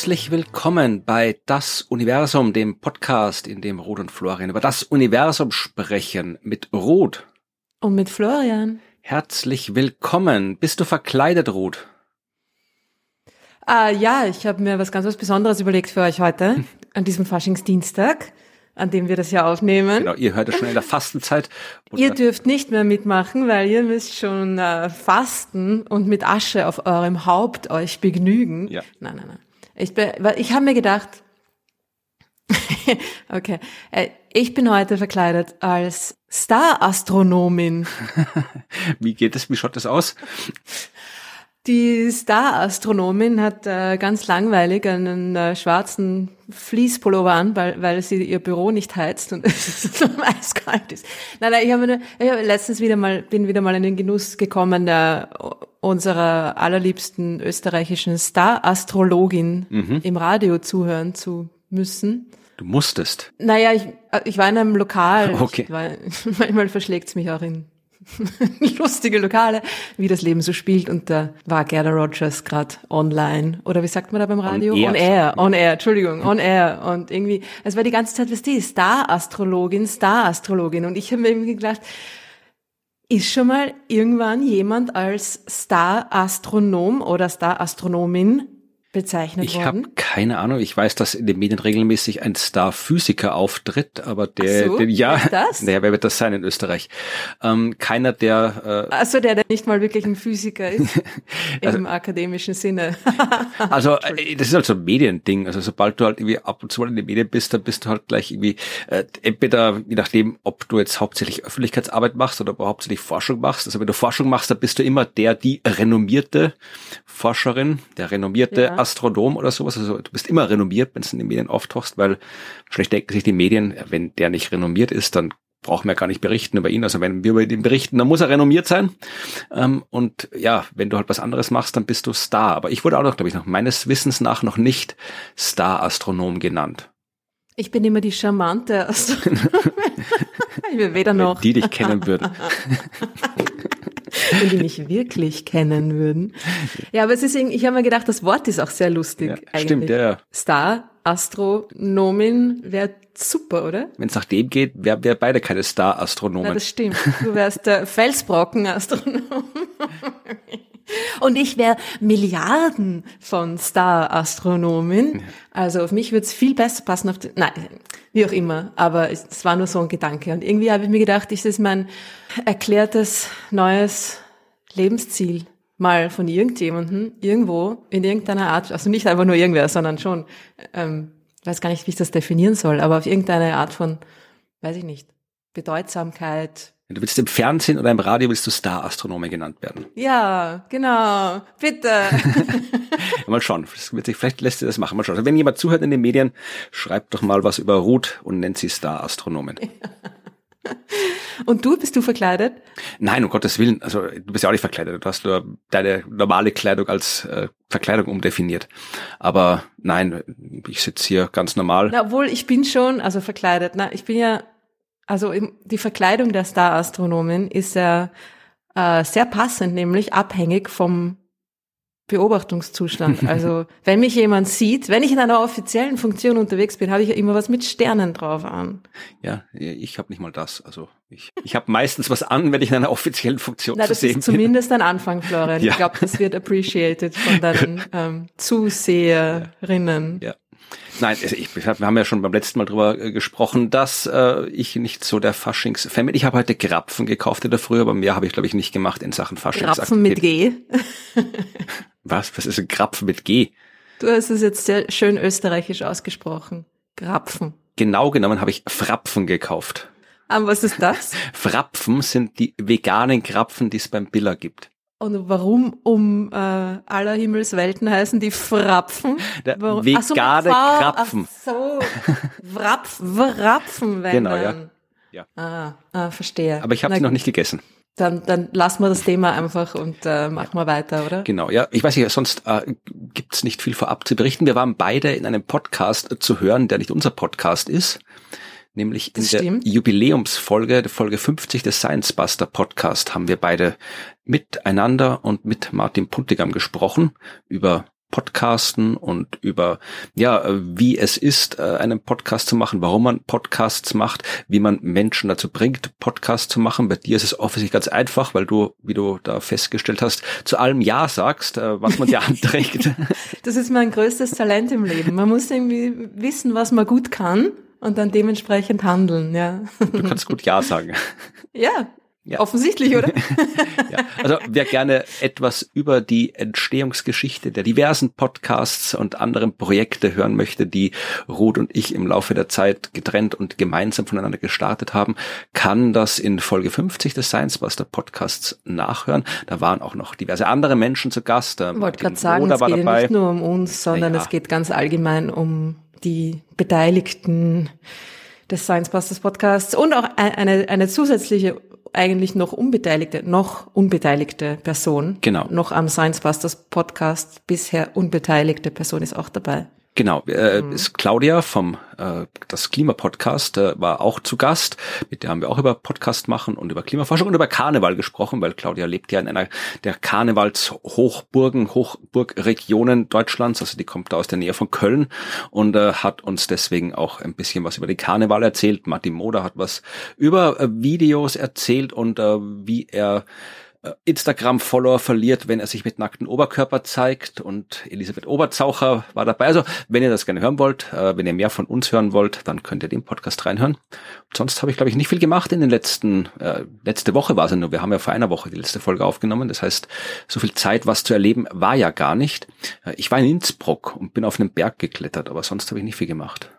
Herzlich willkommen bei Das Universum, dem Podcast, in dem Ruth und Florian über das Universum sprechen mit Ruth. Und mit Florian. Herzlich willkommen. Bist du verkleidet, Ruth? Ah, ja, ich habe mir was ganz was Besonderes überlegt für euch heute, an diesem Faschingsdienstag, an dem wir das ja aufnehmen. Genau, ihr hört es schon in der Fastenzeit. Ihr dürft nicht mehr mitmachen, weil ihr müsst schon äh, fasten und mit Asche auf eurem Haupt euch begnügen. Ja. Nein, nein, nein. Ich, bin, ich habe mir gedacht, okay, äh, ich bin heute verkleidet als Star-Astronomin. Wie geht es? Wie schaut das aus? Die Star-Astronomin hat äh, ganz langweilig einen äh, schwarzen Fließpullover an, weil, weil sie ihr Büro nicht heizt und es eiskalt ist. Nein, nein, ich habe, habe letztens wieder mal, bin wieder mal in den Genuss gekommen, äh, unserer allerliebsten österreichischen Star-Astrologin Mhm. im Radio zuhören zu müssen. Du musstest. Naja, ich, äh, ich war in einem Lokal. Okay. War, manchmal verschlägt's mich auch in lustige Lokale, wie das Leben so spielt. Und da war Gerda Rogers gerade online. Oder wie sagt man da beim Radio? air. On air, on air, Entschuldigung, on air. Und irgendwie, es war die ganze Zeit, was die Star-Astrologin, Star-Astrologin. Und ich habe mir irgendwie gedacht, ist schon mal irgendwann jemand als Star-Astronom oder Star-Astronomin bezeichnet Ich worden? habe keine Ahnung. Ich weiß, dass in den Medien regelmäßig ein Star-Physiker auftritt, aber der, so, der ja, das? Naja, wer wird das sein in Österreich? Ähm, keiner, der äh, Also der, der nicht mal wirklich ein Physiker ist, Also im akademischen Sinne. Also äh, das ist halt so ein Mediending. Also sobald du halt irgendwie ab und zu mal in den Medien bist, dann bist du halt gleich irgendwie äh, entweder je nachdem, ob du jetzt hauptsächlich Öffentlichkeitsarbeit machst oder ob hauptsächlich Forschung machst. Also wenn du Forschung machst, dann bist du immer der, die renommierte Forscherin, der renommierte Ja. Astronom oder sowas. Also du bist immer renommiert, wenn du in den Medien auftauchst, weil wahrscheinlich denken sich die Medien, wenn der nicht renommiert ist, dann brauchen wir gar nicht berichten über ihn. Also wenn wir über ihn berichten, dann muss er renommiert sein. Ähm, und ja, wenn du halt was anderes machst, dann bist du Star. Aber ich wurde auch noch, glaube ich, noch meines Wissens nach noch nicht Star-Astronom genannt. Ich bin immer die charmante Astronomin. ich bin weder Wenn noch, die dich kennen würden. wenn die mich wirklich kennen würden. Ja, aber es ist irgendwie, ich habe mir gedacht, das Wort ist auch sehr lustig Ja, eigentlich. stimmt, ja, ja. Star, Astronomin wäre super, oder? Wenn es nach dem geht, wären wir beide keine Ja, Star-Astronomen. das stimmt. Du wärst der Felsbrocken-Astronom. Und ich wäre Milliarden von Star-Astronomin. Also auf mich würde es viel besser passen. Auf die, nein, wie auch immer. Aber es es war nur so ein Gedanke. Und irgendwie habe ich mir gedacht, ist das mein erklärtes neues Lebensziel? Mal von irgendjemandem, irgendwo, in irgendeiner Art, also nicht einfach nur irgendwer, sondern schon, ähm, weiß gar nicht, wie ich das definieren soll, aber auf irgendeine Art von, weiß ich nicht, Bedeutsamkeit, Du willst im Fernsehen oder im Radio willst du Star-Astronome genannt werden. Ja, genau. Bitte. Mal schauen, vielleicht lässt sich das machen. Mal schauen. Also wenn jemand zuhört in den Medien, schreibt doch mal was über Ruth und nennt sie Star-Astronomen. Und du, bist du verkleidet? Nein, um Gottes Willen. Also du bist ja auch nicht verkleidet. Du hast nur deine normale Kleidung als äh, Verkleidung umdefiniert. Aber nein, ich sitze hier ganz normal. Na, obwohl ich bin schon, also verkleidet. Na, ich bin ja, also die Verkleidung der Star-Astronomin ist ja äh, sehr passend, nämlich abhängig vom Beobachtungszustand. Also wenn mich jemand sieht, wenn ich in einer offiziellen Funktion unterwegs bin, habe ich ja immer was mit Sternen drauf an. Ja, ich habe nicht mal das. Also ich, ich habe meistens was an, wenn ich in einer offiziellen Funktion Na, zu das sehen ist bin. zumindest ein Anfang, Florian. Ja. Ich glaube, das wird appreciated von deinen ähm, Zuseherinnen. Ja. Nein, ich, wir haben ja schon beim letzten Mal drüber äh, gesprochen, dass äh, ich nicht so der Faschings-Fan bin. Ich habe heute Grapfen gekauft in der Früh, aber mehr habe ich, glaube ich, nicht gemacht in Sachen Faschings. Rapfen mit G. Was? Was ist ein Grapfen mit G? Du hast es jetzt sehr schön österreichisch ausgesprochen. Grapfen. Genau genommen habe ich Frapfen gekauft. Aber was ist das? Frapfen sind die veganen Krapfen, die es beim Biller gibt. Und warum um äh, aller Himmelswelten heißen die Frapfen? Warum? vegane so. Krapfen. Ach so, Wrapf, Wrapfen, wenn Genau, dann. ja. Ah, ah, verstehe. Aber ich habe sie noch nicht gegessen. Dann, dann lassen wir das Thema einfach und äh, machen wir weiter, oder? Genau, ja. Ich weiß nicht, sonst äh, gibt's nicht viel vorab zu berichten. Wir waren beide in einem Podcast zu hören, der nicht unser Podcast ist. Nämlich in Das der stimmt. Jubiläumsfolge, der Folge 50 des Science Buster Podcast, haben wir beide miteinander und mit Martin Puntigam gesprochen über Podcasten und über, ja, wie es ist, äh, einen Podcast zu machen, warum man Podcasts macht, wie man Menschen dazu bringt, Podcasts zu machen. Bei dir ist es offensichtlich ganz einfach, weil du, wie du da festgestellt hast, zu allem Ja sagst, äh, was man dir anträgt. Das ist mein größtes Talent im Leben. Man muss irgendwie wissen, was man gut kann und dann dementsprechend handeln, ja. Du kannst gut Ja sagen. Ja, ja. Offensichtlich, oder? ja. Also wer gerne etwas über die Entstehungsgeschichte der diversen Podcasts und anderen Projekte hören möchte, die Ruth und ich im Laufe der Zeit getrennt und gemeinsam voneinander gestartet haben, kann das in Folge 50 des Science Buster Podcasts nachhören. Da waren auch noch diverse andere Menschen zu Gast. Ich wollte gerade sagen, es geht ja nicht nur um uns, sondern ja. es geht ganz allgemein um die Beteiligten des Science Busters Podcasts und auch eine, eine zusätzliche eigentlich noch unbeteiligte, noch unbeteiligte Person. Genau. Noch am Science Busters Podcast bisher unbeteiligte Person ist auch dabei. Genau, äh, mhm. ist Claudia vom äh, das Klimapodcast äh, war auch zu Gast. Mit der haben wir auch über Podcast machen und über Klimaforschung und über Karneval gesprochen, weil Claudia lebt ja in einer der Karnevalshochburgen, Hochburgregionen Deutschlands. Also die kommt da aus der Nähe von Köln und äh, hat uns deswegen auch ein bisschen was über den Karneval erzählt. Martin Moder hat was über äh, Videos erzählt und äh, wie er Instagram-Follower verliert, wenn er sich mit nackten Oberkörper zeigt und Elisabeth Oberzaucher war dabei. Also wenn ihr das gerne hören wollt, äh, wenn ihr mehr von uns hören wollt, dann könnt ihr den Podcast reinhören. Und sonst habe ich, glaube ich, nicht viel gemacht in den letzten, äh, letzte Woche war es ja nur, wir haben ja vor einer Woche die letzte Folge aufgenommen. Das heißt, so viel Zeit, was zu erleben, war ja gar nicht. Äh, ich war in Innsbruck und bin auf einen Berg geklettert, aber sonst habe ich nicht viel gemacht.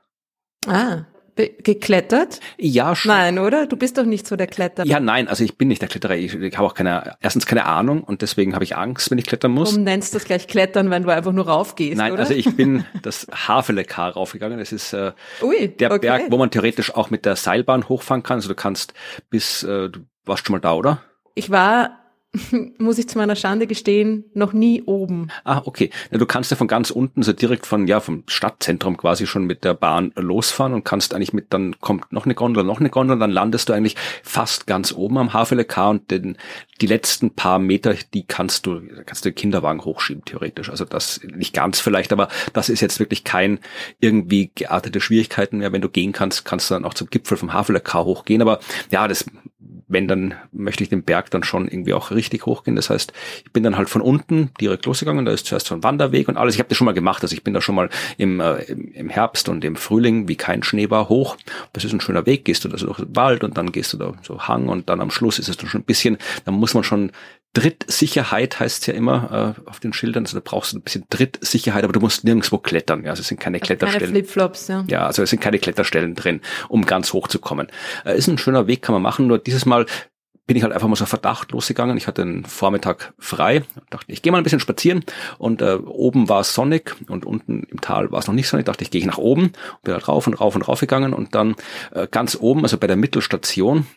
Ah, geklettert? Ja, schon. Nein, oder? Du bist doch nicht so der Kletterer. Ja, nein, also ich bin nicht der Kletterer. Ich, ich habe auch keine, erstens keine Ahnung und deswegen habe ich Angst, wenn ich klettern muss. Warum nennst du das gleich Klettern, wenn du einfach nur raufgehst? Nein, oder? also ich bin das Havelekar raufgegangen. Das ist äh, Ui, der okay. Berg, wo man theoretisch auch mit der Seilbahn hochfahren kann. Also du kannst bis, äh, du warst schon mal da, oder? Ich war muss ich zu meiner Schande gestehen, noch nie oben. Ah, okay. Du kannst ja von ganz unten, so direkt von, ja, vom Stadtzentrum quasi schon mit der Bahn losfahren und kannst eigentlich mit, dann kommt noch eine Gondel, noch eine Gondel, dann landest du eigentlich fast ganz oben am HVLK und den, die letzten paar Meter, die kannst du, kannst du den Kinderwagen hochschieben, theoretisch. Also das nicht ganz vielleicht, aber das ist jetzt wirklich kein irgendwie geartete Schwierigkeiten mehr. Wenn du gehen kannst, kannst du dann auch zum Gipfel vom HVLK hochgehen. Aber ja, das wenn, dann möchte ich den Berg dann schon irgendwie auch richtig hochgehen. Das heißt, ich bin dann halt von unten direkt losgegangen. Da ist zuerst so ein Wanderweg und alles. Ich habe das schon mal gemacht. Also ich bin da schon mal im, äh, im Herbst und im Frühling, wie kein Schnee war, hoch. Das ist ein schöner Weg. Gehst du da so durch den Wald und dann gehst du da so Hang und dann am Schluss ist es dann schon ein bisschen, da muss man schon Drittsicherheit heißt ja immer äh, auf den Schildern, also da brauchst du ein bisschen Drittsicherheit, aber du musst nirgendwo klettern. Ja, also es sind keine Kletterstellen. Keine Flipflops, ja. Ja, also es sind keine Kletterstellen drin, um ganz hoch zu kommen. Äh, ist ein schöner Weg, kann man machen. Nur dieses Mal bin ich halt einfach mal so Verdacht losgegangen. Ich hatte den Vormittag frei, dachte ich gehe mal ein bisschen spazieren und äh, oben war es sonnig und unten im Tal war es noch nicht sonnig. Dachte ich gehe ich nach oben, bin halt rauf und rauf und rauf gegangen und dann äh, ganz oben, also bei der Mittelstation,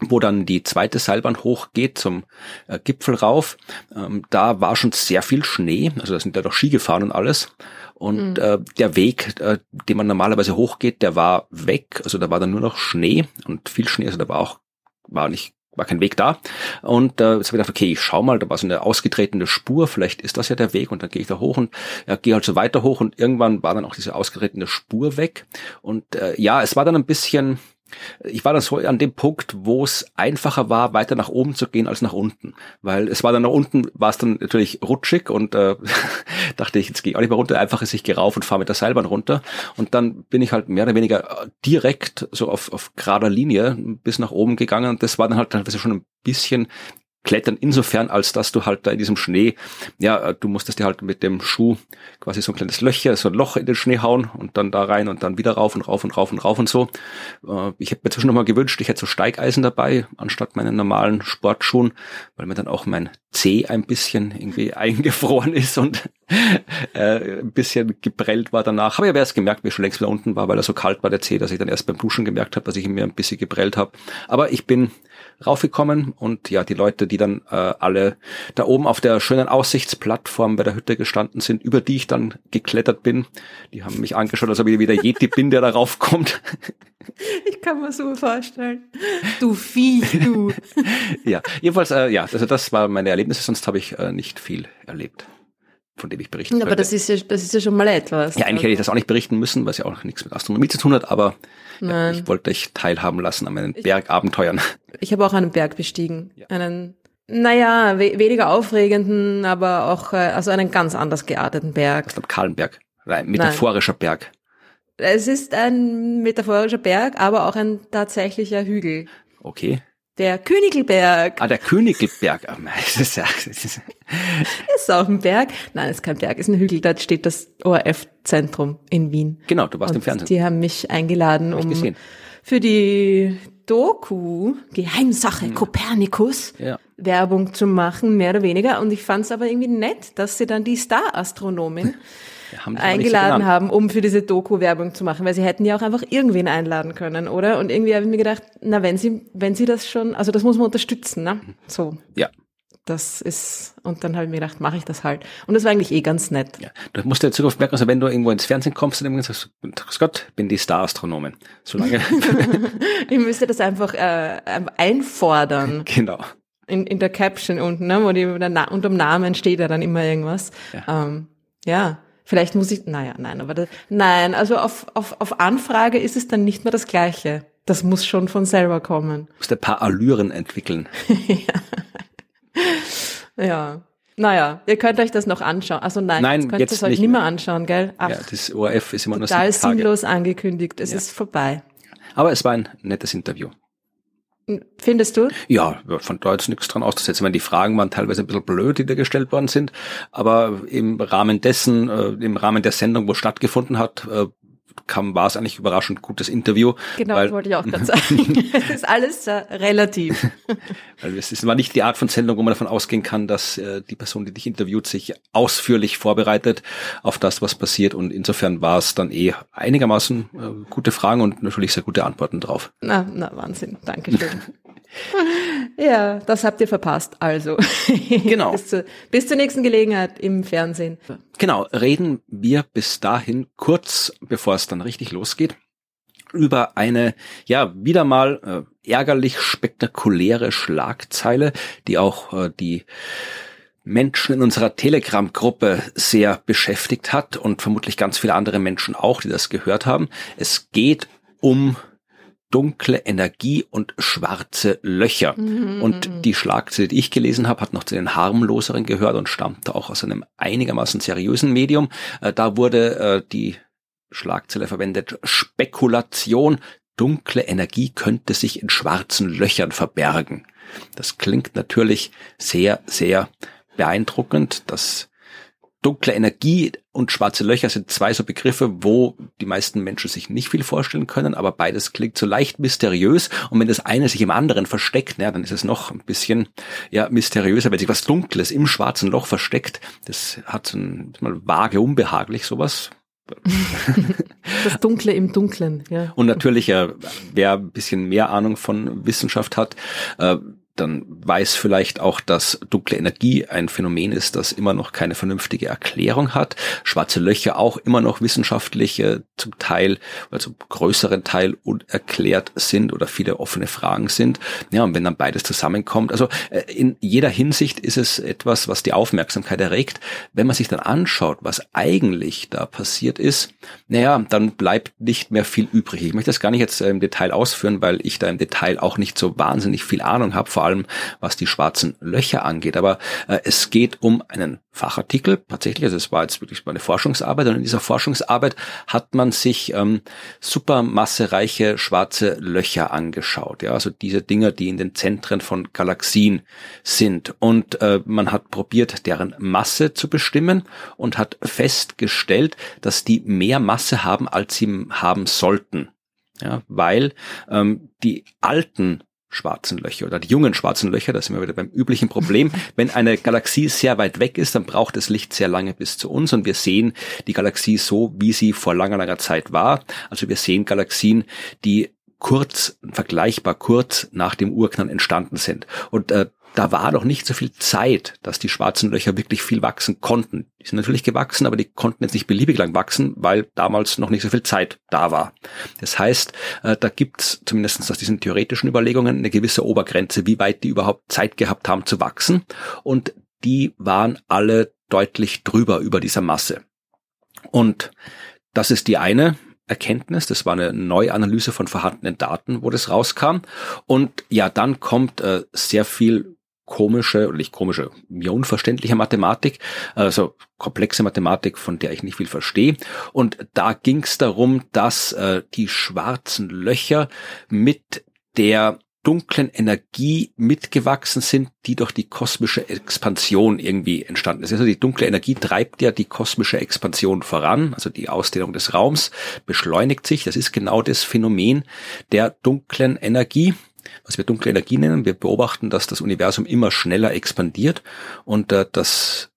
wo dann die zweite Seilbahn hochgeht zum äh, Gipfel rauf. Ähm, da war schon sehr viel Schnee, also da sind ja doch Ski gefahren und alles. Und mhm. äh, der Weg, äh, den man normalerweise hochgeht, der war weg. Also da war dann nur noch Schnee und viel Schnee. Also da war auch, war nicht war kein Weg da. Und äh, jetzt habe ich gedacht, okay, ich schau mal, da war so eine ausgetretene Spur, vielleicht ist das ja der Weg und dann gehe ich da hoch und ja, gehe halt so weiter hoch und irgendwann war dann auch diese ausgetretene Spur weg. Und äh, ja, es war dann ein bisschen, ich war dann so an dem Punkt, wo es einfacher war, weiter nach oben zu gehen als nach unten. Weil es war dann nach unten, war es dann natürlich rutschig und äh, dachte ich, jetzt gehe ich auch nicht mehr runter. Einfach ist, ich gehe und fahre mit der Seilbahn runter. Und dann bin ich halt mehr oder weniger direkt so auf, auf gerader Linie bis nach oben gegangen. Und das war dann halt teilweise schon ein bisschen Klettern insofern, als dass du halt da in diesem Schnee, ja, du musstest dir halt mit dem Schuh quasi so ein kleines Löcher, so ein Loch in den Schnee hauen und dann da rein und dann wieder rauf und rauf und rauf und rauf und so. Äh, ich hätte mir zwischen noch mal gewünscht, ich hätte so Steigeisen dabei, anstatt meinen normalen Sportschuhen, weil mir dann auch mein Zeh ein bisschen irgendwie eingefroren ist und äh, ein bisschen geprellt war danach. Habe ich aber erst gemerkt, wie ich schon längst wieder unten war, weil er so kalt war, der Zeh, dass ich dann erst beim Duschen gemerkt habe, dass ich mir ein bisschen geprellt habe. Aber ich bin raufgekommen und ja, die Leute, die dann äh, alle da oben auf der schönen Aussichtsplattform bei der Hütte gestanden sind, über die ich dann geklettert bin, die haben mich angeschaut, als ob ich wieder Yeti bin, der da raufkommt. Ich kann mir so vorstellen. Du Vieh, du. ja, jedenfalls, äh, ja, also das war meine Erlebnisse, sonst habe ich äh, nicht viel erlebt. Von dem ich berichten Aber das ist ja, das ist ja schon mal etwas. Ja, eigentlich hätte ich das auch nicht berichten müssen, was ja auch nichts mit Astronomie zu tun hat, aber ja, ich wollte euch teilhaben lassen an meinen Bergabenteuern. Ich habe auch einen Berg bestiegen. Ja. Einen, naja, we weniger aufregenden, aber auch, äh, also einen ganz anders gearteten Berg. Ich glaube, Kahlenberg. Ein metaphorischer Nein. Berg. Es ist ein metaphorischer Berg, aber auch ein tatsächlicher Hügel. Okay. Der Königelberg. Ah, der Königelberg. Oh, das ist, ja, das ist, ist auch ein Berg. Nein, es ist kein Berg, es ist ein Hügel. Dort steht das ORF-Zentrum in Wien. Genau, du warst Und im Fernsehen. Die haben mich eingeladen, um gesehen. für die Doku Geheimsache hm. Kopernikus ja. Werbung zu machen, mehr oder weniger. Und ich fand es aber irgendwie nett, dass sie dann die Star-Astronomin haben eingeladen haben, um für diese Doku Werbung zu machen, weil sie hätten ja auch einfach irgendwen einladen können, oder? Und irgendwie habe ich mir gedacht, na, wenn sie, wenn sie das schon, also das muss man unterstützen, ne? So. Ja. Das ist, und dann habe ich mir gedacht, mache ich das halt. Und das war eigentlich eh ganz nett. Ja, du musst ja in Zukunft merken, also wenn du irgendwo ins Fernsehen kommst, dann sagst du, Grüß Gott, bin die Star-Astronomin. Solange. ich müsste das einfach äh, einfordern. Genau. In, in der Caption unten, ne, wo die, unter dem Namen steht ja dann immer irgendwas. Ja. Ähm, ja. Vielleicht muss ich, naja, nein, aber das, nein, also auf, auf, auf Anfrage ist es dann nicht mehr das Gleiche. Das muss schon von selber kommen. Du musst ein paar Allüren entwickeln. ja. ja. Naja, ihr könnt euch das noch anschauen. Also nein, nein jetzt könnt ihr es euch nicht mehr anschauen, gell? Ach, ja, das ORF ist immer noch Total sinnlos angekündigt. Es ja. ist vorbei. Aber es war ein nettes Interview. Findest du? Ja, von da jetzt nichts dran auszusetzen. Wenn die Fragen waren teilweise ein bisschen blöd, die da gestellt worden sind, aber im Rahmen dessen, äh, im Rahmen der Sendung, wo stattgefunden hat, äh, kam, war es eigentlich überraschend gutes Interview. Genau, weil, das wollte ich auch gerade sagen. es ist alles äh, relativ. weil es ist, war nicht die Art von Sendung, wo man davon ausgehen kann, dass äh, die Person, die dich interviewt, sich ausführlich vorbereitet auf das, was passiert. Und insofern war es dann eh einigermaßen äh, gute Fragen und natürlich sehr gute Antworten drauf. Na, na Wahnsinn. Dankeschön. ja, das habt ihr verpasst. Also. Genau. bis, zu, bis zur nächsten Gelegenheit im Fernsehen. Genau. Reden wir bis dahin kurz, bevor es dann richtig losgeht, über eine, ja, wieder mal äh, ärgerlich spektakuläre Schlagzeile, die auch äh, die Menschen in unserer Telegram-Gruppe sehr beschäftigt hat und vermutlich ganz viele andere Menschen auch, die das gehört haben. Es geht um dunkle Energie und schwarze Löcher. Mhm. Und die Schlagzeile, die ich gelesen habe, hat noch zu den harmloseren gehört und stammte auch aus einem einigermaßen seriösen Medium. Äh, da wurde äh, die Schlagzeile verwendet, Spekulation, dunkle Energie könnte sich in schwarzen Löchern verbergen. Das klingt natürlich sehr, sehr beeindruckend. Das dunkle Energie und schwarze Löcher sind zwei so Begriffe, wo die meisten Menschen sich nicht viel vorstellen können, aber beides klingt so leicht mysteriös und wenn das eine sich im anderen versteckt, ja, dann ist es noch ein bisschen ja mysteriöser, wenn sich was Dunkles im schwarzen Loch versteckt. Das hat so ein mal vage unbehaglich sowas. Das Dunkle im Dunklen, ja. Und natürlich, äh, wer ein bisschen mehr Ahnung von Wissenschaft hat, äh, dann weiß vielleicht auch, dass dunkle Energie ein Phänomen ist, das immer noch keine vernünftige Erklärung hat. Schwarze Löcher auch immer noch wissenschaftlich äh, zum Teil, also größeren Teil unerklärt sind oder viele offene Fragen sind. Ja, und wenn dann beides zusammenkommt, also äh, in jeder Hinsicht ist es etwas, was die Aufmerksamkeit erregt. Wenn man sich dann anschaut, was eigentlich da passiert ist, naja, dann bleibt nicht mehr viel übrig. Ich möchte das gar nicht jetzt äh, im Detail ausführen, weil ich da im Detail auch nicht so wahnsinnig viel Ahnung habe, vor allem was die schwarzen Löcher angeht. Aber äh, es geht um einen Fachartikel, tatsächlich, also es war jetzt wirklich mal eine Forschungsarbeit und in dieser Forschungsarbeit hat man sich ähm, supermassereiche schwarze Löcher angeschaut. Ja, also diese Dinger, die in den Zentren von Galaxien sind. Und äh, man hat probiert, deren Masse zu bestimmen und hat festgestellt, dass die mehr Masse haben, als sie haben sollten. Ja, weil ähm, die alten schwarzen Löcher oder die jungen schwarzen Löcher, da sind wir wieder beim üblichen Problem. Wenn eine Galaxie sehr weit weg ist, dann braucht das Licht sehr lange bis zu uns und wir sehen die Galaxie so, wie sie vor langer, langer Zeit war. Also wir sehen Galaxien, die kurz, vergleichbar kurz nach dem Urknall entstanden sind. Und äh, da war noch nicht so viel Zeit, dass die schwarzen Löcher wirklich viel wachsen konnten. Die sind natürlich gewachsen, aber die konnten jetzt nicht beliebig lang wachsen, weil damals noch nicht so viel Zeit da war. Das heißt, äh, da gibt's zumindest aus diesen theoretischen Überlegungen eine gewisse Obergrenze, wie weit die überhaupt Zeit gehabt haben zu wachsen. Und die waren alle deutlich drüber über dieser Masse. Und das ist die eine Erkenntnis. Das war eine Neuanalyse von vorhandenen Daten, wo das rauskam. Und ja, dann kommt äh, sehr viel komische, oder nicht komische, mir unverständliche Mathematik, also komplexe Mathematik, von der ich nicht viel verstehe. Und da ging es darum, dass äh, die schwarzen Löcher mit der dunklen Energie mitgewachsen sind, die durch die kosmische Expansion irgendwie entstanden ist. Also die dunkle Energie treibt ja die kosmische Expansion voran, also die Ausdehnung des Raums beschleunigt sich. Das ist genau das Phänomen der dunklen Energie was wir dunkle Energie nennen. Wir beobachten, dass das Universum immer schneller expandiert und äh, dass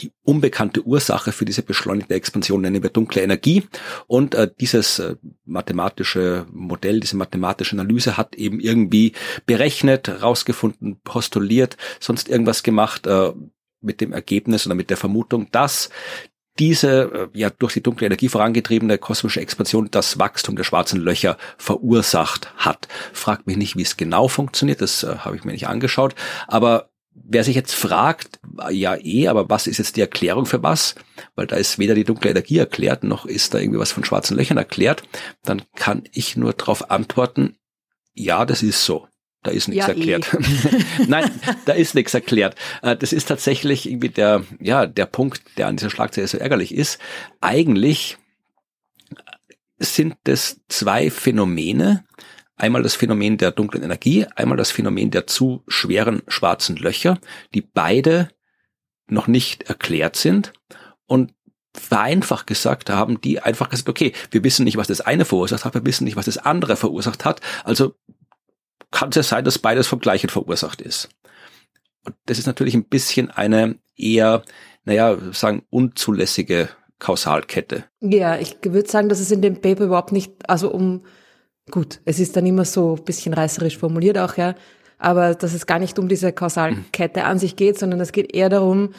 die unbekannte Ursache für diese beschleunigte Expansion nennen wir dunkle Energie. Und äh, dieses äh, mathematische Modell, diese mathematische Analyse hat eben irgendwie berechnet, rausgefunden, postuliert, sonst irgendwas gemacht äh, mit dem Ergebnis oder mit der Vermutung, dass diese äh, ja durch die dunkle Energie vorangetriebene kosmische Expansion das Wachstum der schwarzen Löcher verursacht hat. Fragt mich nicht, wie es genau funktioniert, das äh, habe ich mir nicht angeschaut, aber Wer sich jetzt fragt, ja eh, aber was ist jetzt die Erklärung für was? Weil da ist weder die dunkle Energie erklärt, noch ist da irgendwie was von schwarzen Löchern erklärt, dann kann ich nur darauf antworten, ja, das ist so. Da ist nichts ja, eh. erklärt. Eh. Nein, da ist nichts erklärt. Äh, das ist tatsächlich irgendwie der, ja, der Punkt, der an dieser Schlagzeile so ärgerlich ist. Eigentlich sind das zwei Phänomene, Einmal das Phänomen der dunklen Energie, einmal das Phänomen der zu schweren schwarzen Löcher, die beide noch nicht erklärt sind. Und vereinfacht gesagt haben die einfach gesagt, okay, wir wissen nicht, was das eine verursacht hat, wir wissen nicht, was das andere verursacht hat, also kann es ja sein, dass beides vom gleichen verursacht ist. Und das ist natürlich ein bisschen eine eher, naja, sagen, unzulässige Kausalkette. Ja, ich würde sagen, dass es in dem Paper überhaupt nicht, also um Gut, es ist dann immer so ein bisschen reißerisch formuliert auch, ja. Aber dass es gar nicht um diese Kausalkette an sich geht, sondern es geht eher darum,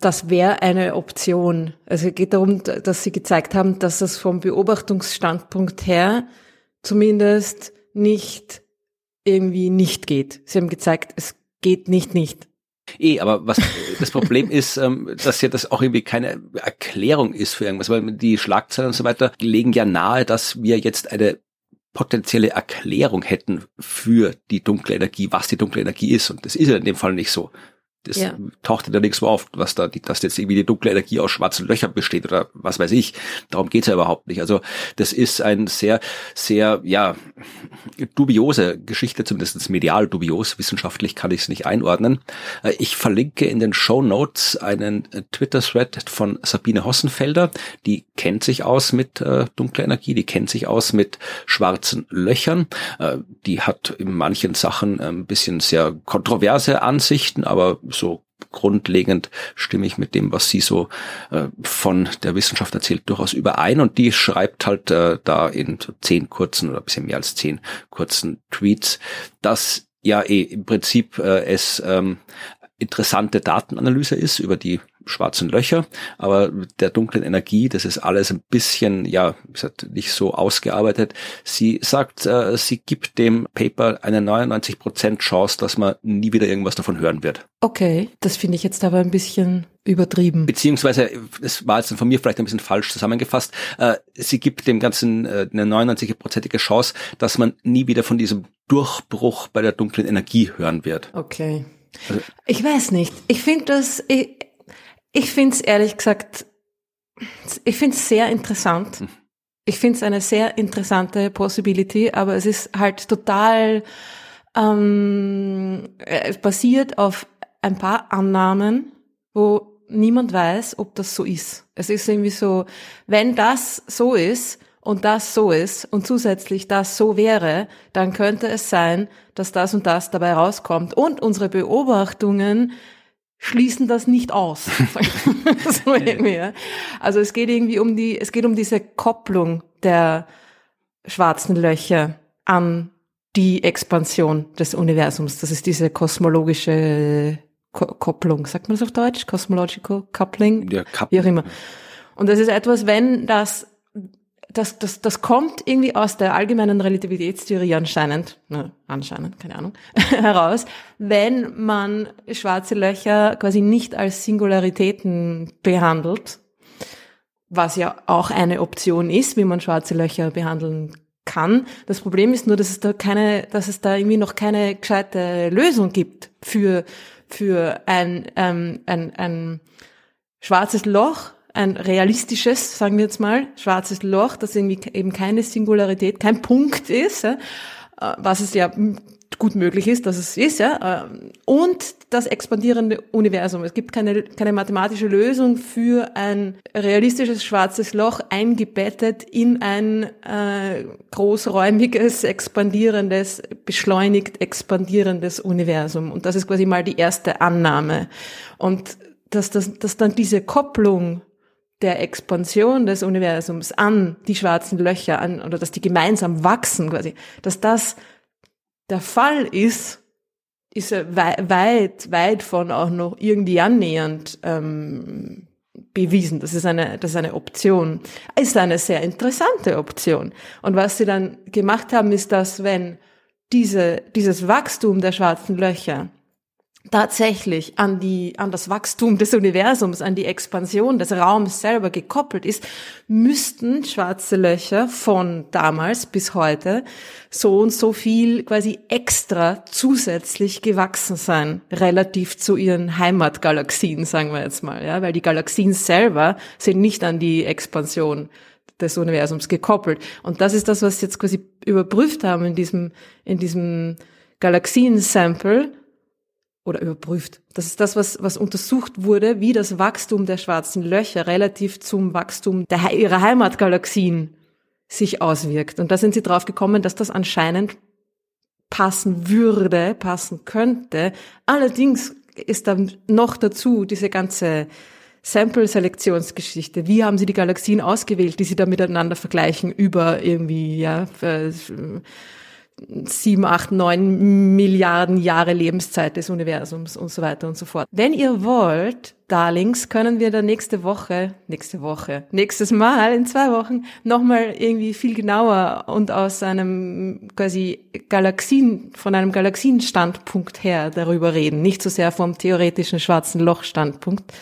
das wäre eine Option. Also es geht darum, dass sie gezeigt haben, dass das vom Beobachtungsstandpunkt her zumindest nicht irgendwie nicht geht. Sie haben gezeigt, es geht nicht nicht. Eh, aber was das Problem ist, ähm, dass ja das auch irgendwie keine Erklärung ist für irgendwas, weil die Schlagzeilen und so weiter legen ja nahe, dass wir jetzt eine potenzielle Erklärung hätten für die dunkle Energie, was die dunkle Energie ist. Und das ist ja in dem Fall nicht so. Das ja. taucht ja nichts so auf, was da, dass jetzt irgendwie die dunkle Energie aus schwarzen Löchern besteht oder was weiß ich. Darum geht's ja überhaupt nicht. Also das ist ein sehr, sehr, ja, dubiose Geschichte, zumindest medial dubios. Wissenschaftlich kann ich es nicht einordnen. Äh, ich verlinke in den Show Notes einen Twitter-Thread von Sabine Hossenfelder. Die kennt sich aus mit äh, dunkler Energie, die kennt sich aus mit schwarzen Löchern. Äh, die hat in manchen Sachen ein bisschen sehr kontroverse Ansichten, aber so grundlegend stimme ich mit dem, was sie so äh, von der Wissenschaft erzählt, durchaus überein. Und die schreibt halt äh, da in so zehn kurzen oder bisschen mehr als zehn kurzen Tweets, dass ja eh im Prinzip äh, es ähm, interessante Datenanalyse ist über die schwarzen Löcher, aber der dunklen Energie, das ist alles ein bisschen, ja, gesagt, nicht so ausgearbeitet. Sie sagt, äh, sie gibt dem Paper eine 99% Chance, dass man nie wieder irgendwas davon hören wird. Okay, das finde ich jetzt aber ein bisschen übertrieben. Beziehungsweise, das war jetzt von mir vielleicht ein bisschen falsch zusammengefasst, äh, sie gibt dem Ganzen äh, eine 99-prozentige Chance, dass man nie wieder von diesem Durchbruch bei der dunklen Energie hören wird. Okay. Ich weiß nicht. Ich finde das, ich, ich finde es ehrlich gesagt, ich finde es sehr interessant. Hm. Ich finde es eine sehr interessante Possibility, aber es ist halt total ähm, es basiert auf ein paar Annahmen, wo niemand weiß, ob das so ist. Es ist irgendwie so, wenn das so ist und das so ist und zusätzlich das so wäre, dann könnte es sein, dass das und das dabei rauskommt. Und unsere Beobachtungen schließen das nicht aus. so irgendwie, Also es geht irgendwie um die, es geht um diese Kopplung der schwarzen Löcher an die Expansion des Universums. Das ist diese kosmologische Ko Kopplung. Sagt man das auf Deutsch? Cosmological Coupling? Ja, Wie auch immer. Und das ist etwas, wenn das das, das, das kommt irgendwie aus der allgemeinen Relativitätstheorie anscheinend, ne, anscheinend, keine Ahnung, heraus, wenn man schwarze Löcher quasi nicht als Singularitäten behandelt, was ja auch eine Option ist, wie man schwarze Löcher behandeln kann. Das Problem ist nur, dass es da keine, dass es da irgendwie noch keine gescheite Lösung gibt für, für ein, ähm, ein, ein schwarzes Loch, ein realistisches, sagen wir jetzt mal, schwarzes Loch, das irgendwie eben keine Singularität, kein Punkt ist, äh, was es ja gut möglich ist, dass es ist, ja, äh, und das expandierende Universum. Es gibt keine, keine mathematische Lösung für ein realistisches schwarzes Loch eingebettet in ein äh, großräumiges, expandierendes, beschleunigt expandierendes Universum. Und das ist quasi mal die erste Annahme. Und dass, dass, dass dann diese Kopplung der Expansion des Universums an die schwarzen Löcher an, oder dass die gemeinsam wachsen quasi, dass das der Fall ist, ist weit, weit von auch noch irgendwie annähernd ähm, bewiesen. Das ist eine, das ist eine Option. Ist eine sehr interessante Option. Und was sie dann gemacht haben, ist, dass wenn diese, dieses Wachstum der schwarzen Löcher tatsächlich an die, an das Wachstum des Universums, an die Expansion des Raums selber gekoppelt ist, müssten schwarze Löcher von damals bis heute so und so viel quasi extra zusätzlich gewachsen sein, relativ zu ihren Heimatgalaxien, sagen wir jetzt mal, ja, weil die Galaxien selber sind nicht an die Expansion des Universums gekoppelt. Und das ist das, was sie jetzt quasi überprüft haben in diesem, in diesem Galaxien-Sample, oder überprüft. Das ist das, was, was untersucht wurde, wie das Wachstum der schwarzen Löcher relativ zum Wachstum der, ihrer Heimatgalaxien sich auswirkt. Und da sind sie drauf gekommen, dass das anscheinend passen würde, passen könnte. Allerdings ist dann noch dazu diese ganze Sample-Selektionsgeschichte. Wie haben Sie die Galaxien ausgewählt, die Sie da miteinander vergleichen über irgendwie, ja, sieben, acht, neun Milliarden Jahre Lebenszeit des Universums und so weiter und so fort. Wenn ihr wollt, Darlings, können wir da nächste Woche, nächste Woche, nächstes Mal in zwei Wochen nochmal irgendwie viel genauer und aus einem quasi Galaxien, von einem Galaxienstandpunkt her darüber reden. Nicht so sehr vom theoretischen schwarzen Loch-Standpunkt.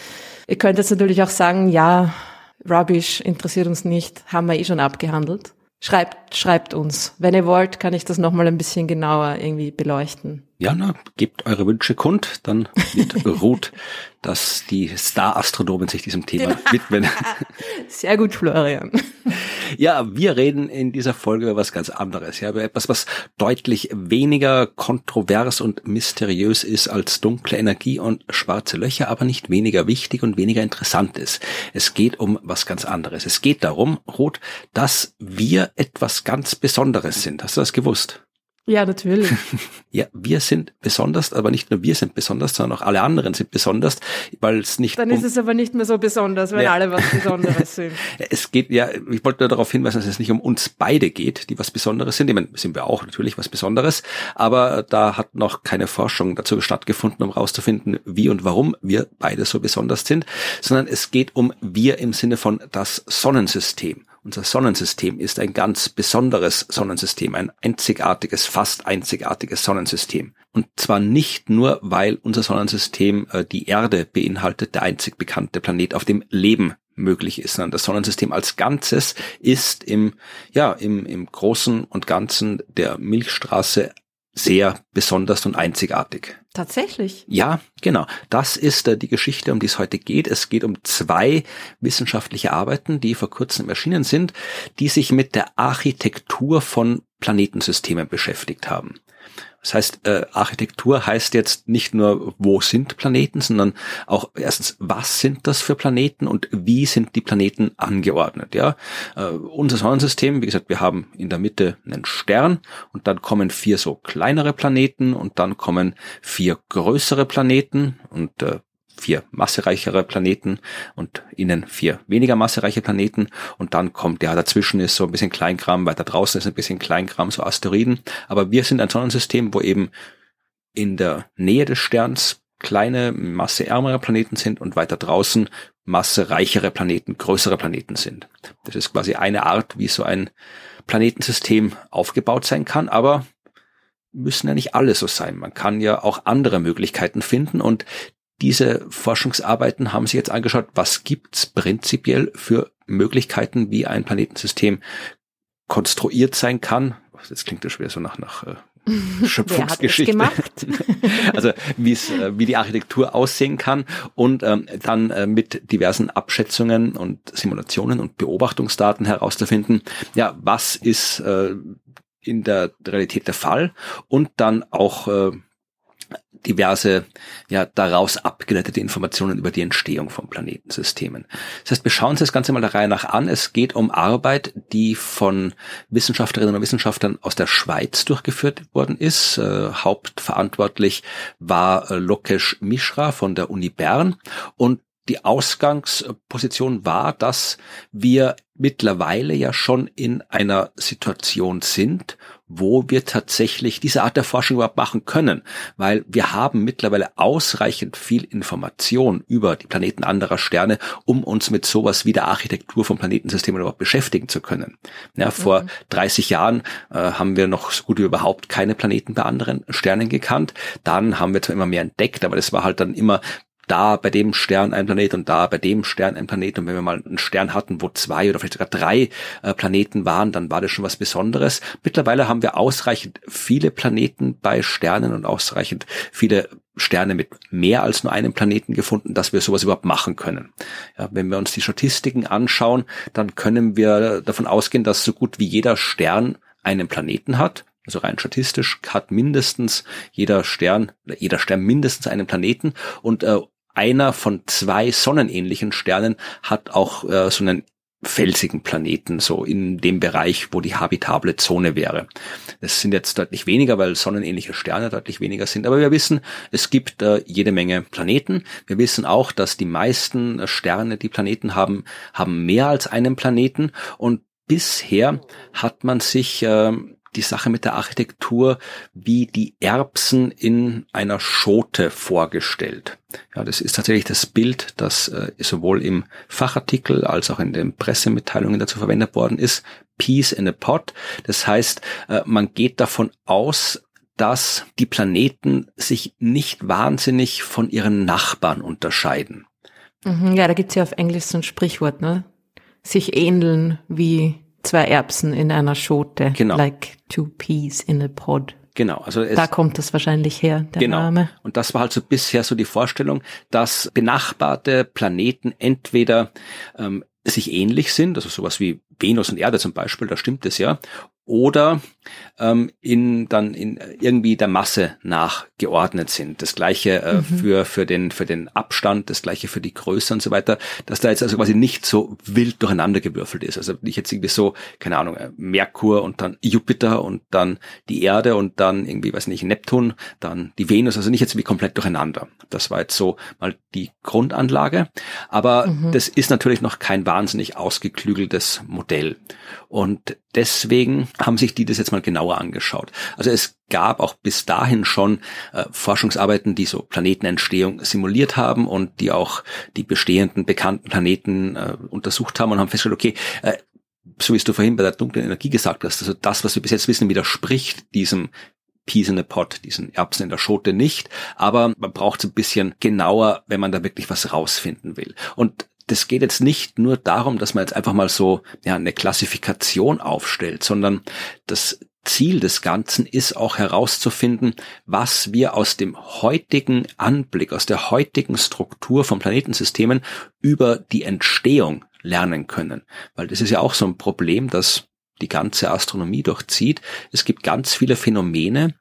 Ihr könnt jetzt natürlich auch sagen, ja, Rubbish interessiert uns nicht, haben wir eh schon abgehandelt. Schreibt, schreibt uns. Wenn ihr wollt, kann ich das nochmal ein bisschen genauer irgendwie beleuchten. Ja, na, gebt eure Wünsche kund, dann wird Ruth, dass die Star-Astronomen sich diesem Thema genau. widmen. Sehr gut, Florian. Ja, wir reden in dieser Folge über was ganz anderes, ja, über etwas, was deutlich weniger kontrovers und mysteriös ist als dunkle Energie und schwarze Löcher, aber nicht weniger wichtig und weniger interessant ist. Es geht um was ganz anderes. Es geht darum, Ruth, dass wir etwas ganz Besonderes sind. Hast du das gewusst? Ja, natürlich. ja, wir sind besonders, aber nicht nur wir sind besonders, sondern auch alle anderen sind besonders, weil es nicht. Dann um ist es aber nicht mehr so besonders, wenn ja. alle was Besonderes sind. es geht ja, ich wollte nur darauf hinweisen, dass es nicht um uns beide geht, die was Besonderes sind. Ich meine, sind wir auch natürlich was Besonderes, aber da hat noch keine Forschung dazu stattgefunden, um herauszufinden, wie und warum wir beide so besonders sind, sondern es geht um wir im Sinne von das Sonnensystem. Unser Sonnensystem ist ein ganz besonderes Sonnensystem, ein einzigartiges, fast einzigartiges Sonnensystem. Und zwar nicht nur, weil unser Sonnensystem äh, die Erde beinhaltet, der einzig bekannte Planet, auf dem Leben möglich ist, sondern das Sonnensystem als Ganzes ist im, ja, im, im Großen und Ganzen der Milchstraße sehr besonders und einzigartig. Tatsächlich. Ja, genau. Das ist äh, die Geschichte, um die es heute geht. Es geht um zwei wissenschaftliche Arbeiten, die vor kurzem erschienen sind, die sich mit der Architektur von Planetensystemen beschäftigt haben. Das heißt, äh, Architektur heißt jetzt nicht nur, wo sind Planeten, sondern auch erstens, was sind das für Planeten und wie sind die Planeten angeordnet. Ja, äh, unser Sonnensystem, wie gesagt, wir haben in der Mitte einen Stern und dann kommen vier so kleinere Planeten und dann kommen vier größere Planeten und äh, vier massereichere Planeten und innen vier weniger massereiche Planeten und dann kommt, ja, dazwischen ist so ein bisschen Kleinkram, weiter draußen ist ein bisschen Kleinkram, so Asteroiden, aber wir sind ein Sonnensystem, wo eben in der Nähe des Sterns kleine, masseärmere Planeten sind und weiter draußen massereichere Planeten, größere Planeten sind. Das ist quasi eine Art, wie so ein Planetensystem aufgebaut sein kann, aber müssen ja nicht alle so sein. Man kann ja auch andere Möglichkeiten finden und diese Forschungsarbeiten haben sich jetzt angeschaut, was gibt's prinzipiell für Möglichkeiten, wie ein Planetensystem konstruiert sein kann. Jetzt klingt das schwer so nach, nach äh, Schöpfungsgeschichte. also wie es, äh, wie die Architektur aussehen kann und ähm, dann äh, mit diversen Abschätzungen und Simulationen und Beobachtungsdaten herauszufinden, ja, was ist äh, in der Realität der Fall und dann auch äh, diverse ja daraus abgeleitete Informationen über die Entstehung von Planetensystemen. Das heißt, wir schauen uns das Ganze mal der Reihe nach an. Es geht um Arbeit, die von Wissenschaftlerinnen und Wissenschaftlern aus der Schweiz durchgeführt worden ist. Äh, hauptverantwortlich war äh, Lokesh Mishra von der Uni Bern und die Ausgangsposition war, dass wir mittlerweile ja schon in einer Situation sind, wo wir tatsächlich diese Art der Forschung überhaupt machen können, weil wir haben mittlerweile ausreichend viel Information über die Planeten anderer Sterne, um uns mit sowas wie der Architektur von Planetensystemen überhaupt beschäftigen zu können. Ja, vor mhm. 30 Jahren äh, haben wir noch so gut wie überhaupt keine Planeten bei anderen Sternen gekannt. Dann haben wir zwar immer mehr entdeckt, aber das war halt dann immer da bei dem Stern ein Planet und da bei dem Stern ein Planet. Und wenn wir mal einen Stern hatten, wo zwei oder vielleicht sogar drei äh, Planeten waren, dann war das schon was Besonderes. Mittlerweile haben wir ausreichend viele Planeten bei Sternen und ausreichend viele Sterne mit mehr als nur einem Planeten gefunden, dass wir sowas überhaupt machen können. Ja, wenn wir uns die Statistiken anschauen, dann können wir davon ausgehen, dass so gut wie jeder Stern einen Planeten hat. Also rein statistisch hat mindestens jeder Stern, jeder Stern mindestens einen Planeten und äh, einer von zwei sonnenähnlichen Sternen hat auch äh, so einen felsigen Planeten, so in dem Bereich, wo die habitable Zone wäre. Das sind jetzt deutlich weniger, weil sonnenähnliche Sterne deutlich weniger sind. Aber wir wissen, es gibt äh, jede Menge Planeten. Wir wissen auch, dass die meisten Sterne, die Planeten haben, haben mehr als einen Planeten. Und bisher hat man sich äh, die Sache mit der Architektur wie die Erbsen in einer Schote vorgestellt. Ja, das ist tatsächlich das Bild, das äh, sowohl im Fachartikel als auch in den Pressemitteilungen dazu verwendet worden ist. Peace in a Pot. Das heißt, äh, man geht davon aus, dass die Planeten sich nicht wahnsinnig von ihren Nachbarn unterscheiden. Mhm, ja, da gibt's ja auf Englisch so ein Sprichwort, ne? Sich ähneln wie zwei Erbsen in einer Schote. Genau. Like two peas in a pod. Genau, also es, da kommt es wahrscheinlich her, der genau. Name. Und das war halt so bisher so die Vorstellung, dass benachbarte Planeten entweder ähm, sich ähnlich sind, also sowas wie Venus und Erde zum Beispiel, da stimmt es ja, oder ähm, in dann in irgendwie der Masse nachgeordnet sind. Das gleiche äh, mhm. für für den für den Abstand, das gleiche für die Größe und so weiter, dass da jetzt also quasi nicht so wild durcheinander gewürfelt ist. Also nicht jetzt irgendwie so keine Ahnung äh, Merkur und dann Jupiter und dann die Erde und dann irgendwie weiß nicht Neptun, dann die Venus. Also nicht jetzt wie komplett durcheinander. Das war jetzt so mal die Grundanlage, aber mhm. das ist natürlich noch kein wahnsinnig ausgeklügeltes Modell und deswegen haben sich die das jetzt mal genauer angeschaut. Also es gab auch bis dahin schon äh, Forschungsarbeiten, die so Planetenentstehung simuliert haben und die auch die bestehenden bekannten Planeten äh, untersucht haben und haben festgestellt, okay, äh, so wie du vorhin bei der dunklen Energie gesagt hast, also das, was wir bis jetzt wissen, widerspricht diesem Peas in a Pot, diesen Erbsen in der Schote nicht, aber man braucht es ein bisschen genauer, wenn man da wirklich was rausfinden will. Und das geht jetzt nicht nur darum, dass man jetzt einfach mal so ja, eine Klassifikation aufstellt, sondern das Ziel des Ganzen ist auch herauszufinden, was wir aus dem heutigen Anblick, aus der heutigen Struktur von Planetensystemen über die Entstehung lernen können. Weil das ist ja auch so ein Problem, das die ganze Astronomie durchzieht. Es gibt ganz viele Phänomene,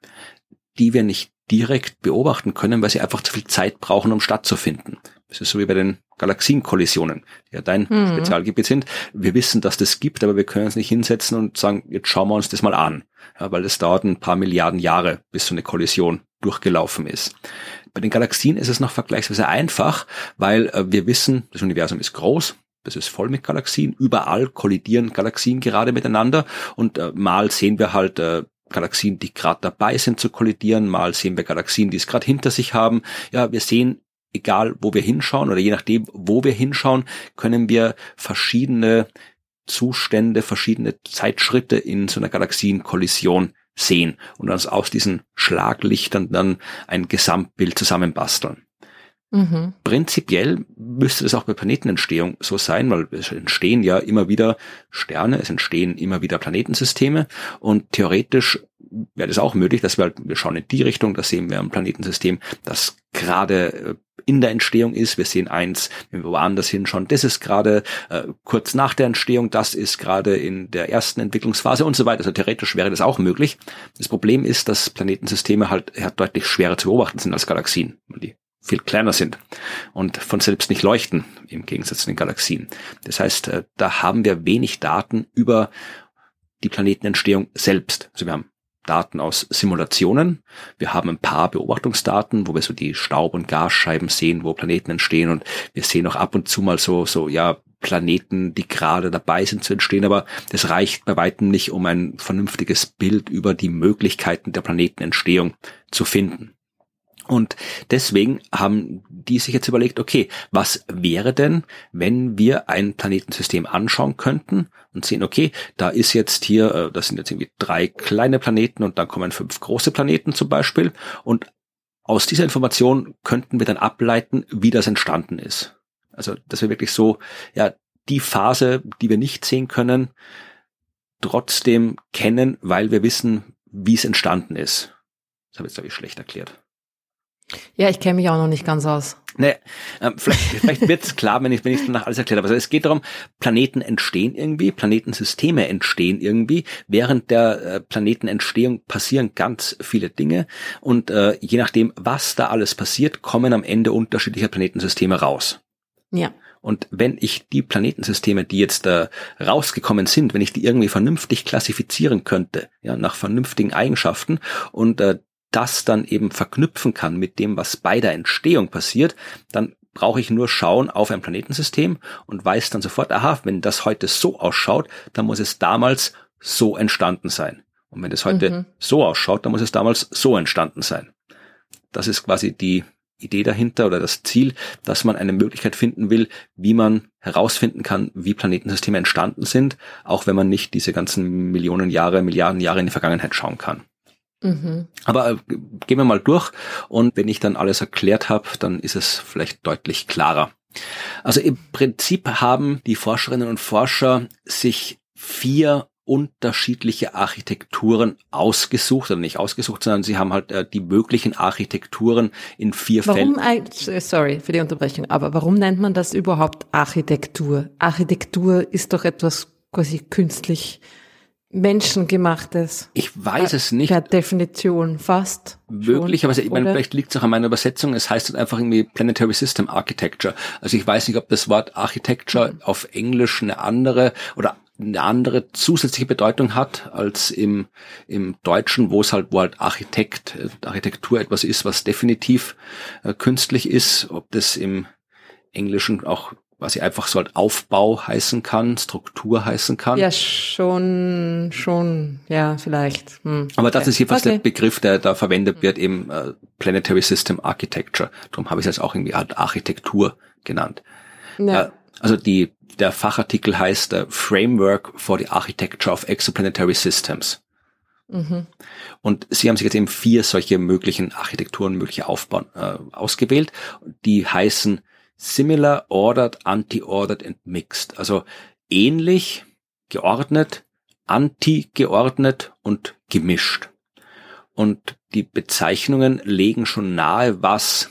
die wir nicht direkt beobachten können, weil sie einfach zu viel Zeit brauchen, um stattzufinden. Das ist so wie bei den Galaxienkollisionen, die ja dein mhm. Spezialgebiet sind. Wir wissen, dass das gibt, aber wir können uns nicht hinsetzen und sagen, jetzt schauen wir uns das mal an. Ja, weil es dauert ein paar Milliarden Jahre, bis so eine Kollision durchgelaufen ist. Bei den Galaxien ist es noch vergleichsweise einfach, weil äh, wir wissen, das Universum ist groß, das ist voll mit Galaxien. Überall kollidieren Galaxien gerade miteinander und äh, mal sehen wir halt äh, Galaxien, die gerade dabei sind zu kollidieren, mal sehen wir Galaxien, die es gerade hinter sich haben. Ja, wir sehen, egal wo wir hinschauen oder je nachdem, wo wir hinschauen, können wir verschiedene Zustände, verschiedene Zeitschritte in so einer Galaxienkollision sehen und uns aus diesen Schlaglichtern dann ein Gesamtbild zusammenbasteln. Mhm. Prinzipiell müsste das auch bei Planetenentstehung so sein, weil es entstehen ja immer wieder Sterne, es entstehen immer wieder Planetensysteme und theoretisch wäre das auch möglich, dass wir halt, wir schauen in die Richtung, da sehen wir ein Planetensystem, das gerade äh, in der Entstehung ist. Wir sehen eins, wenn wir woanders hinschauen, das ist gerade äh, kurz nach der Entstehung, das ist gerade in der ersten Entwicklungsphase und so weiter. Also theoretisch wäre das auch möglich. Das Problem ist, dass Planetensysteme halt ja, deutlich schwerer zu beobachten sind als Galaxien. Die viel kleiner sind und von selbst nicht leuchten, im Gegensatz zu den Galaxien. Das heißt, äh, da haben wir wenig Daten über die Planetenentstehung selbst. Also wir haben Daten aus Simulationen. Wir haben ein paar Beobachtungsdaten, wo wir so die Staub- und Gasscheiben sehen, wo Planeten entstehen und wir sehen auch ab und zu mal so, so, ja, Planeten, die gerade dabei sind zu entstehen, aber das reicht bei weitem nicht, um ein vernünftiges Bild über die Möglichkeiten der Planetenentstehung zu finden. Und deswegen haben die sich jetzt überlegt, okay, was wäre denn, wenn wir ein Planetensystem anschauen könnten und sehen, okay, da ist jetzt hier, äh, das sind jetzt irgendwie drei kleine Planeten und dann kommen fünf große Planeten zum Beispiel. Und aus dieser Information könnten wir dann ableiten, wie das entstanden ist. Also, dass wir wirklich so, ja, die Phase, die wir nicht sehen können, trotzdem kennen, weil wir wissen, wie es entstanden ist. Das habe ich jetzt, glaube ich, schlecht erklärt. Ja, ich kenne mich auch noch nicht ganz aus. Nee, äh, vielleicht, vielleicht wird es klar, wenn ich wenn ich danach alles erklärt habe. Also es geht darum, Planeten entstehen irgendwie, Planetensysteme entstehen irgendwie. Während der äh, Planetenentstehung passieren ganz viele Dinge und äh, je nachdem, was da alles passiert, kommen am Ende unterschiedliche Planetensysteme raus. Ja. Und wenn ich die Planetensysteme, die jetzt äh, rausgekommen sind, wenn ich die irgendwie vernünftig klassifizieren könnte, ja, nach vernünftigen Eigenschaften und äh, das dann eben verknüpfen kann mit dem, was bei der Entstehung passiert, dann brauche ich nur schauen auf ein Planetensystem und weiß dann sofort, aha, wenn das heute so ausschaut, dann muss es damals so entstanden sein. Und wenn es heute mhm. so ausschaut, dann muss es damals so entstanden sein. Das ist quasi die Idee dahinter oder das Ziel, dass man eine Möglichkeit finden will, wie man herausfinden kann, wie Planetensysteme entstanden sind, auch wenn man nicht diese ganzen Millionen Jahre, Milliarden Jahre in die Vergangenheit schauen kann. Mhm. Aber äh, gehen wir mal durch und wenn ich dann alles erklärt habe, dann ist es vielleicht deutlich klarer. Also im Prinzip haben die Forscherinnen und Forscher sich vier unterschiedliche Architekturen ausgesucht, oder nicht ausgesucht, sondern sie haben halt äh, die möglichen Architekturen in vier warum, Fällen. Sorry für die Unterbrechung, aber warum nennt man das überhaupt Architektur? Architektur ist doch etwas quasi künstlich menschengemachtes. Ich weiß es nicht. Per Definition fast. Wirklich, aber ich meine, vielleicht liegt es auch an meiner Übersetzung. Es heißt halt einfach irgendwie Planetary System Architecture. Also ich weiß nicht, ob das Wort Architecture mhm. auf Englisch eine andere oder eine andere zusätzliche Bedeutung hat als im, im Deutschen, wo es halt, wo halt Architekt, äh, Architektur etwas ist, was definitiv äh, künstlich ist, ob das im Englischen auch was sie einfach so halt Aufbau heißen kann, Struktur heißen kann. Ja, schon, schon, ja, vielleicht. Hm. Aber das okay. ist jedenfalls okay. der Begriff, der da verwendet wird, eben äh, Planetary System Architecture. Darum habe ich es jetzt auch irgendwie Architektur genannt. Ja. Äh, also die, der Fachartikel heißt äh, Framework for the Architecture of Exoplanetary Systems. Mhm. Und sie haben sich jetzt eben vier solche möglichen Architekturen, mögliche Aufbauen äh, ausgewählt. Die heißen similar, ordered, anti-ordered and mixed. Also ähnlich, geordnet, anti-geordnet und gemischt. Und die Bezeichnungen legen schon nahe, was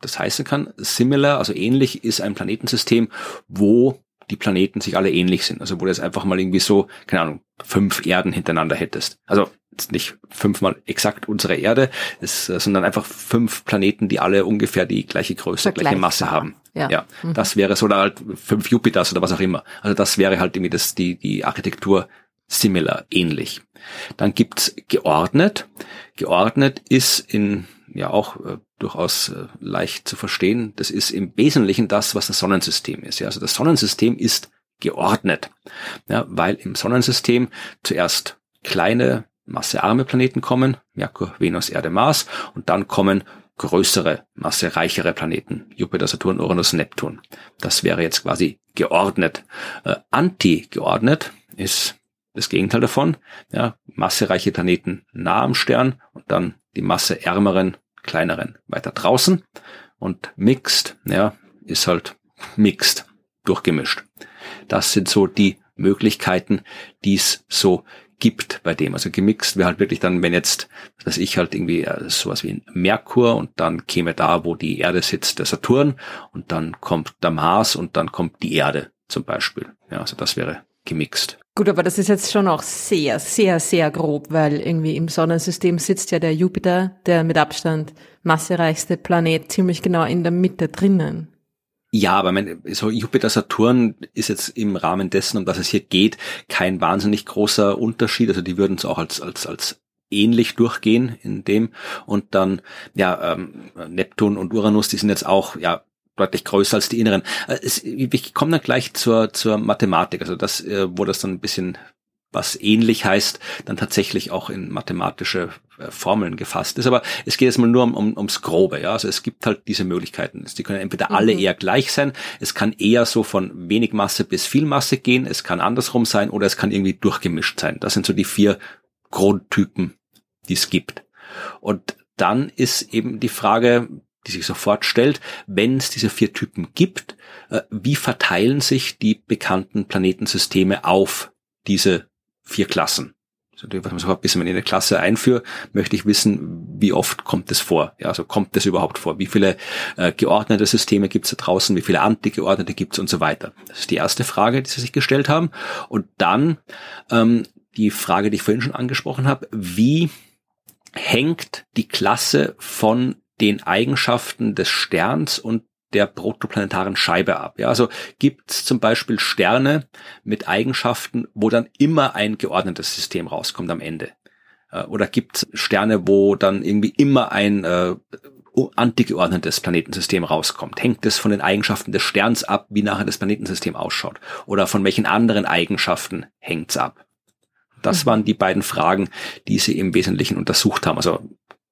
das heißen kann. Similar, also ähnlich, ist ein Planetensystem, wo die Planeten sich alle ähnlich sind. Also wo du jetzt einfach mal irgendwie so, keine Ahnung, fünf Erden hintereinander hättest. Also nicht fünfmal exakt unsere Erde, es, äh, sondern einfach fünf Planeten, die alle ungefähr die gleiche Größe, gleiche Masse haben. Ja, ja mhm. das wäre so oder halt fünf Jupiters oder was auch immer. Also das wäre halt irgendwie das, die, die Architektur similar, ähnlich. Dann gibt's geordnet. Geordnet ist in ja auch äh, durchaus äh, leicht zu verstehen. Das ist im Wesentlichen das, was das Sonnensystem ist. Ja, also das Sonnensystem ist geordnet, ja, weil im Sonnensystem zuerst kleine massearme Planeten kommen, Merkur, Venus, Erde, Mars, und dann kommen größere, massereichere Planeten, Jupiter, Saturn, Uranus, Neptun. Das wäre jetzt quasi geordnet. Äh, anti-geordnet ist das Gegenteil davon. Ja, massereiche Planeten nah am Stern und dann die masseärmeren, kleineren weiter draußen. Und mixed, ja, ist halt mixed, durchgemischt. Das sind so die Möglichkeiten, die es so gibt bei dem. Also gemixt wäre halt wirklich dann, wenn jetzt, dass ich halt irgendwie äh, sowas wie ein Merkur und dann käme da, wo die Erde sitzt, der Saturn und dann kommt der Mars und dann kommt die Erde zum Beispiel. Ja, also das wäre gemixt. Gut, aber das ist jetzt schon auch sehr, sehr, sehr grob, weil irgendwie im Sonnensystem sitzt ja der Jupiter, der mit Abstand massereichste Planet, ziemlich genau in der Mitte drinnen. Ja, aber mein, so Jupiter Saturn ist jetzt im Rahmen dessen, um das es hier geht, kein wahnsinnig großer Unterschied. Also die würden es auch als, als, als ähnlich durchgehen in dem. Und dann, ja, ähm, Neptun und Uranus, die sind jetzt auch, ja, deutlich größer als die inneren. Äh, ich komme dann gleich zur, zur Mathematik, also das, äh, wo das dann ein bisschen was ähnlich heißt, dann tatsächlich auch in mathematische äh, Formeln gefasst ist. Aber es geht jetzt mal nur um, um, ums Grobe. Ja? Also es gibt halt diese Möglichkeiten. Die können entweder mhm. alle eher gleich sein, es kann eher so von wenig Masse bis viel Masse gehen, es kann andersrum sein oder es kann irgendwie durchgemischt sein. Das sind so die vier Grundtypen, die es gibt. Und dann ist eben die Frage, die sich sofort stellt, wenn es diese vier Typen gibt, äh, wie verteilen sich die bekannten Planetensysteme auf diese vier Klassen. Das was man sofort, bis man in eine Klasse einführe, möchte ich wissen, wie oft kommt es vor? Ja, also kommt es überhaupt vor? Wie viele äh, geordnete Systeme gibt es da draußen? Wie viele antigeordnete gibt es und so weiter? Das ist die erste Frage, die Sie sich gestellt haben. Und dann ähm, die Frage, die ich vorhin schon angesprochen habe, wie hängt die Klasse von den Eigenschaften des Sterns und der protoplanetaren Scheibe ab. Ja, also gibt es zum Beispiel Sterne mit Eigenschaften, wo dann immer ein geordnetes System rauskommt am Ende. Äh, oder gibt es Sterne, wo dann irgendwie immer ein äh, antigeordnetes Planetensystem rauskommt? Hängt es von den Eigenschaften des Sterns ab, wie nachher das Planetensystem ausschaut? Oder von welchen anderen Eigenschaften hängt's ab? Das mhm. waren die beiden Fragen, die sie im Wesentlichen untersucht haben. Also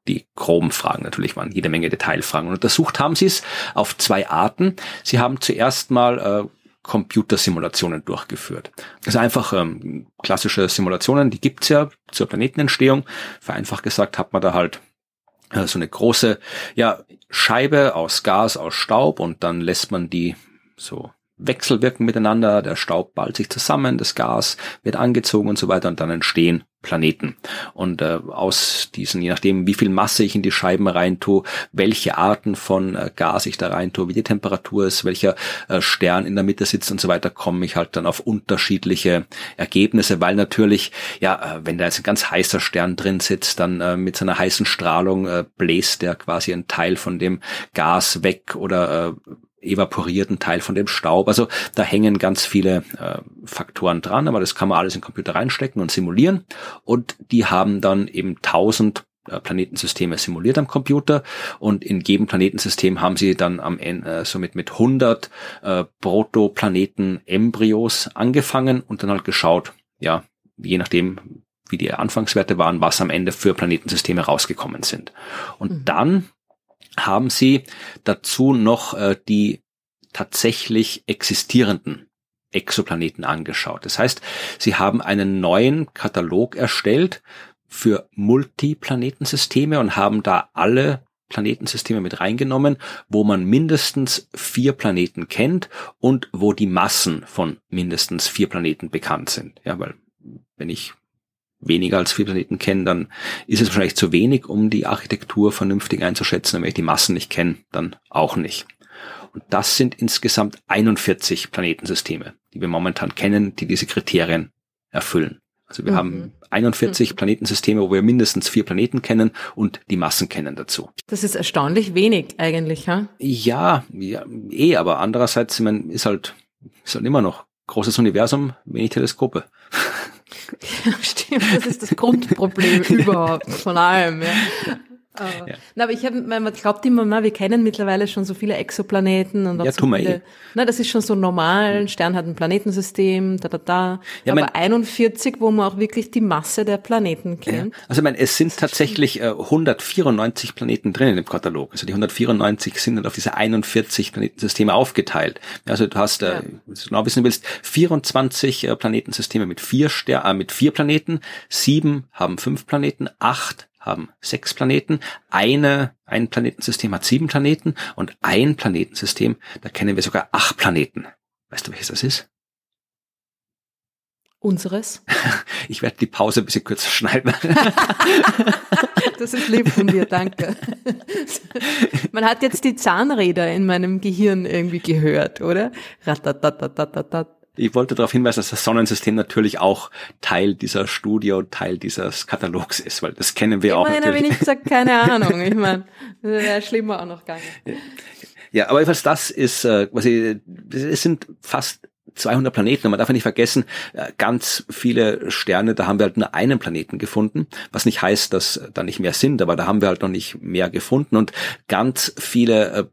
die groben Fragen natürlich waren jede Menge Detailfragen. Und untersucht haben sie es auf zwei Arten. Sie haben zuerst mal äh, Computersimulationen durchgeführt. Also einfach ähm, klassische Simulationen, die gibt's ja zur Planetenentstehung. Vereinfacht gesagt hat man da halt äh, so eine große ja, Scheibe aus Gas, aus Staub und dann lässt man die so wechselwirken miteinander, der Staub ballt sich zusammen, das Gas wird angezogen und so weiter und dann entstehen Planeten. Und äh, aus diesen, je nachdem, wie viel Masse ich in die Scheiben rein tue, welche Arten von äh, Gas ich da rein tue, wie die Temperatur ist, welcher äh, Stern in der Mitte sitzt und so weiter, komme ich halt dann auf unterschiedliche Ergebnisse, weil natürlich, ja, äh, wenn da jetzt ein ganz heißer Stern drin sitzt, dann äh, mit seiner heißen Strahlung äh, bläst der quasi einen Teil von dem Gas weg oder äh, evaporierten Teil von dem Staub. Also da hängen ganz viele äh, Faktoren dran, aber das kann man alles in den Computer reinstecken und simulieren. Und die haben dann eben tausend äh, Planetensysteme simuliert am Computer und in jedem Planetensystem haben sie dann am Ende äh, somit mit 100 äh, Protoplaneten-Embryos angefangen und dann halt geschaut, ja, je nachdem, wie die Anfangswerte waren, was am Ende für Planetensysteme rausgekommen sind. Und mhm. dann haben sie dazu noch äh, die tatsächlich existierenden Exoplaneten angeschaut. Das heißt, sie haben einen neuen Katalog erstellt für Multiplanetensysteme und haben da alle Planetensysteme mit reingenommen, wo man mindestens vier Planeten kennt und wo die Massen von mindestens vier Planeten bekannt sind. Ja, weil wenn ich weniger als vier Planeten kennen, dann ist es wahrscheinlich zu wenig, um die Architektur vernünftig einzuschätzen. Und wenn ich die Massen nicht kenne, dann auch nicht. Und das sind insgesamt 41 Planetensysteme, die wir momentan kennen, die diese Kriterien erfüllen. Also wir mhm. haben 41 mhm. Planetensysteme, wo wir mindestens vier Planeten kennen und die Massen kennen dazu. Das ist erstaunlich wenig eigentlich, ha? Ja, ja eh, aber andererseits man, ist halt, ist halt immer noch großes Universum, wenig Teleskope. Ja, stimmt, das ist das Grundproblem überhaupt von allem. Ja. Aber, ja. na, aber ich habe, man glaubt immer mal, wir kennen mittlerweile schon so viele Exoplaneten und auch ja, so viele. Eh. Na, das ist schon so normal. Ein Stern hat ein Planetensystem, da, da, da. Ja, aber mein, 41, wo man auch wirklich die Masse der Planeten kennt. Ja. Also, ich meine, es sind tatsächlich äh, 194 Planeten drin im Katalog. Also die 194 sind dann auf diese 41 Planetensysteme aufgeteilt. Also du hast, äh, wenn du genau wissen willst, 24 äh, Planetensysteme mit vier Ster äh, mit vier Planeten, sieben haben fünf Planeten, acht haben sechs Planeten, eine, ein Planetensystem hat sieben Planeten und ein Planetensystem, da kennen wir sogar acht Planeten. Weißt du, welches das ist? Unseres? Ich werde die Pause ein bisschen kürzer schneiden. Das ist lieb von dir, danke. Man hat jetzt die Zahnräder in meinem Gehirn irgendwie gehört, oder? Ratatatatat. Ich wollte darauf hinweisen, dass das Sonnensystem natürlich auch Teil dieser Studie und Teil dieses Katalogs ist, weil das kennen wir Immerhin auch. Immerhin habe ich nicht gesagt, keine Ahnung. Ich meine, wäre schlimmer auch noch gar nicht. Ja, aber jedenfalls das ist, äh, was ich, es sind fast 200 Planeten und man darf ja nicht vergessen, äh, ganz viele Sterne, da haben wir halt nur einen Planeten gefunden, was nicht heißt, dass da nicht mehr sind, aber da haben wir halt noch nicht mehr gefunden und ganz viele äh,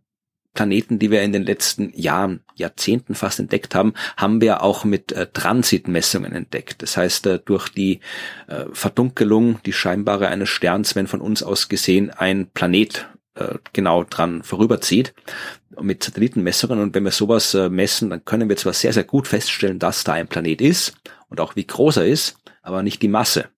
Planeten, die wir in den letzten Jahren, Jahrzehnten fast entdeckt haben, haben wir auch mit äh, Transitmessungen entdeckt. Das heißt, äh, durch die äh, Verdunkelung, die scheinbare eines Sterns, wenn von uns aus gesehen ein Planet äh, genau dran vorüberzieht, mit Satellitenmessungen. Und wenn wir sowas äh, messen, dann können wir zwar sehr, sehr gut feststellen, dass da ein Planet ist und auch wie groß er ist, aber nicht die Masse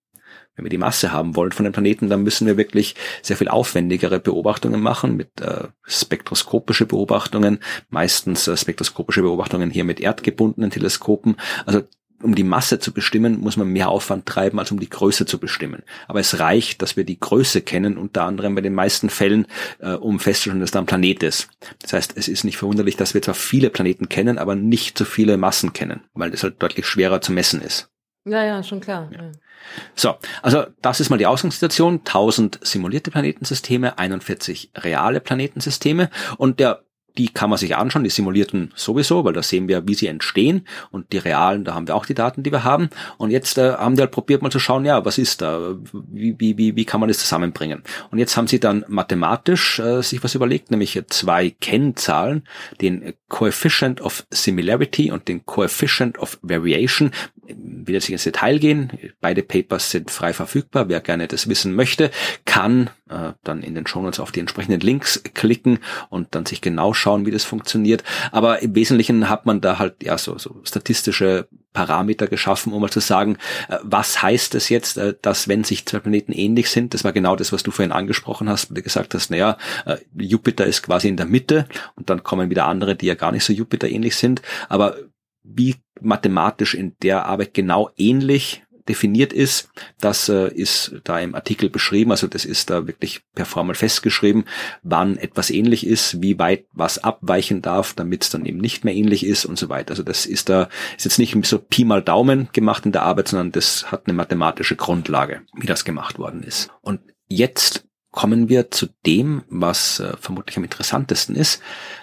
wenn wir die Masse haben wollen von den Planeten, dann müssen wir wirklich sehr viel aufwendigere Beobachtungen machen mit äh, spektroskopische Beobachtungen, meistens äh, spektroskopische Beobachtungen hier mit erdgebundenen Teleskopen. Also um die Masse zu bestimmen, muss man mehr Aufwand treiben, als um die Größe zu bestimmen. Aber es reicht, dass wir die Größe kennen, unter anderem bei den meisten Fällen, äh, um festzustellen, dass da ein Planet ist. Das heißt, es ist nicht verwunderlich, dass wir zwar viele Planeten kennen, aber nicht so viele Massen kennen, weil das halt deutlich schwerer zu messen ist. Ja, ja, schon klar. Ja. So, also das ist mal die Ausgangssituation. 1000 simulierte Planetensysteme, 41 reale Planetensysteme und der die kann man sich anschauen, die simulierten sowieso, weil da sehen wir, wie sie entstehen und die realen, da haben wir auch die Daten, die wir haben. Und jetzt äh, haben die halt probiert mal zu schauen, ja, was ist da, wie, wie, wie, wie kann man das zusammenbringen? Und jetzt haben sie dann mathematisch äh, sich was überlegt, nämlich zwei Kennzahlen, den Coefficient of Similarity und den Coefficient of Variation will jetzt nicht ins Detail gehen. Beide Papers sind frei verfügbar. Wer gerne das wissen möchte, kann äh, dann in den Shownotes auf die entsprechenden Links klicken und dann sich genau schauen, wie das funktioniert. Aber im Wesentlichen hat man da halt ja so, so statistische Parameter geschaffen, um mal zu sagen, äh, was heißt es jetzt, äh, dass wenn sich zwei Planeten ähnlich sind, das war genau das, was du vorhin angesprochen hast, wo du gesagt hast, naja, äh, Jupiter ist quasi in der Mitte und dann kommen wieder andere, die ja gar nicht so Jupiter ähnlich sind. Aber wie mathematisch in der Arbeit genau ähnlich definiert ist. Das äh, ist da im Artikel beschrieben, also das ist da wirklich per Formel festgeschrieben, wann etwas ähnlich ist, wie weit was abweichen darf, damit es dann eben nicht mehr ähnlich ist und so weiter. Also das ist da ist jetzt nicht so Pi mal Daumen gemacht in der Arbeit, sondern das hat eine mathematische Grundlage, wie das gemacht worden ist. Und jetzt kommen wir zu dem, was äh, vermutlich am interessantesten ist.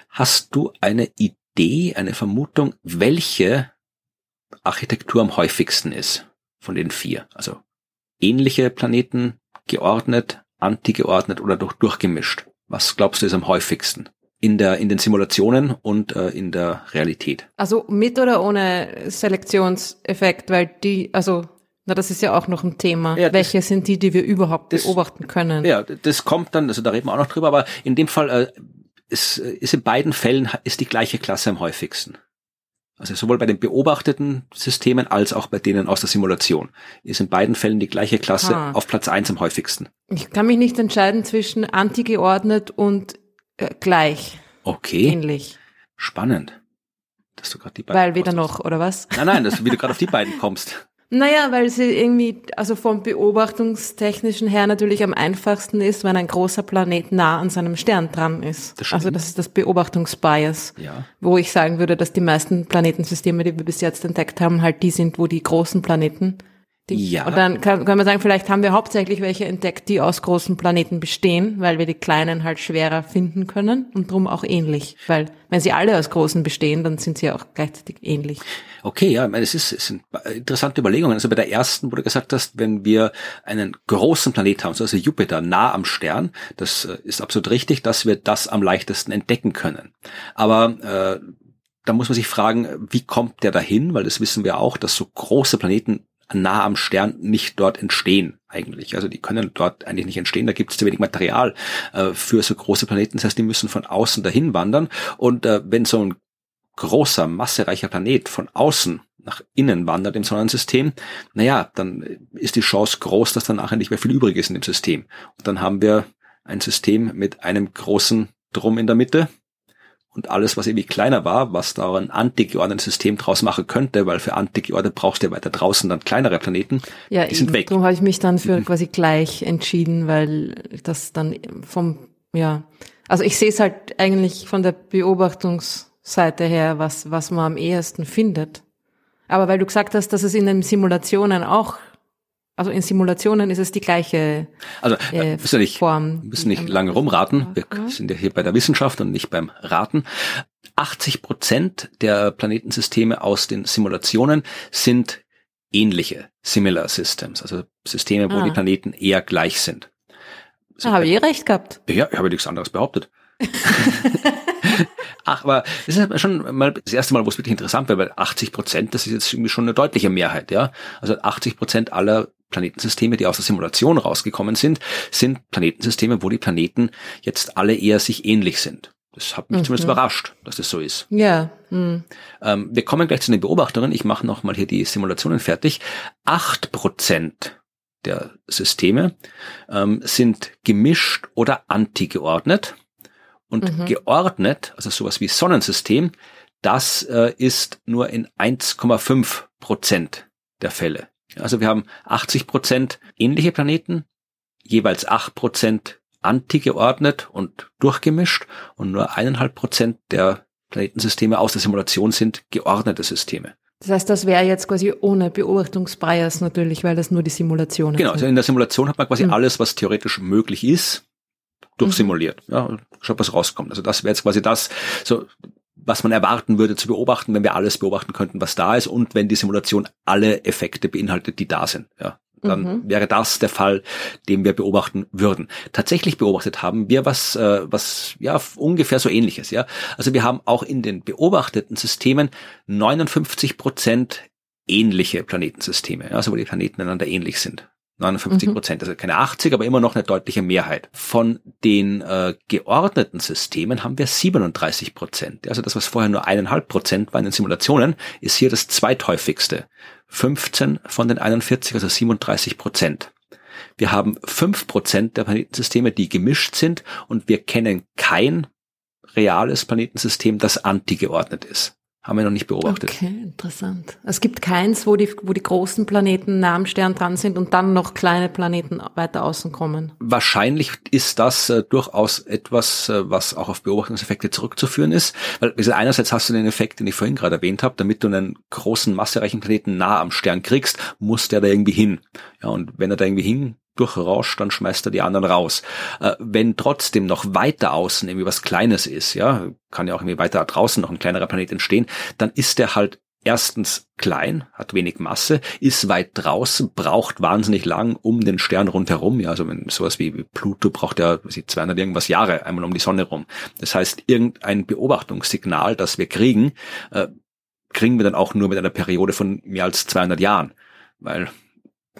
Hast du eine Idee, eine Vermutung, welche Architektur am häufigsten ist von den vier. Also ähnliche Planeten, geordnet, antigeordnet oder doch durchgemischt. Was glaubst du ist am häufigsten? In der, in den Simulationen und äh, in der Realität. Also mit oder ohne Selektionseffekt, weil die, also na, das ist ja auch noch ein Thema. Ja, Welche das, sind die, die wir überhaupt das, beobachten können? Ja, das kommt dann, also da reden wir auch noch drüber, aber in dem Fall äh, ist, ist in beiden Fällen ist die gleiche Klasse am häufigsten. Also sowohl bei den beobachteten Systemen als auch bei denen aus der Simulation ist in beiden Fällen die gleiche Klasse ah. auf Platz eins am häufigsten. Ich kann mich nicht entscheiden zwischen antigeordnet und äh, gleich. Okay. Ähnlich. Spannend. Dass du gerade die beiden Weil weder noch, oder was? Nein, nein, dass du wieder gerade auf die beiden kommst. Naja, weil sie irgendwie, also vom beobachtungstechnischen her natürlich am einfachsten ist, wenn ein großer Planet nah an seinem Stern dran ist. Das also das ist das Beobachtungsbias. Ja. Wo ich sagen würde, dass die meisten Planetensysteme, die wir bis jetzt entdeckt haben, halt die sind, wo die großen Planeten Die, ja. Und dann kann, kann man sagen, vielleicht haben wir hauptsächlich welche entdeckt, die aus großen Planeten bestehen, weil wir die kleinen halt schwerer finden können und drum auch ähnlich. Weil wenn sie alle aus großen bestehen, dann sind sie auch gleichzeitig ähnlich. Okay, ja, ich meine, es, ist, es sind interessante Überlegungen. Also bei der ersten, wo du gesagt hast, wenn wir einen großen Planet haben, also Jupiter nah am Stern, das äh, ist absolut richtig, dass wir das am leichtesten entdecken können. Aber äh, da muss man sich fragen, wie kommt der dahin? Weil das wissen wir auch, dass so große Planeten nah am Stern nicht dort entstehen eigentlich. Also die können dort eigentlich nicht entstehen. Da gibt es zu wenig Material äh, für so große Planeten. Das heißt, die müssen von außen dahin wandern. Und äh, wenn so ein großer, massereicher Planet von außen nach innen wandert im Sonnensystem, naja, dann ist die Chance groß, dass dann nachher nicht mehr viel übrig ist in dem System. Und dann haben wir ein System mit einem großen Drum in der Mitte, und alles, was irgendwie kleiner war, was da ein antigeordnetes System draus machen könnte, weil für antigeordnet brauchst du ja weiter draußen dann kleinere Planeten, ja, die sind weg. Darum habe ich mich dann für mhm. quasi gleich entschieden, weil das dann vom, ja, also ich sehe es halt eigentlich von der Beobachtungsseite her, was, was man am ehesten findet. Aber weil du gesagt hast, dass es in den Simulationen auch also in Simulationen ist es die gleiche also, äh, müssen nicht, Form. müssen nicht lange rumraten. Wir sind ja hier bei der Wissenschaft und nicht beim Raten. 80 Prozent der Planetensysteme aus den Simulationen sind ähnliche Similar Systems, also Systeme, wo ah. die Planeten eher gleich sind. So, habe ich recht gehabt. Ja, ich habe nichts anderes behauptet. Ach, aber das ist schon mal das erste Mal, wo es wirklich interessant wird, weil 80 Prozent, das ist jetzt irgendwie schon eine deutliche Mehrheit, ja. Also 80 Prozent aller Planetensysteme, die aus der Simulation rausgekommen sind, sind Planetensysteme, wo die Planeten jetzt alle eher sich ähnlich sind. Das hat mich mhm. zumindest überrascht, dass das so ist. Ja. Mhm. Ähm, wir kommen gleich zu den Beobachtungen. Ich mache noch mal hier die Simulationen fertig. Acht Prozent der Systeme ähm, sind gemischt oder antigeordnet. Und mhm. geordnet, also sowas wie Sonnensystem, das äh, ist nur in 1,5 Prozent der Fälle. Also wir haben 80 Prozent ähnliche Planeten, jeweils 8 Prozent antigeordnet und durchgemischt und nur eineinhalb Prozent der Planetensysteme aus der Simulation sind geordnete Systeme. Das heißt, das wäre jetzt quasi ohne Beobachtungsbias natürlich, weil das nur die Simulationen Genau, also in der Simulation hat man quasi mhm. alles, was theoretisch möglich ist, durchsimuliert. Mhm. Ja, schaut, was rauskommt. Also das wäre jetzt quasi das, so was man erwarten würde zu beobachten, wenn wir alles beobachten könnten, was da ist und wenn die Simulation alle Effekte beinhaltet, die da sind. Ja, dann mhm. wäre das der Fall, den wir beobachten würden. Tatsächlich beobachtet haben wir was, äh, was ja ungefähr so ähnliches. Ja, also wir haben auch in den beobachteten Systemen 59 Prozent ähnliche Planetensysteme, also wo die Planeten einander ähnlich sind. 59 mhm. Prozent, mhm. also keine 80, aber immer noch eine deutliche Mehrheit. Von den äh, geordneten Systemen haben wir 37 Prozent. Also das, was vorher nur eineinhalb Prozent war in den Simulationen, ist hier das zweithäufigste. 15 von den 41, also 37 Prozent. Wir haben fünf Prozent der Planetensysteme, die gemischt sind und wir kennen kein reales Planetensystem, das antigeordnet ist. Haben wir noch nicht beobachtet. Okay, interessant. Es gibt keins, wo die, wo die großen Planeten nah am Stern dran sind und dann noch kleine Planeten weiter außen kommen. Wahrscheinlich ist das äh, durchaus etwas, äh, was auch auf Beobachtungseffekte zurückzuführen ist. Weil also einerseits hast du den Effekt, den ich vorhin gerade erwähnt habe, damit du einen großen, massereichen Planeten nah am Stern kriegst, muss der da irgendwie hin. Ja, und wenn er da irgendwie hin durchrauscht, dann schmeißt er die anderen raus. Äh, wenn trotzdem noch weiter außen irgendwie was Kleines ist, ja, kann ja auch irgendwie weiter draußen noch ein kleinerer Planet entstehen, dann ist der halt erstens klein, hat wenig Masse, ist weit draußen, braucht wahnsinnig lang um den Stern rundherum. Ja, also wenn sowas wie Pluto braucht ja 200 irgendwas Jahre einmal um die Sonne rum. Das heißt, irgendein Beobachtungssignal, das wir kriegen, äh, kriegen wir dann auch nur mit einer Periode von mehr als 200 Jahren, weil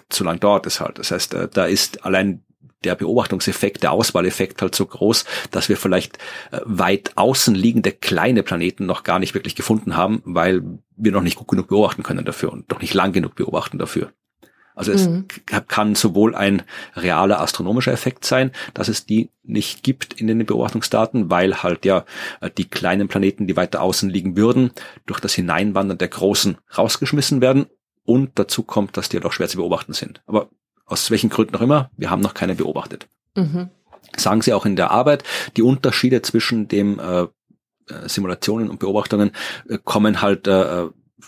zu lang dauert es halt. Das heißt, äh, da ist allein der Beobachtungseffekt, der Auswahleffekt halt so groß, dass wir vielleicht äh, weit außen liegende kleine Planeten noch gar nicht wirklich gefunden haben, weil wir noch nicht gut genug beobachten können dafür und noch nicht lang genug beobachten dafür. Also es mhm. kann sowohl ein realer astronomischer Effekt sein, dass es die nicht gibt in den Beobachtungsdaten, weil halt ja äh, die kleinen Planeten, die weiter außen liegen würden, durch das Hineinwandern der großen rausgeschmissen werden und dazu kommt, dass die doch schwer zu beobachten sind. Aber aus welchen Gründen auch immer, wir haben noch keine beobachtet. Mhm. Sagen Sie auch in der Arbeit, die Unterschiede zwischen dem äh, äh Simulationen und Beobachtungen äh, kommen halt äh,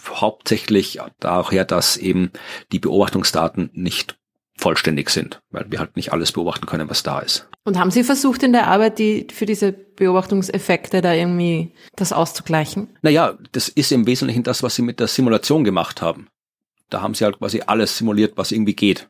hauptsächlich daher, dass eben die Beobachtungsdaten nicht vollständig sind, weil wir halt nicht alles beobachten können, was da ist. Und haben Sie versucht in der Arbeit, die für diese Beobachtungseffekte da irgendwie das auszugleichen? Naja, das ist im Wesentlichen das, was Sie mit der Simulation gemacht haben. Da haben Sie halt quasi alles simuliert, was irgendwie geht.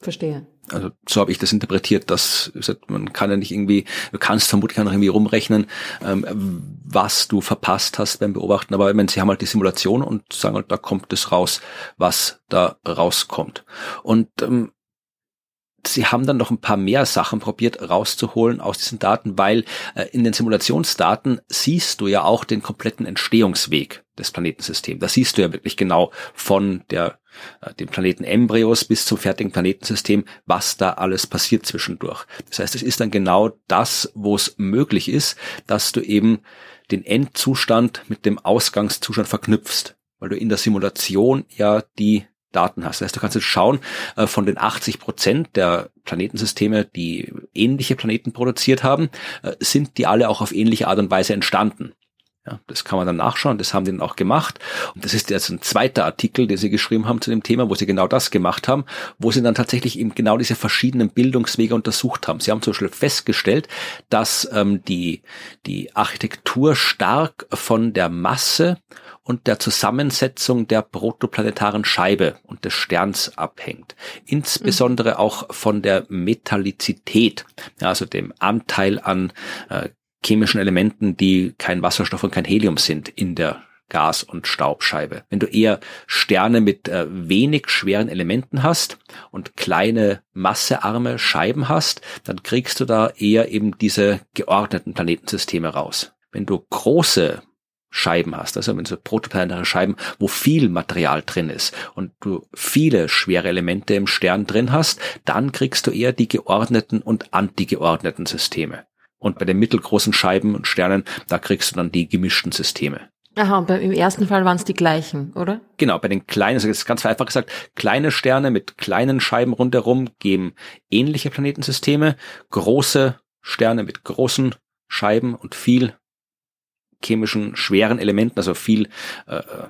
Verstehe. Also so habe ich das interpretiert, dass man kann ja nicht irgendwie, du kannst vermutlich auch noch irgendwie rumrechnen, ähm, was du verpasst hast beim Beobachten, aber ich meine, sie haben halt die Simulation und sagen halt, da kommt es raus, was da rauskommt. Und ähm, sie haben dann noch ein paar mehr Sachen probiert rauszuholen aus diesen Daten, weil äh, in den Simulationsdaten siehst du ja auch den kompletten Entstehungsweg des Planetensystems. Da siehst du ja wirklich genau von der äh, dem Planeten Embryos bis zum fertigen Planetensystem, was da alles passiert zwischendurch. Das heißt, es ist dann genau das, wo es möglich ist, dass du eben den Endzustand mit dem Ausgangszustand verknüpfst, weil du in der Simulation ja die Daten hast. Das heißt, du kannst jetzt schauen, äh, von den 80 Prozent der Planetensysteme, die ähnliche Planeten produziert haben, äh, sind die alle auch auf ähnliche Art und Weise entstanden. Ja, das kann man dann nachschauen, das haben die dann auch gemacht. Und das ist jetzt ein zweiter Artikel, den sie geschrieben haben zu dem Thema, wo sie genau das gemacht haben, wo sie dann tatsächlich eben genau diese verschiedenen Bildungswege untersucht haben. Sie haben zum Beispiel festgestellt, dass ähm, die, die Architektur stark von der Masse und der Zusammensetzung der protoplanetaren Scheibe und des Sterns abhängt. Insbesondere mhm. auch von der Metallizität, also dem Anteil an äh, chemischen Elementen, die kein Wasserstoff und kein Helium sind in der Gas- und Staubscheibe. Wenn du eher Sterne mit äh, wenig schweren Elementen hast und kleine massearme Scheiben hast, dann kriegst du da eher eben diese geordneten Planetensysteme raus. Wenn du große Scheiben hast, also wenn so protoplanetare Scheiben, wo viel Material drin ist und du viele schwere Elemente im Stern drin hast, dann kriegst du eher die geordneten und antigeordneten Systeme. Und bei den mittelgroßen Scheiben und Sternen, da kriegst du dann die gemischten Systeme. Aha, und im ersten Fall waren es die gleichen, oder? Genau, bei den kleinen, also jetzt ganz vereinfacht gesagt, kleine Sterne mit kleinen Scheiben rundherum geben ähnliche Planetensysteme, große Sterne mit großen Scheiben und viel chemischen schweren Elementen, also viel äh, äh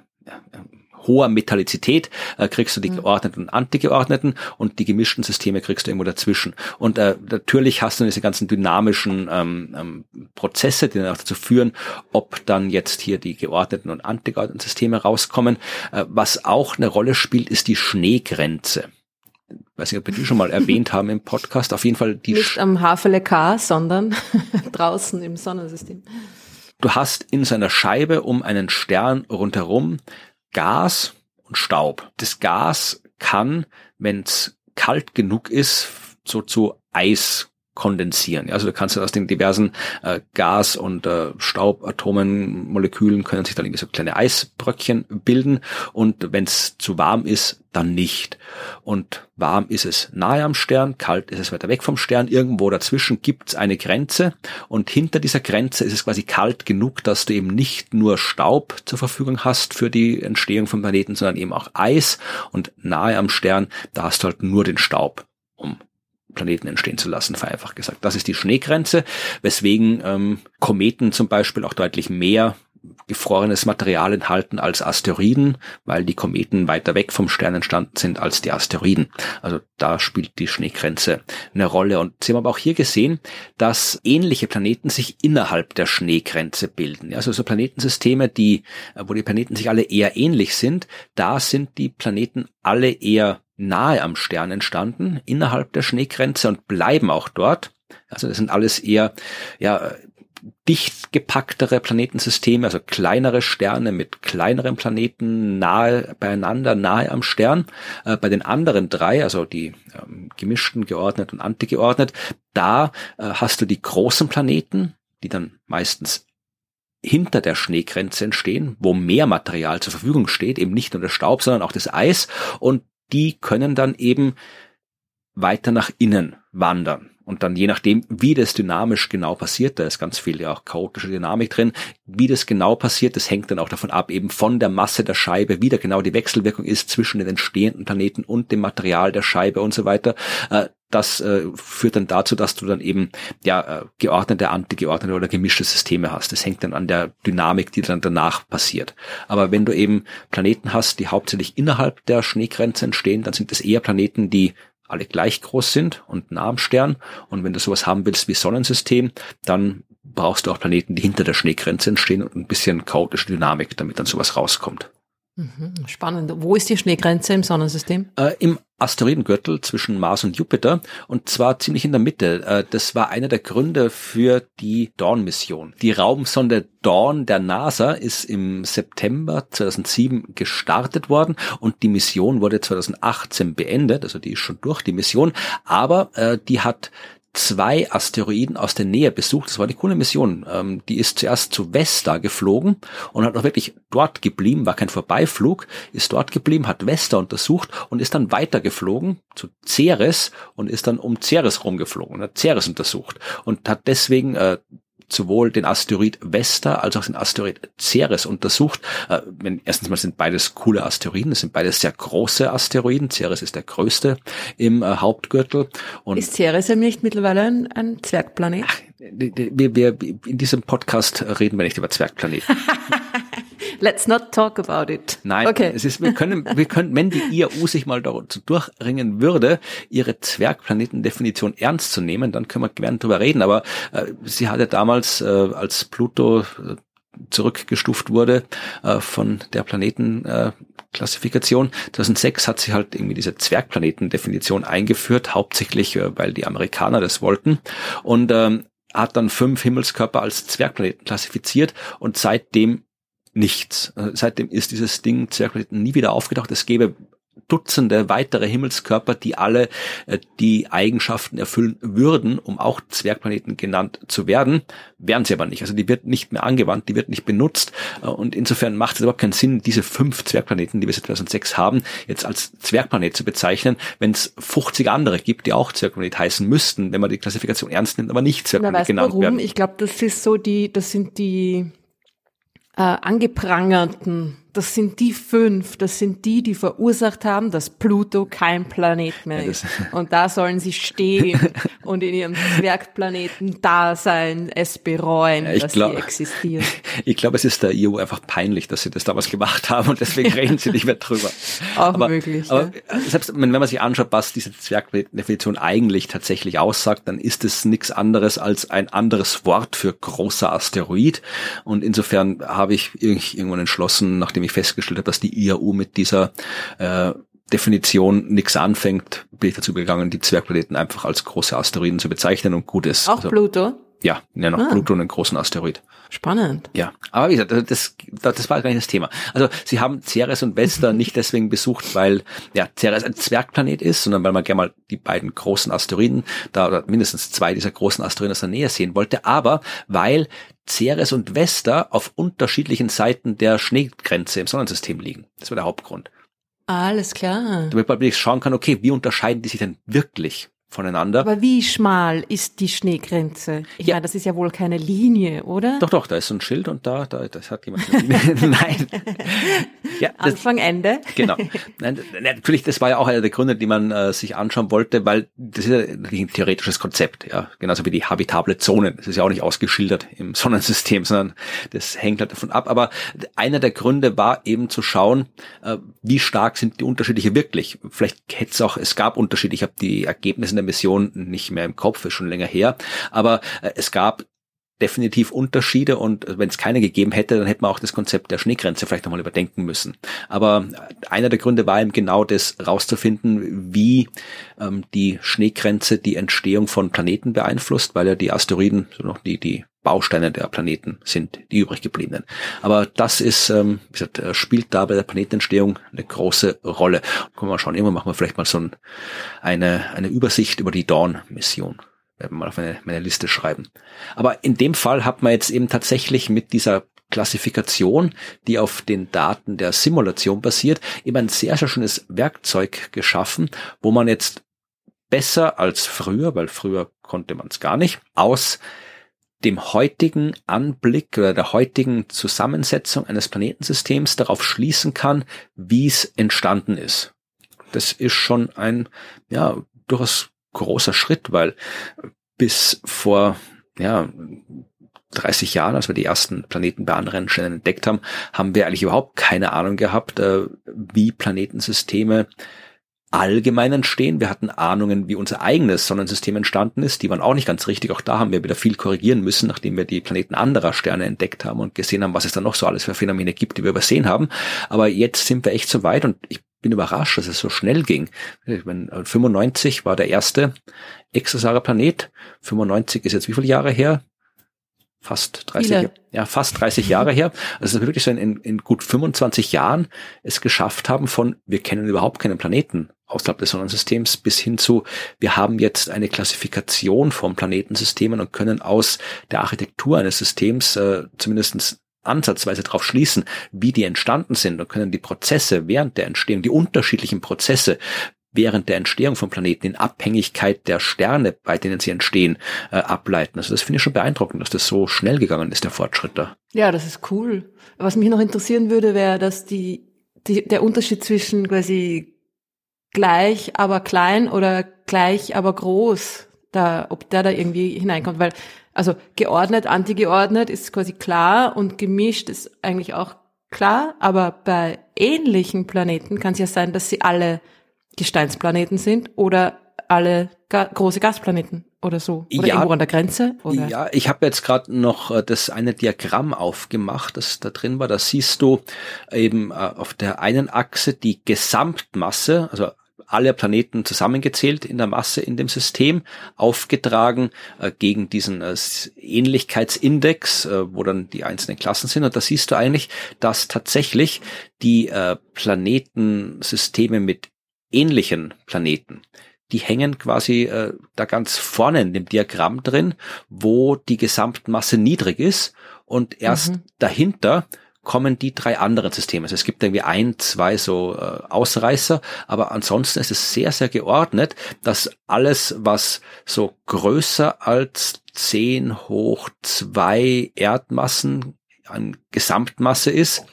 hoher Metallizität, äh, kriegst du die mhm. geordneten und antigeordneten und die gemischten Systeme kriegst du irgendwo dazwischen. Und äh, natürlich hast du diese ganzen dynamischen ähm, ähm, Prozesse, die dann auch dazu führen, ob dann jetzt hier die geordneten und antigeordneten Systeme rauskommen. Äh, was auch eine Rolle spielt, ist die Schneegrenze weiß nicht, ob wir die schon mal erwähnt haben im Podcast, auf jeden Fall die... Nicht am Havele K, sondern draußen im Sonnensystem. Du hast in seiner Scheibe um einen Stern rundherum Gas und Staub. Das Gas kann, wenn es kalt genug ist, so zu Eis kondensieren. Also du kannst aus den diversen äh, Gas- und äh, Staubatomen, Molekülen können sich dann irgendwie so kleine Eisbröckchen bilden und wenn es zu warm ist, dann nicht. Und warm ist es nahe am Stern, kalt ist es weiter weg vom Stern. Irgendwo dazwischen gibt es eine Grenze und hinter dieser Grenze ist es quasi kalt genug, dass du eben nicht nur Staub zur Verfügung hast für die Entstehung von Planeten, sondern eben auch Eis und nahe am Stern, da hast du halt nur den Staub, um Planeten entstehen zu lassen, vereinfacht gesagt. Das ist die Schneegrenze, weswegen ähm, Kometen zum Beispiel auch deutlich mehr gefrorenes Material enthalten als Asteroiden, weil die Kometen weiter weg vom Stern entstanden sind als die Asteroiden. Also da spielt die Schneegrenze eine Rolle. Und Sie haben aber auch hier gesehen, dass ähnliche Planeten sich innerhalb der Schneegrenze bilden. Also so Planetensysteme, die, wo die Planeten sich alle eher ähnlich sind, da sind die Planeten alle eher nahe am Stern entstanden, innerhalb der Schneegrenze und bleiben auch dort. Also das sind alles eher ja, dicht gepacktere Planetensysteme, also kleinere Sterne mit kleineren Planeten nahe beieinander, nahe am Stern. Äh, bei den anderen drei, also die ähm, gemischten, geordnet und antigeordnet, da äh, hast du die großen Planeten, die dann meistens hinter der Schneegrenze entstehen, wo mehr Material zur Verfügung steht, eben nicht nur der Staub, sondern auch das Eis. Und die können dann eben weiter nach innen wandern. Und dann je nachdem, wie das dynamisch genau passiert, da ist ganz viel ja auch chaotische Dynamik drin, wie das genau passiert, das hängt dann auch davon ab, eben von der Masse der Scheibe, wie da genau die Wechselwirkung ist zwischen den entstehenden Planeten und dem Material der Scheibe und so weiter. Das äh, führt dann dazu, dass du dann eben ja äh, geordnete, antigeordnete oder gemischte Systeme hast. Das hängt dann an der Dynamik, die dann danach passiert. Aber wenn du eben Planeten hast, die hauptsächlich innerhalb der Schneegrenze entstehen, dann sind es eher Planeten, die alle gleich groß sind und nah am. Und wenn du sowas haben willst wie Sonnensystem, dann brauchst du auch Planeten, die hinter der Schneegrenze entstehen und ein bisschen chaotische Dynamik, damit dann sowas rauskommt. Mhm, spannend. Wo ist die Schneegrenze im Sonnensystem? Äh, Im Asteroidengürtel zwischen Mars und Jupiter und zwar ziemlich in der Mitte. Äh, das war einer der Gründe für die Dawn-Mission. Die Raumsonde Dawn der NASA ist im September 2007 gestartet worden und die Mission wurde 2018 beendet, also die ist schon durch, die Mission, aber äh, die hat zwei Asteroiden aus der Nähe besucht. Das war eine coole Mission. Ähm, die ist zuerst zu Vesta geflogen und hat auch wirklich dort geblieben, war kein Vorbeiflug, ist dort geblieben, hat Vesta untersucht und ist dann weitergeflogen zu Ceres und ist dann um Ceres rumgeflogen und hat Ceres untersucht und hat deswegen äh, sowohl den Asteroid Vesta als auch den Asteroid Ceres untersucht. Äh, erstens mal sind beides coole Asteroiden, es sind beides sehr große Asteroiden. Ceres ist der größte im äh, Hauptgürtel. Und ist Ceres ja nicht mittlerweile ein, ein Zwergplanet? Ach, wir, wir, in diesem Podcast reden wir nicht über Zwergplaneten. Let's not talk about it. Nein, okay. es ist, wir können, wir können, wenn die IAU sich mal dazu durchringen würde, ihre Zwergplanetendefinition ernst zu nehmen, dann können wir gerne drüber reden. Aber äh, sie hatte damals, äh, als Pluto äh, zurückgestuft wurde äh, von der Planetenklassifikation. Äh, 2006 hat sie halt irgendwie diese Zwergplanetendefinition eingeführt, hauptsächlich, äh, weil die Amerikaner das wollten. Und ähm, hat dann fünf Himmelskörper als Zwergplaneten klassifiziert und seitdem nichts. Äh, seitdem ist dieses Ding Zwergplaneten nie wieder aufgetaucht. Es gäbe Dutzende weitere Himmelskörper, die alle äh, die Eigenschaften erfüllen würden, um auch Zwergplaneten genannt zu werden, werden sie aber nicht. Also die wird nicht mehr angewandt, die wird nicht benutzt äh, und insofern macht es überhaupt keinen Sinn, diese fünf Zwergplaneten, die wir seit 2006 haben, jetzt als Zwergplanet zu bezeichnen, wenn es 50 andere gibt, die auch Zwergplanet heißen müssten, wenn man die Klassifikation ernst nimmt, aber nicht Zwergplanet genannt warum? werden. Ich glaube, das ist so die, das sind die äh, angeprangerten das sind die fünf, das sind die, die verursacht haben, dass Pluto kein Planet mehr ist. Und da sollen sie stehen und in ihrem Zwergplaneten da sein, es bereuen, ja, dass glaub, sie existieren. Ich glaube, es ist der EU einfach peinlich, dass sie das damals gemacht haben und deswegen reden sie nicht mehr drüber. Auch aber, möglich. Aber ja. selbst wenn man sich anschaut, was diese Zwergdefinition eigentlich tatsächlich aussagt, dann ist es nichts anderes als ein anderes Wort für großer Asteroid. Und insofern habe ich irgendwann entschlossen, nachdem ich festgestellt habe, dass die IAU mit dieser äh, Definition nichts anfängt, bin ich dazu gegangen, die Zwergplaneten einfach als große Asteroiden zu bezeichnen und gut ist. Auch also, Pluto? Ja, ja noch ah. Pluto einen großen Asteroid. Spannend. Ja, aber wie gesagt, das, das war gar nicht das Thema. Also sie haben Ceres und Vesta nicht deswegen besucht, weil ja Ceres ein Zwergplanet ist, sondern weil man gerne mal die beiden großen Asteroiden, da oder mindestens zwei dieser großen Asteroiden aus der Nähe sehen wollte, aber weil Ceres und Vesta auf unterschiedlichen Seiten der Schneegrenze im Sonnensystem liegen. Das war der Hauptgrund. Alles klar. Damit man schauen kann, okay, wie unterscheiden die sich denn wirklich? Voneinander. Aber wie schmal ist die Schneegrenze? Ich ja. meine, das ist ja wohl keine Linie, oder? Doch, doch, da ist so ein Schild und da, da das hat jemand eine Linie. Nein. Ja, das, Anfang, Ende. Genau. Nein, natürlich, das war ja auch einer der Gründe, die man äh, sich anschauen wollte, weil das ist ja ein theoretisches Konzept, ja. Genauso wie die habitable Zonen. Das ist ja auch nicht ausgeschildert im Sonnensystem, sondern das hängt halt davon ab. Aber einer der Gründe war eben zu schauen, äh, wie stark sind die Unterschiede wirklich. Vielleicht hätte es auch, es gab Unterschiede. Ich habe die Ergebnisse in der Mission nicht mehr im Kopf, ist schon länger her. Aber äh, es gab definitiv Unterschiede und wenn es keine gegeben hätte, dann hätte man auch das Konzept der Schneegrenze vielleicht nochmal überdenken müssen. Aber einer der Gründe war eben genau das rauszufinden, wie ähm, die Schneegrenze die Entstehung von Planeten beeinflusst, weil ja die Asteroiden so noch die, die Bausteine der Planeten sind, die übrig gebliebenen. Aber das ist, ähm, wie gesagt, äh, spielt da bei der Planetenentstehung eine große Rolle. Können wir mal schauen, irgendwann machen wir vielleicht mal so ein, eine, eine Übersicht über die Dawn-Mission mal auf meine, meine Liste schreiben. Aber in dem Fall hat man jetzt eben tatsächlich mit dieser Klassifikation, die auf den Daten der Simulation basiert, eben ein sehr, sehr schönes Werkzeug geschaffen, wo man jetzt besser als früher, weil früher konnte man es gar nicht, aus dem heutigen Anblick oder der heutigen Zusammensetzung eines Planetensystems darauf schließen kann, wie es entstanden ist. Das ist schon ein, ja, durchaus großer Schritt, weil bis vor ja, 30 Jahren, als wir die ersten Planeten bei anderen Stellen entdeckt haben, haben wir eigentlich überhaupt keine Ahnung gehabt, äh, wie Planetensysteme allgemein entstehen. Wir hatten Ahnungen, wie unser eigenes Sonnensystem entstanden ist. Die waren auch nicht ganz richtig. Auch da haben wir wieder viel korrigieren müssen, nachdem wir die Planeten anderer Sterne entdeckt haben und gesehen haben, was es da noch so alles für Phänomene gibt, die wir übersehen haben. Aber jetzt sind wir echt so weit und ich bin überrascht, dass es so schnell ging. Ich meine, 95 war der erste exosarer Planet. 95 ist jetzt wie viele Jahre her? fast 30, Viele. ja, fast 30 Jahre her. Also wirklich so in, in gut 25 Jahren es geschafft haben von, wir kennen überhaupt keinen Planeten außerhalb des Sonnensystems bis hin zu, wir haben jetzt eine Klassifikation von Planetensystemen und können aus der Architektur eines Systems äh, zumindest ansatzweise darauf schließen, wie die entstanden sind und können die Prozesse während der Entstehung, die unterschiedlichen Prozesse während der Entstehung von Planeten in Abhängigkeit der Sterne, bei denen sie entstehen, äh, ableiten. Also das finde ich schon beeindruckend, dass das so schnell gegangen ist, der Fortschritt da. Ja, das ist cool. Was mich noch interessieren würde, wäre, dass die, die, der Unterschied zwischen quasi gleich, aber klein oder gleich, aber groß, da, ob der da irgendwie hineinkommt, weil, also geordnet, antigeordnet ist quasi klar und gemischt ist eigentlich auch klar, aber bei ähnlichen Planeten kann es ja sein, dass sie alle Gesteinsplaneten sind oder alle ga große Gasplaneten oder so. Oder ja, irgendwo an der Grenze? Oder? Ja, ich habe jetzt gerade noch äh, das eine Diagramm aufgemacht, das da drin war. Da siehst du eben äh, auf der einen Achse die Gesamtmasse, also alle Planeten zusammengezählt in der Masse in dem System, aufgetragen äh, gegen diesen äh, Ähnlichkeitsindex, äh, wo dann die einzelnen Klassen sind. Und da siehst du eigentlich, dass tatsächlich die äh, Planetensysteme mit ähnlichen Planeten. Die hängen quasi äh, da ganz vorne in dem Diagramm drin, wo die Gesamtmasse niedrig ist und erst mhm. dahinter kommen die drei anderen Systeme. Also es gibt irgendwie ein, zwei so äh, Ausreißer, aber ansonsten ist es sehr, sehr geordnet, dass alles, was so größer als 10 hoch zwei Erdmassen an Gesamtmasse ist.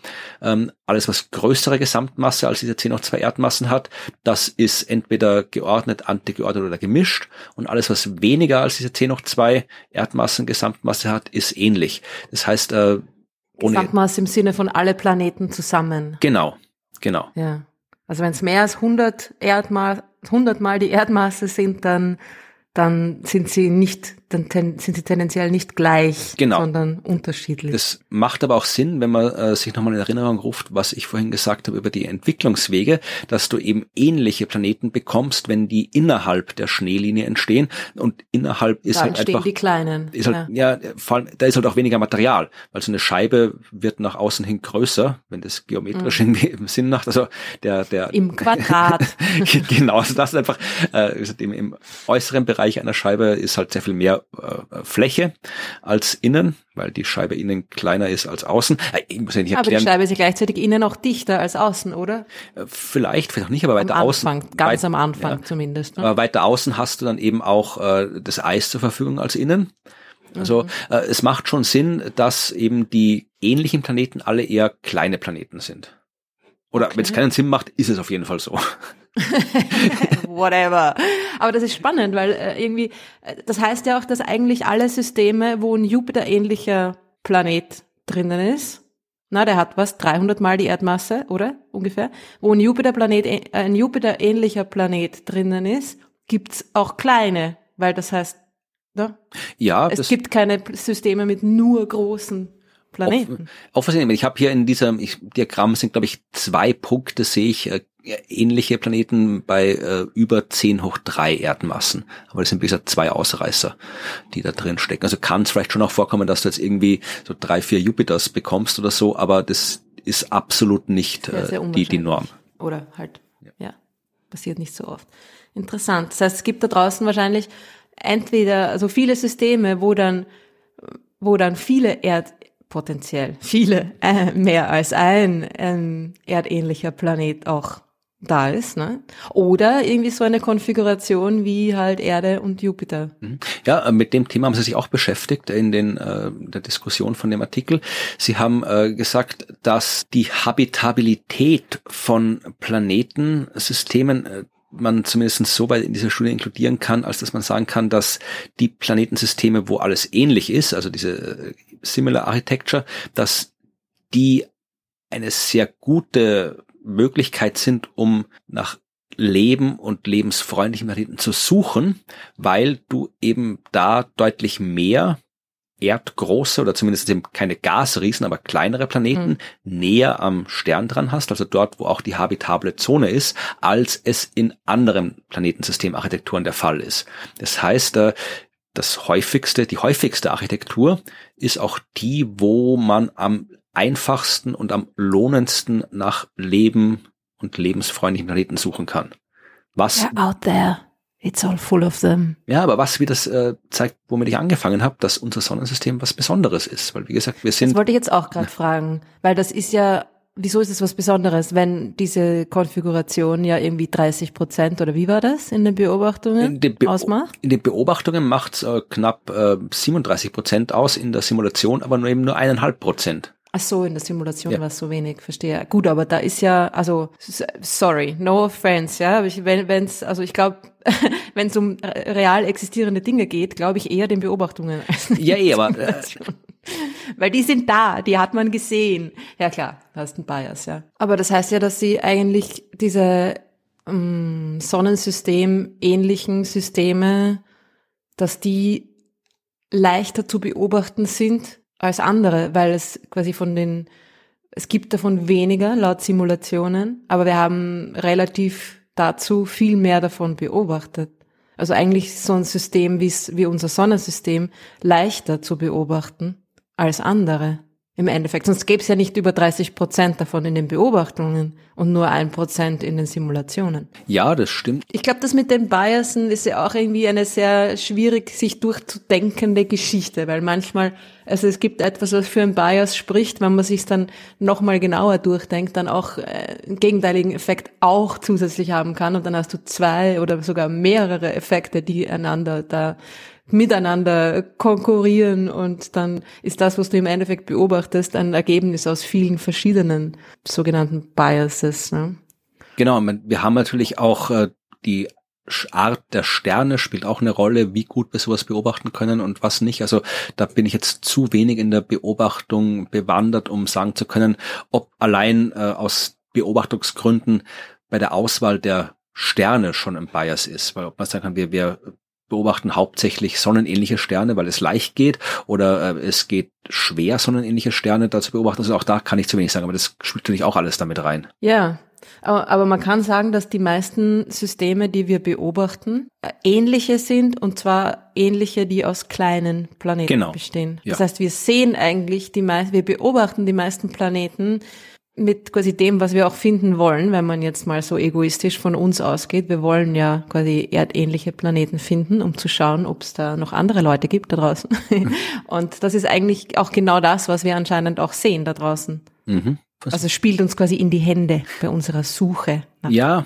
Ähm, alles, was größere Gesamtmasse als diese 10 hoch 2 Erdmassen hat, das ist entweder geordnet, antigeordnet oder gemischt. Und alles, was weniger als diese 10 hoch 2 Erdmassen Gesamtmasse hat, ist ähnlich. Das heißt, äh, ohne Gesamtmasse im Sinne von alle Planeten zusammen. Genau, genau. Ja. Also wenn es mehr als 100 Erdma 100 mal die Erdmasse sind, dann dann sind sie nicht, dann ten, sind sie tendenziell nicht gleich, genau. sondern unterschiedlich. Das macht aber auch Sinn, wenn man äh, sich nochmal in Erinnerung ruft, was ich vorhin gesagt habe über die Entwicklungswege, dass du eben ähnliche Planeten bekommst, wenn die innerhalb der Schneelinie entstehen und innerhalb ist da halt einfach die kleinen. Ist halt, ja, ja vor allem, da ist halt auch weniger Material, weil so eine Scheibe wird nach außen hin größer, wenn das geometrisch mhm. irgendwie Sinn macht. Also der der im Quadrat. genau, also das ist einfach äh, im, im äußeren Bereich einer Scheibe ist halt sehr viel mehr Fläche als innen, weil die Scheibe innen kleiner ist als außen. Äh, ich muss ja nicht erklären. Aber die Scheibe ist ja gleichzeitig innen auch dichter als außen, oder? Äh, vielleicht, vielleicht auch nicht, aber weiter am außen. Anfang, ganz weit, am Anfang ja, zumindest. Ne? Weiter außen hast du dann eben auch äh, das Eis zur Verfügung als innen. Also mhm. äh, es macht schon Sinn, dass eben die ähnlichen Planeten alle eher kleine Planeten sind. Oder okay. wenn es keinen Sinn macht, ist es auf jeden Fall so. Whatever. Aber das ist spannend, weil äh, irgendwie, äh, das heißt ja auch, dass eigentlich alle Systeme, wo ein Jupiter-ähnlicher Planet drinnen ist, na, der hat was, 300 mal die Erdmasse, oder? Ungefähr. Wo ein Jupiter-Planet, äh, ein Jupiter-ähnlicher Planet drinnen ist, gibt's auch kleine, weil das heißt, ne? Ja. Es gibt keine Systeme mit nur großen Planeten. Offensichtlich, ich habe hier in diesem Diagramm sind, glaube ich, zwei Punkte, sehe ich ähnliche Planeten bei äh, über 10 hoch 3 Erdmassen. Aber das sind bisher zwei Ausreißer, die da drin stecken. Also kann es vielleicht schon auch vorkommen, dass du jetzt irgendwie so drei, vier Jupiters bekommst oder so, aber das ist absolut nicht äh, die, die Norm. Oder halt, ja. ja, passiert nicht so oft. Interessant. Das heißt, es gibt da draußen wahrscheinlich entweder also viele Systeme, wo dann wo dann viele Erd potenziell viele äh, mehr als ein ähm, erdähnlicher Planet auch da ist, ne? Oder irgendwie so eine Konfiguration wie halt Erde und Jupiter. Mhm. Ja, äh, mit dem Thema haben Sie sich auch beschäftigt in den äh, der Diskussion von dem Artikel. Sie haben äh, gesagt, dass die Habitabilität von Planetensystemen äh, man zumindest so weit in dieser Studie inkludieren kann, als dass man sagen kann, dass die Planetensysteme, wo alles ähnlich ist, also diese äh, Similar Architecture, dass die eine sehr gute Möglichkeit sind, um nach Leben und lebensfreundlichen Planeten zu suchen, weil du eben da deutlich mehr erdgroße oder zumindest eben keine Gasriesen, aber kleinere Planeten mhm. näher am Stern dran hast, also dort, wo auch die habitable Zone ist, als es in anderen Planetensystemarchitekturen der Fall ist. Das heißt, äh, das häufigste, die häufigste Architektur ist auch die, wo man am einfachsten und am lohnendsten nach Leben und lebensfreundlichen Planeten suchen kann. Was? They're out there. It's all full of them. Ja, aber was wie das äh, zeigt, womit ich angefangen habe, dass unser Sonnensystem was Besonderes ist. Weil wie gesagt, wir sind. Das wollte ich jetzt auch gerade fragen, weil das ist ja, wieso ist es was Besonderes, wenn diese Konfiguration ja irgendwie 30 Prozent oder wie war das in den Beobachtungen in den Be ausmacht? In den Beobachtungen macht es äh, knapp äh, 37 Prozent aus, in der Simulation aber nur eben nur eineinhalb Prozent. Ach so, in der Simulation ja. war es so wenig, verstehe. Gut, aber da ist ja, also sorry, no offense, ja, ich, wenn wenn's, also ich glaube, wenn es um real existierende Dinge geht, glaube ich eher den Beobachtungen als Ja, eh, aber äh, weil die sind da, die hat man gesehen. Ja klar, du hast einen Bias, ja. Aber das heißt ja, dass sie eigentlich diese ähm, Sonnensystem ähnlichen Systeme, dass die leichter zu beobachten sind als andere, weil es quasi von den, es gibt davon weniger laut Simulationen, aber wir haben relativ dazu viel mehr davon beobachtet. Also eigentlich so ein System wie, wie unser Sonnensystem leichter zu beobachten als andere im Endeffekt. Sonst gäbe es ja nicht über 30 Prozent davon in den Beobachtungen und nur ein Prozent in den Simulationen. Ja, das stimmt. Ich glaube, das mit den Biasen ist ja auch irgendwie eine sehr schwierig sich durchzudenkende Geschichte, weil manchmal, also es gibt etwas, was für ein Bias spricht, wenn man sich dann nochmal genauer durchdenkt, dann auch äh, einen gegenteiligen Effekt auch zusätzlich haben kann und dann hast du zwei oder sogar mehrere Effekte, die einander da miteinander konkurrieren und dann ist das, was du im Endeffekt beobachtest, ein Ergebnis aus vielen verschiedenen sogenannten Biases. Ne? Genau, wir haben natürlich auch äh, die Art der Sterne spielt auch eine Rolle, wie gut wir sowas beobachten können und was nicht. Also da bin ich jetzt zu wenig in der Beobachtung bewandert, um sagen zu können, ob allein äh, aus Beobachtungsgründen bei der Auswahl der Sterne schon ein Bias ist, weil ob man sagen kann, wir, wir beobachten hauptsächlich sonnenähnliche Sterne, weil es leicht geht, oder äh, es geht schwer, sonnenähnliche Sterne da zu beobachten. Also auch da kann ich zu wenig sagen, aber das spielt natürlich auch alles damit rein. Ja, aber, aber man kann sagen, dass die meisten Systeme, die wir beobachten, äh, ähnliche sind und zwar ähnliche, die aus kleinen Planeten genau. bestehen. Das ja. heißt, wir sehen eigentlich die meisten, wir beobachten die meisten Planeten mit quasi dem, was wir auch finden wollen, wenn man jetzt mal so egoistisch von uns ausgeht. Wir wollen ja quasi erdähnliche Planeten finden, um zu schauen, ob es da noch andere Leute gibt da draußen. Und das ist eigentlich auch genau das, was wir anscheinend auch sehen da draußen. Mhm. Also spielt uns quasi in die Hände bei unserer Suche nach ja.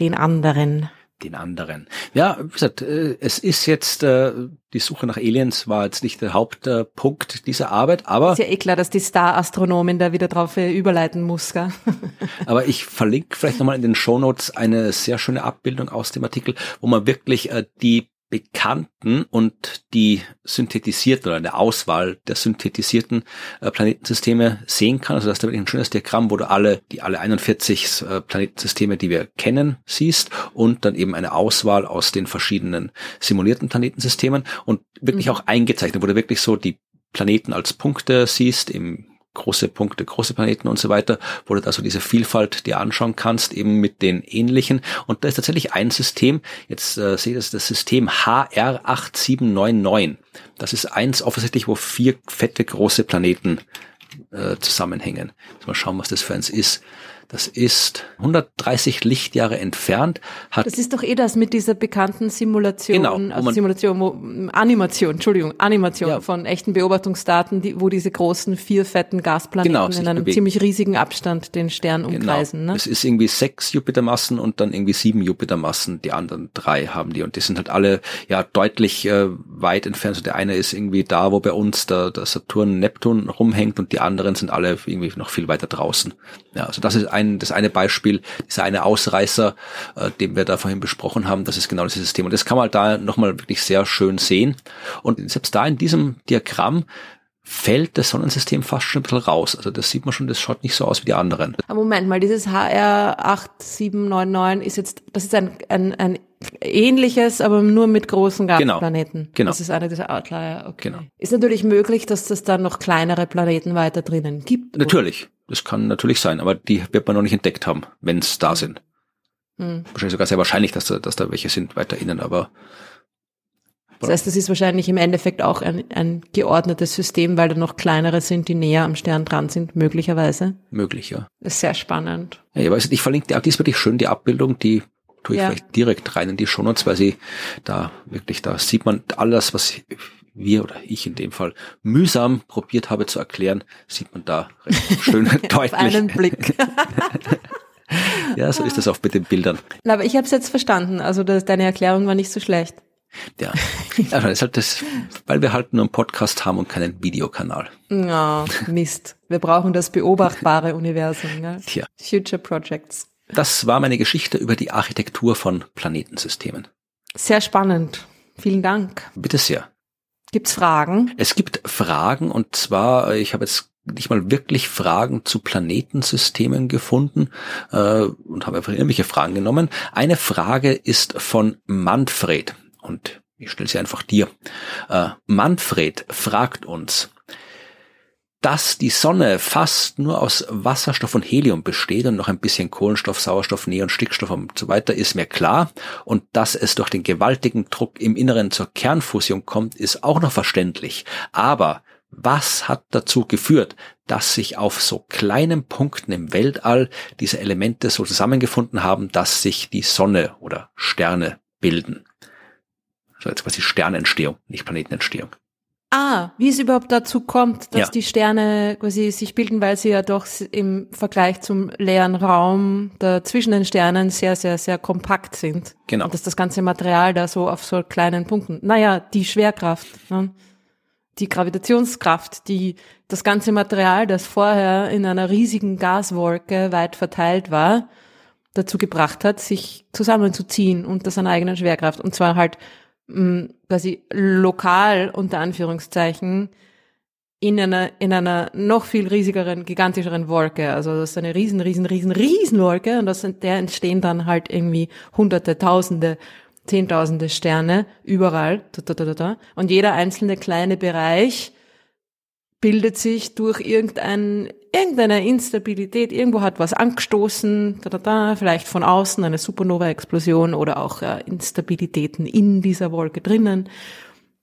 den anderen den anderen. Ja, wie gesagt, äh, es ist jetzt, äh, die Suche nach Aliens war jetzt nicht der Hauptpunkt dieser Arbeit, aber... Ist ja eh klar, dass die Star-Astronomin da wieder drauf äh, überleiten muss, gell? aber ich verlinke vielleicht nochmal in den Show Notes eine sehr schöne Abbildung aus dem Artikel, wo man wirklich die bekannten und die synthetisierten oder eine Auswahl der synthetisierten äh, Planetensysteme sehen kann. Also das ist da wirklich ein schönes Diagramm, wo du alle, die alle 41 äh, Planetensysteme, die wir kennen, siehst und dann eben eine Auswahl aus den verschiedenen simulierten Planetensystemen und wirklich mhm. auch eingezeichnet, wo du wirklich so die Planeten als Punkte siehst im große Punkte, große Planeten und so weiter, wo du da so diese Vielfalt dir anschauen kannst, eben mit den ähnlichen. Und da ist tatsächlich ein System, jetzt äh, seht ihr das, das System HR8799. Das ist eins offensichtlich, wo vier fette große Planeten äh, zusammenhängen. Mal schauen, was das für eins ist. Das ist 130 Lichtjahre entfernt. Hat das ist doch eh das mit dieser bekannten Simulation, genau, also Simulation, wo, Animation, Entschuldigung, Animation ja. von echten Beobachtungsdaten, die, wo diese großen vier fetten Gasplaneten genau, in einem bewegen. ziemlich riesigen Abstand den Stern genau. umkreisen. Genau. Ne? Es ist irgendwie sechs Jupitermassen und dann irgendwie sieben Jupitermassen. Die anderen drei haben die und die sind halt alle ja deutlich äh, weit entfernt. Also der eine ist irgendwie da, wo bei uns der, der Saturn, Neptun rumhängt und die anderen sind alle irgendwie noch viel weiter draußen. Ja, also das ist ein, das eine Beispiel, dieser eine Ausreißer, äh, den wir da vorhin besprochen haben, das ist genau dieses System. Und das kann man da nochmal wirklich sehr schön sehen. Und selbst da in diesem Diagramm fällt das Sonnensystem fast schon ein bisschen raus. Also das sieht man schon, das schaut nicht so aus wie die anderen. Moment mal, dieses HR 8799 ist jetzt, das ist ein, ein, ein ähnliches, aber nur mit großen Genau, Gasplaneten. genau. Das ist einer dieser Outlier, okay. Genau. Ist natürlich möglich, dass das dann noch kleinere Planeten weiter drinnen gibt. Natürlich, das kann natürlich sein, aber die wird man noch nicht entdeckt haben, wenn es da sind. Hm. Wahrscheinlich sogar sehr wahrscheinlich, dass da, dass da welche sind weiter innen, aber Das heißt, das ist wahrscheinlich im Endeffekt auch ein, ein geordnetes System, weil da noch kleinere sind, die näher am Stern dran sind, möglicherweise. möglich, ja. Das ist sehr spannend. Ja, ich weiß nicht, ich verlinke dir, die ist wirklich schön, die Abbildung, die tue ich Ja. vielleicht direkt rein in die Shownotes, weil sie da wirklich, da sieht man alles, was wir oder ich in dem Fall mühsam probiert habe zu erklären, sieht man da recht schön Auf deutlich. einen Blick. Ja, so ist das auch mit den Bildern. Na, Aber ich habe es jetzt verstanden. Also das, deine Erklärung war nicht so schlecht. Ja, also das ist halt das, weil wir halt nur einen Podcast haben und keinen Videokanal. Ja, Mist. Wir brauchen das beobachtbare Universum. Ja? Tja. Future Projects. Das war meine Geschichte über die Architektur von Planetensystemen. Sehr spannend. Vielen Dank. Bitte sehr. Gibt's Fragen? Es gibt Fragen und zwar, äh, ich habe jetzt nicht mal wirklich Fragen zu Planetensystemen gefunden äh, und habe einfach irgendwelche Fragen genommen. Eine Frage ist von Manfred und ich stelle sie einfach dir. Äh, Manfred fragt uns, dass die Sonne fast nur aus Wasserstoff und Helium besteht und noch ein bisschen Kohlenstoff, Sauerstoff, Neon, Stickstoff und so weiter, ist mir klar. Und dass es durch den gewaltigen Druck im Inneren zur Kernfusion kommt, ist auch noch verständlich. Aber was hat dazu geführt, dass sich auf so kleinen Punkten im Weltall diese Elemente so zusammengefunden haben, dass sich die Sonne oder Sterne bilden? Also jetzt quasi Sternentstehung, nicht Planetenentstehung. Ah, wie es überhaupt dazu kommt, dass Ja. die Sterne quasi sich bilden, weil sie ja doch im Vergleich zum leeren Raum da zwischen den Sternen sehr, sehr, sehr kompakt sind. Genau. Und dass das ganze Material da so auf so kleinen Punkten, naja, die Schwerkraft, ne? die Gravitationskraft, die das ganze Material, das vorher in einer riesigen Gaswolke weit verteilt war, dazu gebracht hat, sich zusammenzuziehen unter seiner eigenen Schwerkraft. Und zwar halt mh, quasi lokal unter Anführungszeichen in einer, in einer noch viel riesigeren, gigantischeren Wolke. Also das ist eine riesen, riesen, riesen, riesen Wolke und aus der entstehen dann halt irgendwie hunderte, tausende, zehntausende Sterne überall. Und jeder einzelne kleine Bereich bildet sich durch irgendein, irgendeine Instabilität, irgendwo hat was angestoßen, da, da, da, vielleicht von außen eine Supernova-Explosion oder auch äh, Instabilitäten in dieser Wolke drinnen,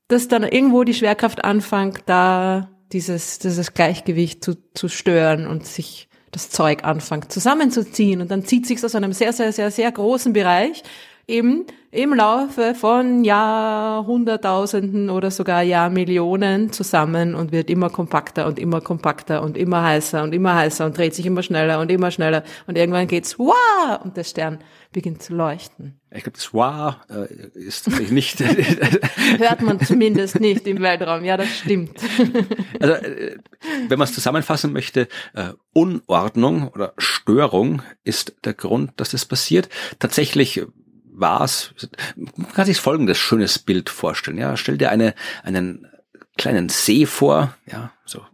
dass dann irgendwo die Schwerkraft anfängt, da dieses, dieses Gleichgewicht zu, zu stören und sich das Zeug anfängt zusammenzuziehen. Und dann zieht sich aus einem sehr, sehr, sehr, sehr großen Bereich eben im Laufe von Jahrhunderttausenden oder sogar Jahrmillionen zusammen und wird immer kompakter und immer kompakter und immer heißer und immer heißer und dreht sich immer schneller und immer schneller und irgendwann geht's wow und der Stern beginnt zu leuchten. Ich glaube, das Wow äh, ist nicht. Hört man zumindest nicht im Weltraum. Ja, das stimmt. also, äh, wenn man es zusammenfassen möchte, äh, Unordnung oder Störung ist der Grund, dass das passiert. Tatsächlich war es, man kann sich folgendes schönes Bild vorstellen. Ja, stell dir eine, einen kleinen See vor, ja, so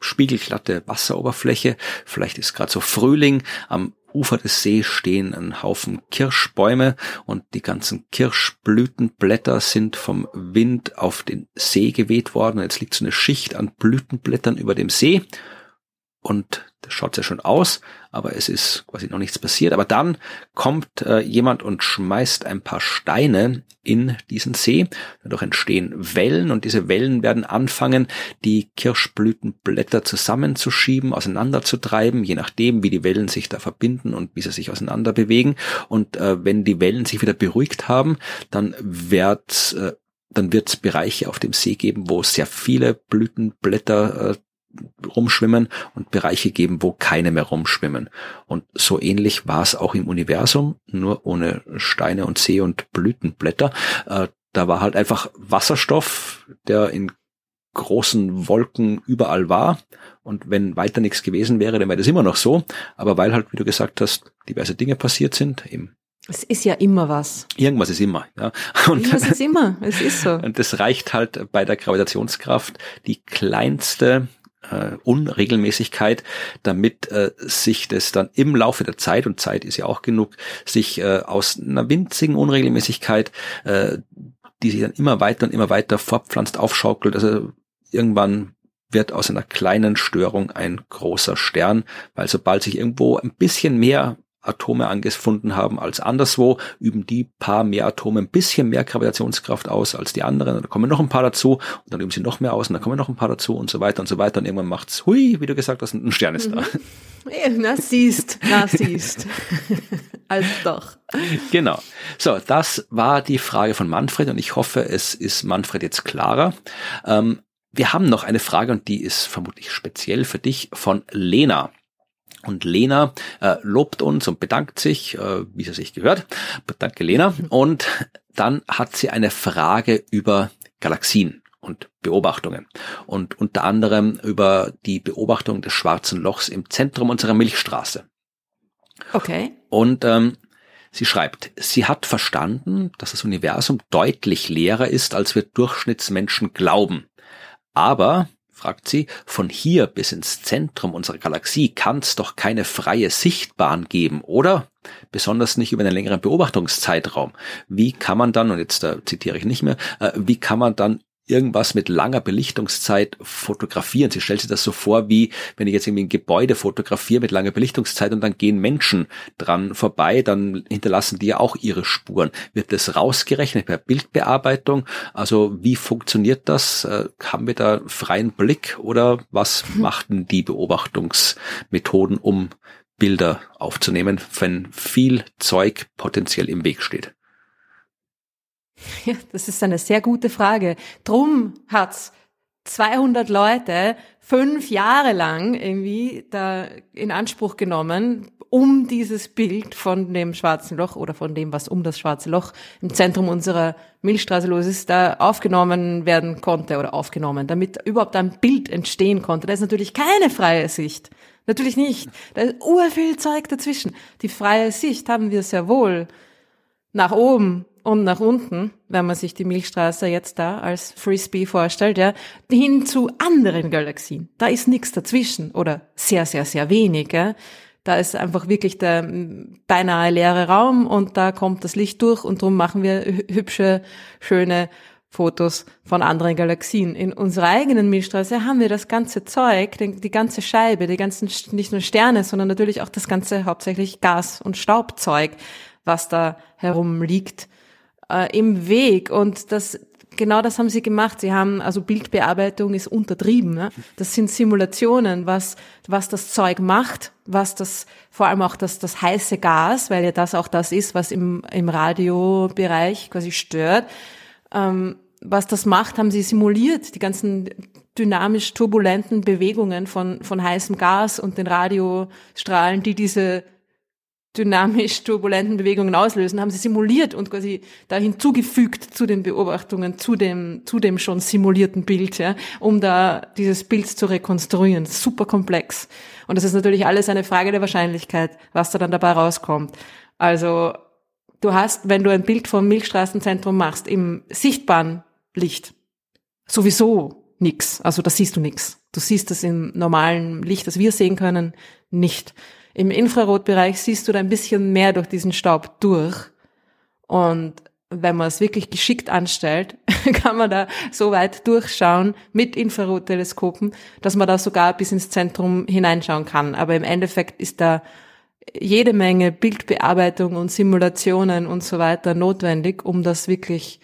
spiegelglatte Wasseroberfläche. Vielleicht ist gerade so Frühling. Am Ufer des Sees stehen ein Haufen Kirschbäume und die ganzen Kirschblütenblätter sind vom Wind auf den See geweht worden. Jetzt liegt so eine Schicht an Blütenblättern über dem See und das schaut sehr schön aus, aber es ist quasi noch nichts passiert. Aber dann kommt äh, jemand und schmeißt ein paar Steine in diesen See. Dadurch entstehen Wellen und diese Wellen werden anfangen, die Kirschblütenblätter zusammenzuschieben, auseinanderzutreiben, je nachdem, wie die Wellen sich da verbinden und wie sie sich auseinander bewegen. Und äh, wenn die Wellen sich wieder beruhigt haben, dann wird äh, dann wird es Bereiche auf dem See geben, wo sehr viele Blütenblätter äh, rumschwimmen und Bereiche geben, wo keine mehr rumschwimmen. Und so ähnlich war es auch im Universum, nur ohne Steine und See und Blütenblätter. Äh, da war halt einfach Wasserstoff, der in großen Wolken überall war. Und wenn weiter nichts gewesen wäre, dann wäre das immer noch so. Aber weil halt, wie du gesagt hast, diverse Dinge passiert sind, eben es ist ja immer was. Irgendwas ist immer, ja. Und, Irgendwas ist immer, es ist so. Und das reicht halt bei der Gravitationskraft die kleinste äh, Unregelmäßigkeit, damit äh, sich das dann im Laufe der Zeit, und Zeit ist ja auch genug, sich äh, aus einer winzigen Unregelmäßigkeit, äh, die sich dann immer weiter und immer weiter fortpflanzt, aufschaukelt, also irgendwann wird aus einer kleinen Störung ein großer Stern, weil sobald sich irgendwo ein bisschen mehr Atome angefunden haben als anderswo, üben die paar mehr Atome ein bisschen mehr Gravitationskraft aus als die anderen. Und dann kommen noch ein paar dazu und dann üben sie noch mehr aus und dann kommen noch ein paar dazu und so weiter und so weiter. Und irgendwann macht's hui, wie du gesagt hast, ein Stern ist da. Mhm. Na siehst, na siehst. also doch. Genau. So, das war die Frage von Manfred und ich hoffe, es ist Manfred jetzt klarer. Ähm, wir haben noch eine Frage und die ist vermutlich speziell für dich von Lena. Und Lena äh, lobt uns und bedankt sich, äh, wie sie sich gehört. Danke, Lena. Und dann hat sie eine Frage über Galaxien und Beobachtungen. Und unter anderem über die Beobachtung des schwarzen Lochs im Zentrum unserer Milchstraße. Okay. Und ähm, sie schreibt, sie hat verstanden, dass das Universum deutlich leerer ist, als wir Durchschnittsmenschen glauben. Aber fragt sie, von hier bis ins Zentrum unserer Galaxie kann es doch keine freie Sichtbahn geben, oder? Besonders nicht über einen längeren Beobachtungszeitraum. Wie kann man dann, und jetzt äh, zitiere ich nicht mehr, äh, wie kann man dann irgendwas mit langer Belichtungszeit fotografieren. Sie stellt sich das so vor, wie wenn ich jetzt irgendwie ein Gebäude fotografiere mit langer Belichtungszeit und dann gehen Menschen dran vorbei, dann hinterlassen die ja auch ihre Spuren. Wird das rausgerechnet per Bildbearbeitung? Also wie funktioniert das? Äh, haben wir da freien Blick oder was machten die Beobachtungsmethoden, um Bilder aufzunehmen, wenn viel Zeug potenziell im Weg steht? Ja, das ist eine sehr gute Frage. Drum hat's 200 Leute fünf Jahre lang irgendwie da in Anspruch genommen, um dieses Bild von dem schwarzen Loch oder von dem, was um das schwarze Loch im Zentrum unserer Milchstraße los ist, da aufgenommen werden konnte oder aufgenommen, damit überhaupt ein Bild entstehen konnte. Da ist natürlich keine freie Sicht. Natürlich nicht. Da ist urviel Zeug dazwischen. Die freie Sicht haben wir sehr wohl nach oben und nach unten, wenn man sich die Milchstraße jetzt da als Frisbee vorstellt, ja, hin zu anderen Galaxien. Da ist nichts dazwischen oder sehr, sehr, sehr wenig. Ja. Da ist einfach wirklich der beinahe leere Raum und da kommt das Licht durch und darum machen wir hübsche, schöne Fotos von anderen Galaxien. In unserer eigenen Milchstraße haben wir das ganze Zeug, die ganze Scheibe, die ganzen, nicht nur Sterne, sondern natürlich auch das ganze hauptsächlich Gas- und Staubzeug, was da herumliegt äh, im Weg und das genau das haben sie gemacht. Sie haben, also Bildbearbeitung ist untertrieben. Ne? Das sind Simulationen, was, was das Zeug macht, was das, vor allem auch das, das heiße Gas, weil ja das auch das ist, was im, im Radiobereich quasi stört. Ähm, was das macht, haben sie simuliert, die ganzen dynamisch turbulenten Bewegungen von, von heißem Gas und den Radiostrahlen, die diese dynamisch turbulenten Bewegungen auslösen, haben sie simuliert und quasi da hinzugefügt zu den Beobachtungen, zu dem, zu dem schon simulierten Bild, ja, um da dieses Bild zu rekonstruieren. Super komplex. Und das ist natürlich alles eine Frage der Wahrscheinlichkeit, was da dann dabei rauskommt. Also, du hast, wenn du ein Bild vom Milchstraßenzentrum machst, im sichtbaren Licht, sowieso nix. Also, da siehst du nix. Du siehst das im normalen Licht, das wir sehen können, nicht. Im Infrarotbereich siehst du da ein bisschen mehr durch diesen Staub durch. Und wenn man es wirklich geschickt anstellt, kann man da so weit durchschauen mit Infrarotteleskopen, dass man da sogar bis ins Zentrum hineinschauen kann. Aber im Endeffekt ist da jede Menge Bildbearbeitung und Simulationen und so weiter notwendig, um das wirklich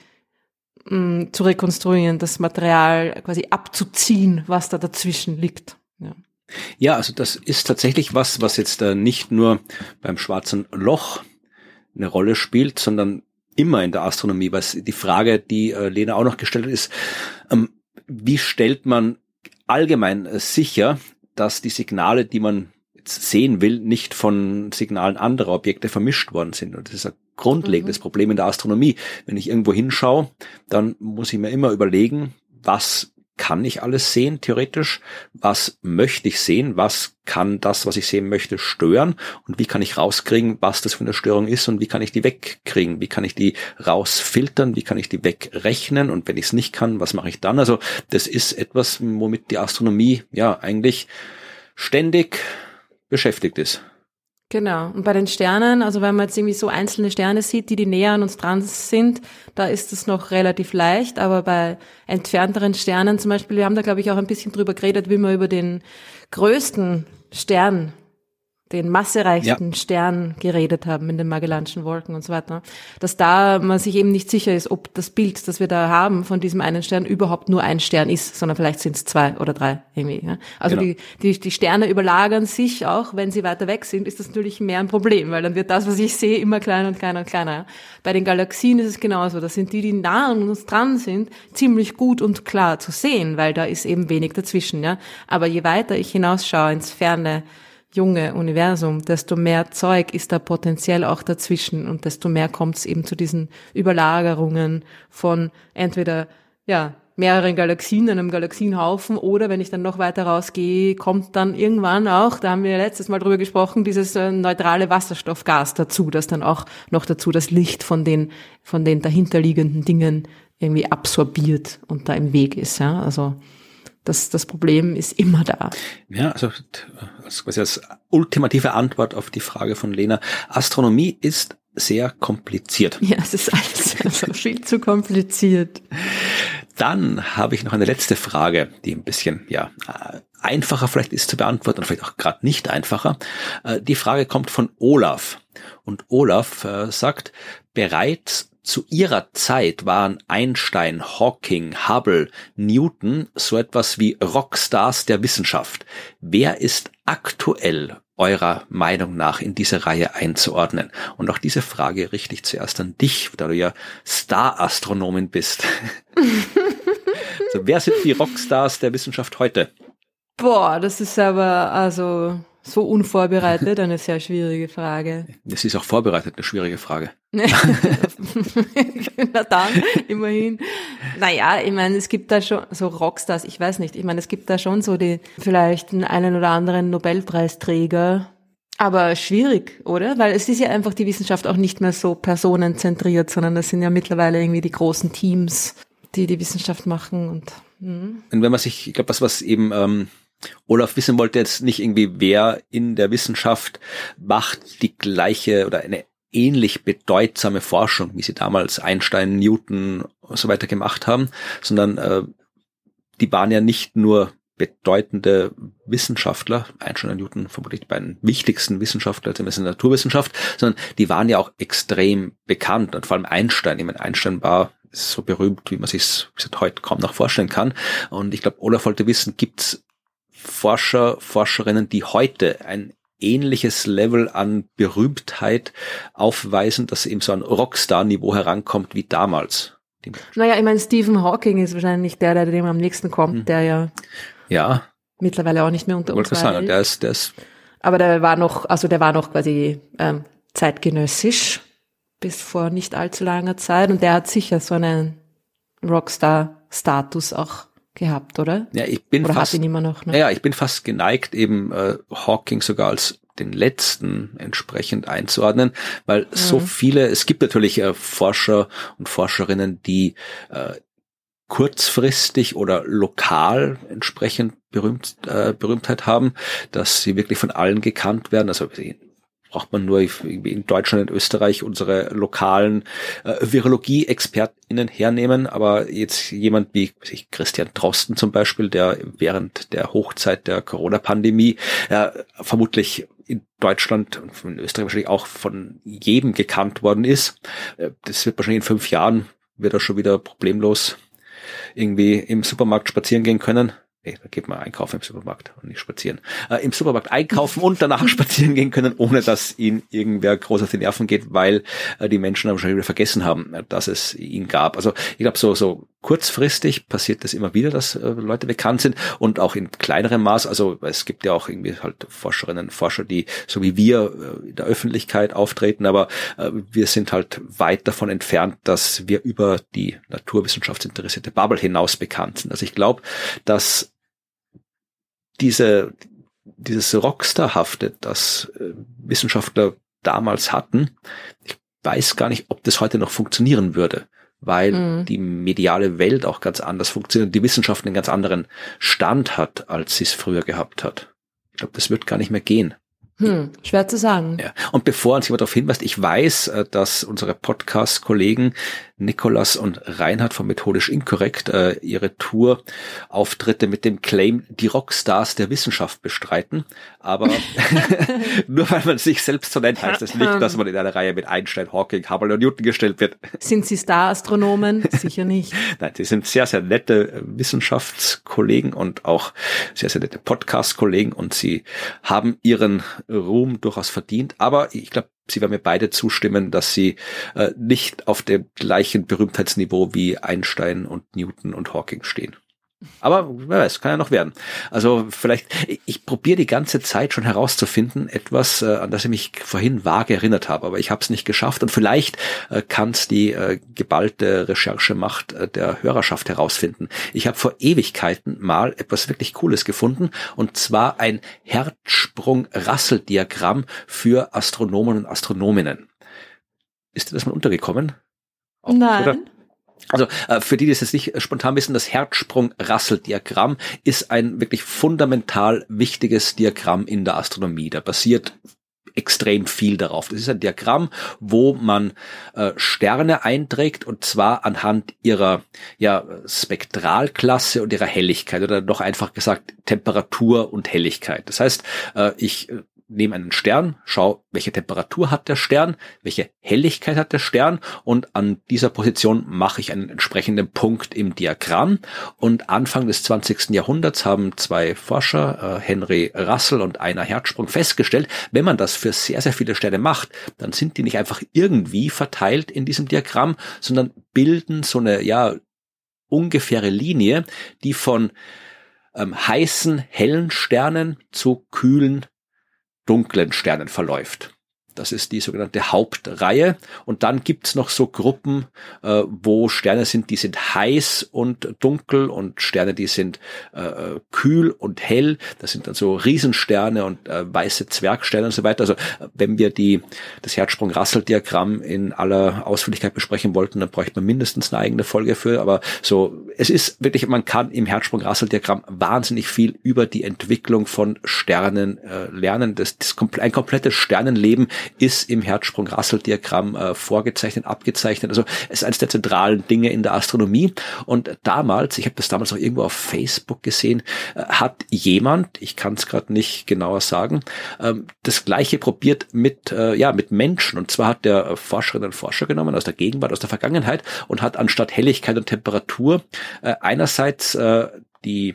mh, mm, zu rekonstruieren, das Material quasi abzuziehen, was da dazwischen liegt. Ja. Ja, also das ist tatsächlich was, was jetzt äh, nicht nur beim schwarzen Loch eine Rolle spielt, sondern immer in der Astronomie. Was die Frage, die äh, Lena auch noch gestellt hat, ist, ähm, wie stellt man allgemein äh, sicher, dass die Signale, die man sehen will, nicht von Signalen anderer Objekte vermischt worden sind. Und das ist ein grundlegendes mhm. Problem in der Astronomie. Wenn ich irgendwo hinschaue, dann muss ich mir immer überlegen, was kann ich alles sehen, theoretisch? Was möchte ich sehen? Was kann das, was ich sehen möchte, stören? Und wie kann ich rauskriegen, was das für eine Störung ist und wie kann ich die wegkriegen? Wie kann ich die rausfiltern? Wie kann ich die wegrechnen? Und wenn ich es nicht kann, was mache ich dann? Also das ist etwas, womit die Astronomie ja eigentlich ständig beschäftigt ist. Genau. Und bei den Sternen, also wenn man jetzt irgendwie so einzelne Sterne sieht, die die näher an uns dran sind, da ist es noch relativ leicht. Aber bei entfernteren Sternen zum Beispiel, wir haben da glaube ich auch ein bisschen drüber geredet, wie man über den größten Stern den massereichsten ja. Stern geredet haben in den Magellanischen Wolken und so weiter, dass da man sich eben nicht sicher ist, ob das Bild, das wir da haben von diesem einen Stern überhaupt nur ein Stern ist, sondern vielleicht sind es zwei oder drei irgendwie. Ja? Also genau. die, die, die Sterne überlagern sich auch, wenn sie weiter weg sind, ist das natürlich mehr ein Problem, weil dann wird das, was ich sehe, immer kleiner und kleiner und kleiner. Ja? Bei den Galaxien ist es genauso. Das sind die, die nah an uns dran sind, ziemlich gut und klar zu sehen, weil da ist eben wenig dazwischen. Ja? Aber je weiter ich hinausschaue ins Ferne, junge Universum, desto mehr Zeug ist da potenziell auch dazwischen und desto mehr kommt es eben zu diesen Überlagerungen von entweder ja mehreren Galaxien, einem Galaxienhaufen oder wenn ich dann noch weiter rausgehe, kommt dann irgendwann auch, da haben wir letztes Mal drüber gesprochen, dieses äh, neutrale Wasserstoffgas dazu, das dann auch noch dazu das Licht von den von den dahinterliegenden Dingen irgendwie absorbiert und da im Weg ist, ja, also das, das Problem ist immer da. Ja, also als quasi als ultimative Antwort auf die Frage von Lena. Astronomie ist sehr kompliziert. Ja, es ist alles also viel zu kompliziert. Dann habe ich noch eine letzte Frage, die ein bisschen ja einfacher vielleicht ist zu beantworten und vielleicht auch gerade nicht einfacher. Äh, die Frage kommt von Olaf und Olaf äh, sagt bereits zu ihrer Zeit waren Einstein, Hawking, Hubble, Newton so etwas wie Rockstars der Wissenschaft. Wer ist aktuell eurer Meinung nach in diese Reihe einzuordnen? Und auch diese Frage richte ich zuerst an dich, da du ja Star-Astronomin bist. also, wer sind die Rockstars der Wissenschaft heute? Boah, das ist aber also so unvorbereitet eine sehr schwierige Frage. Das ist auch vorbereitet eine schwierige Frage. Na dann, immerhin. Naja, ich meine, es gibt da schon so Rockstars, ich weiß nicht, ich meine, es gibt da schon so die, vielleicht einen oder anderen Nobelpreisträger, aber schwierig, oder? Weil es ist ja einfach die Wissenschaft auch nicht mehr so personenzentriert, sondern das sind ja mittlerweile irgendwie die großen Teams, die die Wissenschaft machen und. Hm. Und wenn man sich, ich glaube, was was eben ähm, Olaf wissen wollte jetzt nicht irgendwie, wer in der Wissenschaft macht die gleiche oder eine ähnlich bedeutsame Forschung, wie sie damals Einstein, Newton und so weiter gemacht haben, sondern äh, die waren ja nicht nur bedeutende Wissenschaftler, Einstein und Newton vermutlich die beiden wichtigsten Wissenschaftler in der Naturwissenschaft, sondern die waren ja auch extrem bekannt und vor allem Einstein. Ich meine, Einstein war so berühmt, wie man sich heute kaum noch vorstellen kann. Und ich glaube, Olaf wollte wissen, gibt's Forscher, Forscherinnen, die heute ein ähnliches Level an Berühmtheit aufweisen, dass eben so ein Rockstar-Niveau herankommt wie damals. Naja, ich meine, Stephen Hawking ist wahrscheinlich der, der dem am nächsten kommt, hm. der ja, ja mittlerweile auch nicht mehr unter uns sagen, der ist, der ist aber der war noch, also der war noch quasi ähm, zeitgenössisch bis vor nicht allzu langer Zeit und der hat sicher so einen Rockstar-Status auch gehabt, oder? Ja, ich bin oder fast, hat ihn immer noch. Ne? Ja, ich bin fast geneigt, eben äh, Hawking sogar als den letzten entsprechend einzuordnen, weil mhm. so viele, es gibt natürlich äh, Forscher und Forscherinnen, die äh, kurzfristig oder lokal entsprechend berühmt, äh, Berühmtheit haben, dass sie wirklich von allen gekannt werden. Also braucht man nur in Deutschland, in Österreich unsere lokalen äh, Virologie-ExpertInnen hernehmen, aber jetzt jemand wie Christian Drosten zum Beispiel, der während der Hochzeit der Corona-Pandemie äh, vermutlich in Deutschland und in Österreich wahrscheinlich auch von jedem gekannt worden ist. Äh, das wird wahrscheinlich in fünf Jahren wird er schon wieder problemlos irgendwie im Supermarkt spazieren gehen können Nee, da geht man einkaufen im Supermarkt und nicht spazieren. Äh, Im Supermarkt einkaufen und danach spazieren gehen können, ohne dass ihnen irgendwer groß auf die Nerven geht, weil äh, die Menschen wahrscheinlich wieder vergessen haben, äh, dass es ihn gab. Also ich glaube, so, so kurzfristig passiert das immer wieder, dass äh, Leute bekannt sind und auch in kleinerem Maß. Also es gibt ja auch irgendwie halt Forscherinnen und Forscher, die so wie wir äh, in der Öffentlichkeit auftreten, aber äh, wir sind halt weit davon entfernt, dass wir über die naturwissenschaftsinteressierte Bubble hinaus bekannt sind. Also ich glaube, dass diese, dieses Rockstarhafte, das äh, Wissenschaftler damals hatten, ich weiß gar nicht, ob das heute noch funktionieren würde, weil mhm. die mediale Welt auch ganz anders funktioniert, die Wissenschaft einen ganz anderen Stand hat, als sie es früher gehabt hat. Ich glaube, das wird gar nicht mehr gehen. Hm, schwer zu sagen. Ja. Und bevor uns jemand darauf hinweist, ich weiß, äh, dass unsere Podcast-Kollegen Nikolas und Reinhard von Methodisch Inkorrekt äh, ihre Tour-Auftritte mit dem Claim die Rockstars der Wissenschaft bestreiten. Aber nur weil man sich selbst so nennt, heißt das nicht, dass man in eine Reihe mit Einstein, Hawking, Hubble und Newton gestellt wird. Sind Sie Star-Astronomen? Sicher nicht. Nein, die sind sehr, sehr nette äh, Wissenschaftskollegen und auch sehr, sehr nette Podcast-Kollegen und sie haben ihren Ruhm durchaus verdient. Aber ich glaube, Sie werden mir beide zustimmen, dass sie äh, nicht auf dem gleichen Berühmtheitsniveau wie Einstein und Newton und Hawking stehen. Aber wer weiß, kann ja noch werden. Also vielleicht, ich probiere die ganze Zeit schon herauszufinden, etwas, äh, an das ich mich vorhin vage erinnert habe, aber ich habe es nicht geschafft und vielleicht äh, kann es die äh, geballte Recherchemacht äh, der Hörerschaft herausfinden. Ich habe vor Ewigkeiten mal etwas wirklich Cooles gefunden und zwar ein Herzsprung-Rasseldiagramm für Astronomen und Astronominnen. Ist dir das mal untergekommen? Nein. Oder? Also äh, für die, die es jetzt nicht spontan wissen, das Herzsprung-Rassel-Diagramm ist ein wirklich fundamental wichtiges Diagramm in der Astronomie. Da basiert extrem viel darauf. Das ist ein Diagramm, wo man äh, Sterne einträgt und zwar anhand ihrer ja, Spektralklasse und ihrer Helligkeit oder noch einfach gesagt Temperatur und Helligkeit. Das heißt, äh, ich äh, nehme einen Stern, schau, welche Temperatur hat der Stern, welche Helligkeit hat der Stern und an dieser Position mache ich einen entsprechenden Punkt im Diagramm. Und Anfang des 20. Jahrhunderts haben zwei Forscher, äh, Henry Russell und Einer Herzsprung, festgestellt, wenn man das für sehr, sehr viele Sterne macht, dann sind die nicht einfach irgendwie verteilt in diesem Diagramm, sondern bilden so eine, ja, ungefähre Linie, die von ähm, heißen, hellen Sternen zu kühlen, dunklen Sternen verläuft. Das ist die sogenannte Hauptreihe. Und dann gibt's noch so Gruppen, äh, wo Sterne sind, die sind heiß und dunkel und Sterne, die sind äh, äh kühl und hell. Das sind dann so Riesensterne und äh, weiße Zwergsterne und so weiter. Also wenn wir die, das Herzsprung-Rassel-Diagramm in aller Ausführlichkeit besprechen wollten, dann bräuchte man mindestens eine eigene Folge für. Aber so, es ist wirklich, man kann im Herzsprung-Rassel-Diagramm wahnsinnig viel über die Entwicklung von Sternen äh, lernen. Das, das ein komplettes Sternenleben ist im Herzsprung-Rassel-Diagramm äh, vorgezeichnet, abgezeichnet. Also es ist eines der zentralen Dinge in der Astronomie. Und damals, ich habe das damals auch irgendwo auf Facebook gesehen, äh, hat jemand, ich kann es gerade nicht genauer sagen, ähm, das gleiche probiert mit, äh, ja, mit Menschen. Und zwar hat der Forscherinnen und Forscher genommen aus der Gegenwart, aus der Vergangenheit und hat anstatt Helligkeit und Temperatur äh, einerseits äh, die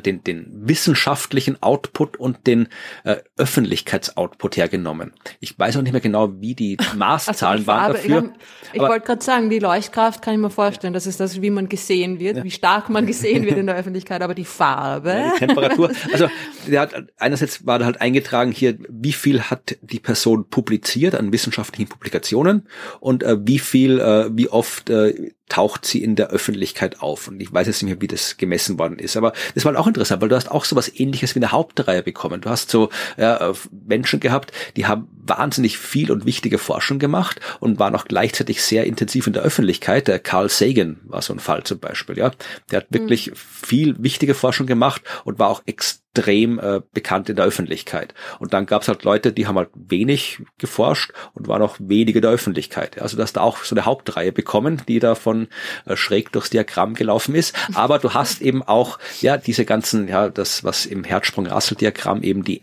den, den wissenschaftlichen Output und den äh, Öffentlichkeitsoutput hergenommen. Ich weiß auch nicht mehr genau, wie die Maßzahlen also waren dafür. Ich, ich wollte gerade sagen, die Leuchtkraft kann ich mir vorstellen, das ist das, wie man gesehen wird, ja. wie stark man gesehen wird in der Öffentlichkeit, aber die Farbe. Ja, die Temperatur. Also der hat einerseits war da halt eingetragen hier, wie viel hat die Person publiziert an wissenschaftlichen Publikationen und äh, wie viel, äh, wie oft äh, taucht sie in der Öffentlichkeit auf. Und ich weiß jetzt nicht mehr, wie das gemessen worden ist. Aber das war auch interessant, weil du hast auch so was ähnliches wie eine Hauptreihe bekommen. Du hast so ja, Menschen gehabt, die haben wahnsinnig viel und wichtige Forschung gemacht und waren auch gleichzeitig sehr intensiv in der Öffentlichkeit. Der Carl Sagan war so ein Fall zum Beispiel, ja. Der hat wirklich mhm. viel wichtige Forschung gemacht und war auch extrem äh, bekannt in der Öffentlichkeit. Und dann gab es halt Leute, die haben halt wenig geforscht und waren auch weniger in der Öffentlichkeit. Also dass da auch so eine Hauptreihe bekommen, die da von äh, schräg durchs Diagramm gelaufen ist. Aber du hast eben auch ja diese ganzen, ja, das, was im Herzsprung-Rassel-Diagramm eben die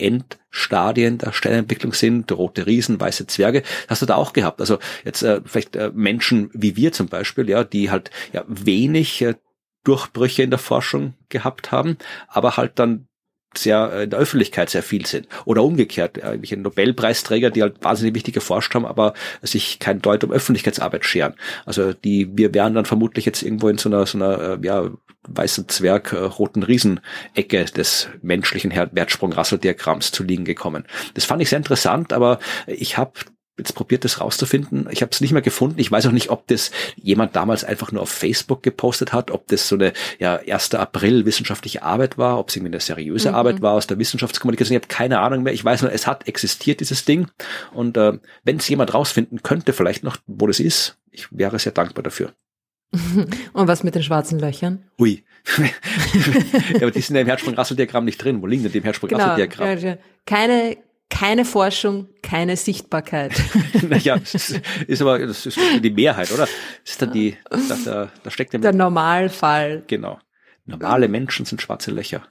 Endstadien der Sternentwicklung sind, rote Riesen, weiße Zwerge, hast du da auch gehabt. Also jetzt äh, vielleicht äh, Menschen wie wir zum Beispiel, ja, die halt ja wenig äh, Durchbrüche in der Forschung gehabt haben, aber halt dann sehr äh, in der Öffentlichkeit sehr viel sind. Oder umgekehrt, irgendwelche Nobelpreisträger, die halt wahnsinnig wichtig geforscht haben, aber sich kein Deut um Öffentlichkeitsarbeit scheren. Also die, wir wären dann vermutlich jetzt irgendwo in so einer, so einer, äh, ja, weißen Zwerg, äh, roten Riesenecke des menschlichen Wertsprung-Rassel-Diagramms zu liegen gekommen. Das fand ich sehr interessant, aber ich habe jetzt probiert, das rauszufinden. Ich habe es nicht mehr gefunden. Ich weiß auch nicht, ob das jemand damals einfach nur auf Facebook gepostet hat, ob das so eine ja 1. April wissenschaftliche Arbeit war, ob es irgendwie eine seriöse mhm. Arbeit war aus der Wissenschaftskommunikation. Ich habe keine Ahnung mehr. Ich weiß nur, es hat existiert, dieses Ding. Und äh, wenn es jemand rausfinden könnte, vielleicht noch, wo das ist, ich wäre sehr dankbar dafür. Und was mit den schwarzen Löchern? Ui. ja, aber die sind ja im Herzsprung-Rassel-Diagramm nicht drin. Wo liegen denn die im Herzsprung-Rassel-Diagramm? Genau, keine keine Forschung, keine Sichtbarkeit. naja, das ist, aber das ist die Mehrheit, oder? Das ist dann die, da, da, da steckt der Normalfall. Genau. Normale Menschen sind schwarze Löcher.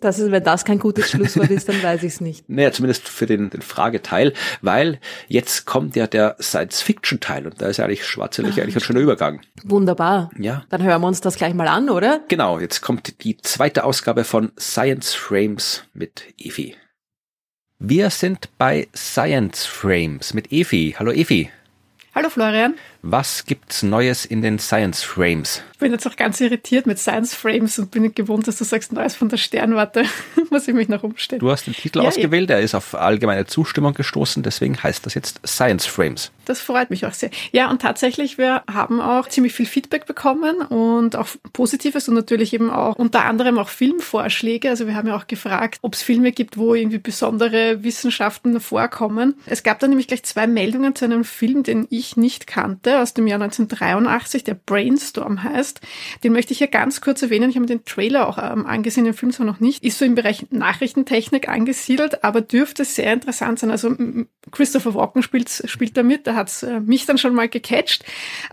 Das ist, wenn das kein gutes Schlusswort ist, dann weiß ich es nicht. Naja, zumindest für den, den Frageteil, weil jetzt kommt ja der Science-Fiction-Teil und da ist ja eigentlich schwarze Löcher eigentlich ein schöner Übergang. Wunderbar. Ja. Dann hören wir uns das gleich mal an, oder? Genau, jetzt kommt die zweite Ausgabe von Science Frames mit Evi. Wir sind bei Science Frames mit Evi. Hallo Evi. Hallo Florian. Was gibt's Neues in den Science Frames? Ich bin jetzt auch ganz irritiert mit Science Frames und bin nicht gewohnt, dass du sagst Neues von der Sternwarte. Muss ich mich noch umstellen. Du hast den Titel ja, ausgewählt, er ist auf allgemeine Zustimmung gestoßen, deswegen heißt das jetzt Science Frames. Das freut mich auch sehr. Ja, und tatsächlich, wir haben auch ziemlich viel Feedback bekommen und auch Positives und natürlich eben auch unter anderem auch Filmvorschläge. Also wir haben ja auch gefragt, ob es Filme gibt, wo irgendwie besondere Wissenschaften vorkommen. Es gab da nämlich gleich zwei Meldungen zu einem Film, den ich nicht kannte, aus dem Jahr 1983, der Brainstorm heißt. Den möchte ich hier ganz kurz erwähnen. Ich habe mir den Trailer auch ähm, angesehen, den Film zwar noch nicht. Ist so im Bereich Nachrichtentechnik angesiedelt, aber dürfte sehr interessant sein. Also Christopher Walken spielt, spielt da mit. Da hat's äh, mich dann schon mal gecatcht.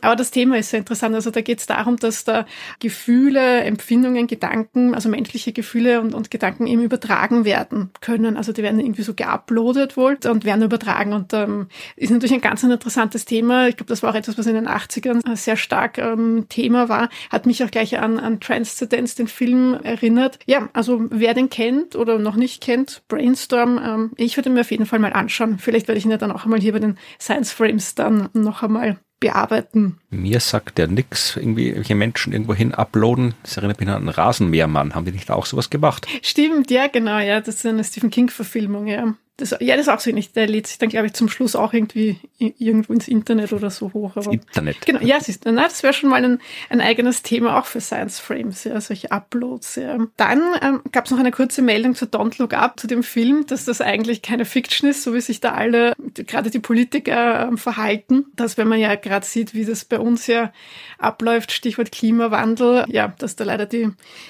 Aber das Thema ist sehr interessant. Also da geht es darum, dass da Gefühle, Empfindungen, Gedanken, also menschliche Gefühle und, und Gedanken eben übertragen werden können. Also die werden irgendwie so geuploadet wohl und werden übertragen. Und ähm, ist natürlich ein ganz interessantes Thema. Ich glaube, das war auch etwas, was in den 80ern sehr stark ähm, Thema war hat mich auch gleich an, an Transcendence, den Film, erinnert. Ja, also wer den kennt oder noch nicht kennt, Brainstorm, ähm, ich würde mir auf jeden Fall mal anschauen. Vielleicht werde ich ihn ja dann auch einmal hier bei den Science Frames dann noch einmal bearbeiten. Mir sagt der nix, irgendwie welche Menschen irgendwo hin uploaden. Das erinnert mich an einen Rasenmähermann. Haben die nicht auch sowas gemacht? Stimmt, ja, genau, ja. Das ist eine Stephen King-Verfilmung, ja. Das, ja, das ist auch so nicht. Der lädt sich dann, glaube ich, zum Schluss auch irgendwie irgendwo ins Internet oder so hoch. Aber, Internet. Genau, ja, siehst, na, das wäre schon mal ein, ein eigenes Thema auch für Science Frames, ja, solche Uploads. Ja. Dann ähm, gab es noch eine kurze Meldung zu Don't Look Up, zu dem Film, dass das eigentlich keine Fiction ist, so wie sich da alle, gerade die Politiker ähm, verhalten. Dass, wenn man ja gerade sieht, wie das bei uns ja abläuft, Stichwort Klimawandel, ja, dass da leider die,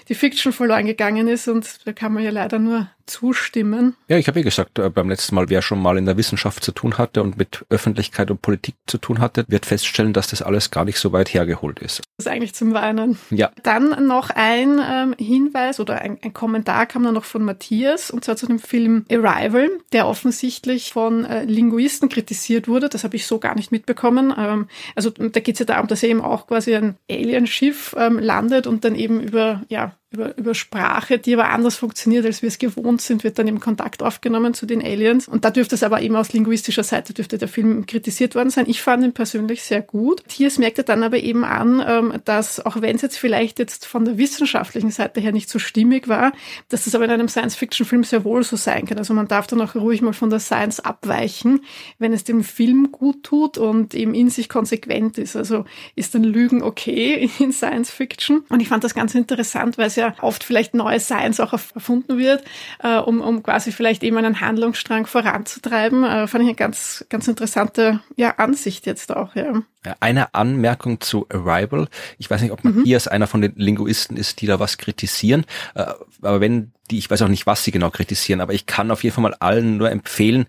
die Fiction verloren gegangen ist und da kann man ja leider nur zustimmen. Ja, ich habe ja gesagt, äh, beim letzten Mal, wer schon mal in der Wissenschaft zu tun hatte und mit Öffentlichkeit und Politik zu tun hatte, wird feststellen, dass das alles gar nicht so weit hergeholt ist. Das ist eigentlich zum Weinen. Ja. Dann noch ein ähm, Hinweis oder ein, ein, Kommentar kam dann noch von Matthias und zwar zu dem Film Arrival, der offensichtlich von äh, Linguisten kritisiert wurde. Das habe ich so gar nicht mitbekommen. Ähm, also da geht es ja darum, dass er eben auch quasi ein Alienschiff ähm, landet und dann eben über ja über, über Sprache, die aber anders funktioniert, als wir es gewohnt sind, wird dann eben Kontakt aufgenommen zu den Aliens. Und da dürfte es aber eben aus linguistischer Seite dürfte der Film kritisiert worden sein. Ich fand ihn persönlich sehr gut. Thiers merkte dann aber eben an, ähm, dass auch wenn es jetzt vielleicht jetzt von der wissenschaftlichen Seite her nicht so stimmig war, dass das aber in einem Science-Fiction-Film sehr wohl so sein kann. Also man darf dann auch ruhig mal von der Science abweichen, wenn es dem Film gut tut und eben in sich konsequent ist. Also ist dann Lügen okay in Science-Fiction. Und ich fand das ganz interessant, weil es ja ja oft vielleicht neues Science auch erfunden wird, äh, um, um quasi vielleicht eben einen Handlungsstrang voranzutreiben. Äh, fand ich eine ganz, ganz interessante ja, Ansicht jetzt auch, ja. Eine Anmerkung zu Arrival. Ich weiß nicht, ob Matthias mhm. einer von den Linguisten ist, die da was kritisieren. Äh, aber wenn die, ich weiß auch nicht, was sie genau kritisieren, aber ich kann auf jeden Fall mal allen nur empfehlen,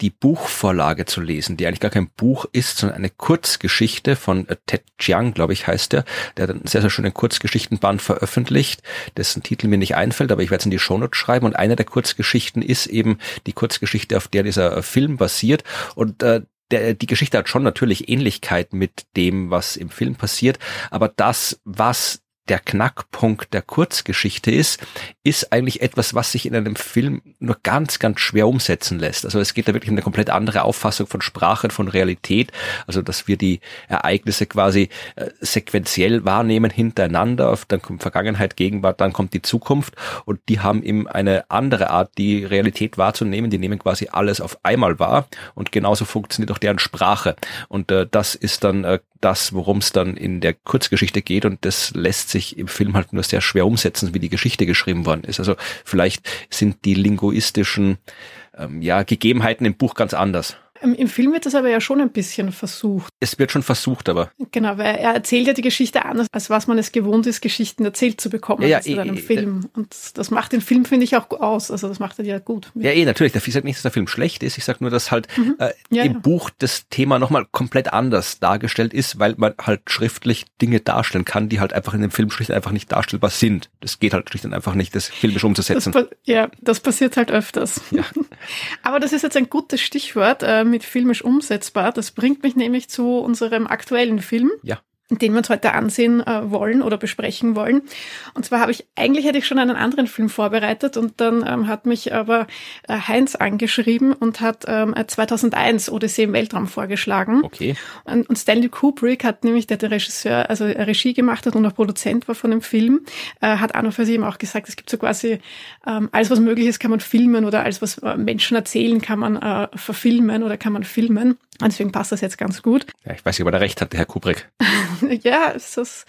die Buchvorlage zu lesen, die eigentlich gar kein Buch ist, sondern eine Kurzgeschichte von äh, Ted Chiang, glaube ich, heißt der. Der hat einen sehr, sehr schönen Kurzgeschichtenband veröffentlicht, dessen Titel mir nicht einfällt, aber ich werde es in die Shownotes schreiben. Und eine der Kurzgeschichten ist eben die Kurzgeschichte, auf der dieser äh, Film basiert. Und äh, der, die Geschichte hat schon natürlich Ähnlichkeit mit dem, was im Film passiert, aber das, was der Knackpunkt der Kurzgeschichte ist, ist eigentlich etwas, was sich in einem Film nur ganz, ganz schwer umsetzen lässt. Also es geht da wirklich um eine komplett andere Auffassung von Sprache und von Realität. Also dass wir die Ereignisse quasi äh, sequenziell wahrnehmen hintereinander. Dann kommt Vergangenheit, Gegenwart, dann kommt die Zukunft. Und die haben eben eine andere Art, die Realität wahrzunehmen. Die nehmen quasi alles auf einmal wahr. Und genauso funktioniert auch deren Sprache. Und äh, das ist dann äh, das, worum es dann in der Kurzgeschichte geht. Und das lässt sich im Film halt nur sehr schwer umsetzen, wie die Geschichte geschrieben worden ist. Also vielleicht sind die linguistischen ähm, ja, Gegebenheiten im Buch ganz anders. Ähm, Im Film wird das aber ja schon ein bisschen versucht. Es wird schon versucht, aber. Genau, weil er erzählt ja die Geschichte anders, als was man es gewohnt ist, Geschichten erzählt zu bekommen ja, ja, in einem eh, Film. Und das macht den Film, finde ich, auch aus. Also das macht er ja gut. Ja, eh, natürlich. Ich sage nicht, dass der Film schlecht ist. Ich sage nur, dass halt mhm. äh, ja, im ja. Buch das Thema nochmal komplett anders dargestellt ist, weil man halt schriftlich Dinge darstellen kann, die halt einfach in dem Film schlicht einfach nicht darstellbar sind. Das geht halt schlicht und einfach nicht, das filmisch umzusetzen. Das ja, das passiert halt öfters. Ja. aber das ist jetzt ein gutes Stichwort äh, mit filmisch umsetzbar. Das bringt mich nämlich zu unserem aktuellen Film. Ja den wir uns heute ansehen äh, wollen oder besprechen wollen. Und zwar habe ich, eigentlich hätte ich schon einen anderen Film vorbereitet und dann ähm, hat mich aber äh, Heinz angeschrieben und hat ähm, 2001 Odyssee im Weltraum vorgeschlagen. Okay. Und, und Stanley Kubrick hat nämlich, der der Regisseur, also Regie gemacht hat und auch Produzent war von dem Film, äh, hat an und für sich eben auch gesagt, es gibt so quasi ähm, alles, was möglich ist, kann man filmen oder alles, was äh, Menschen erzählen, kann man äh, verfilmen oder kann man filmen. Und deswegen passt das jetzt ganz gut. Ja, ich weiß nicht, ob er da recht hat, der Herr Kubrick. ja, ist das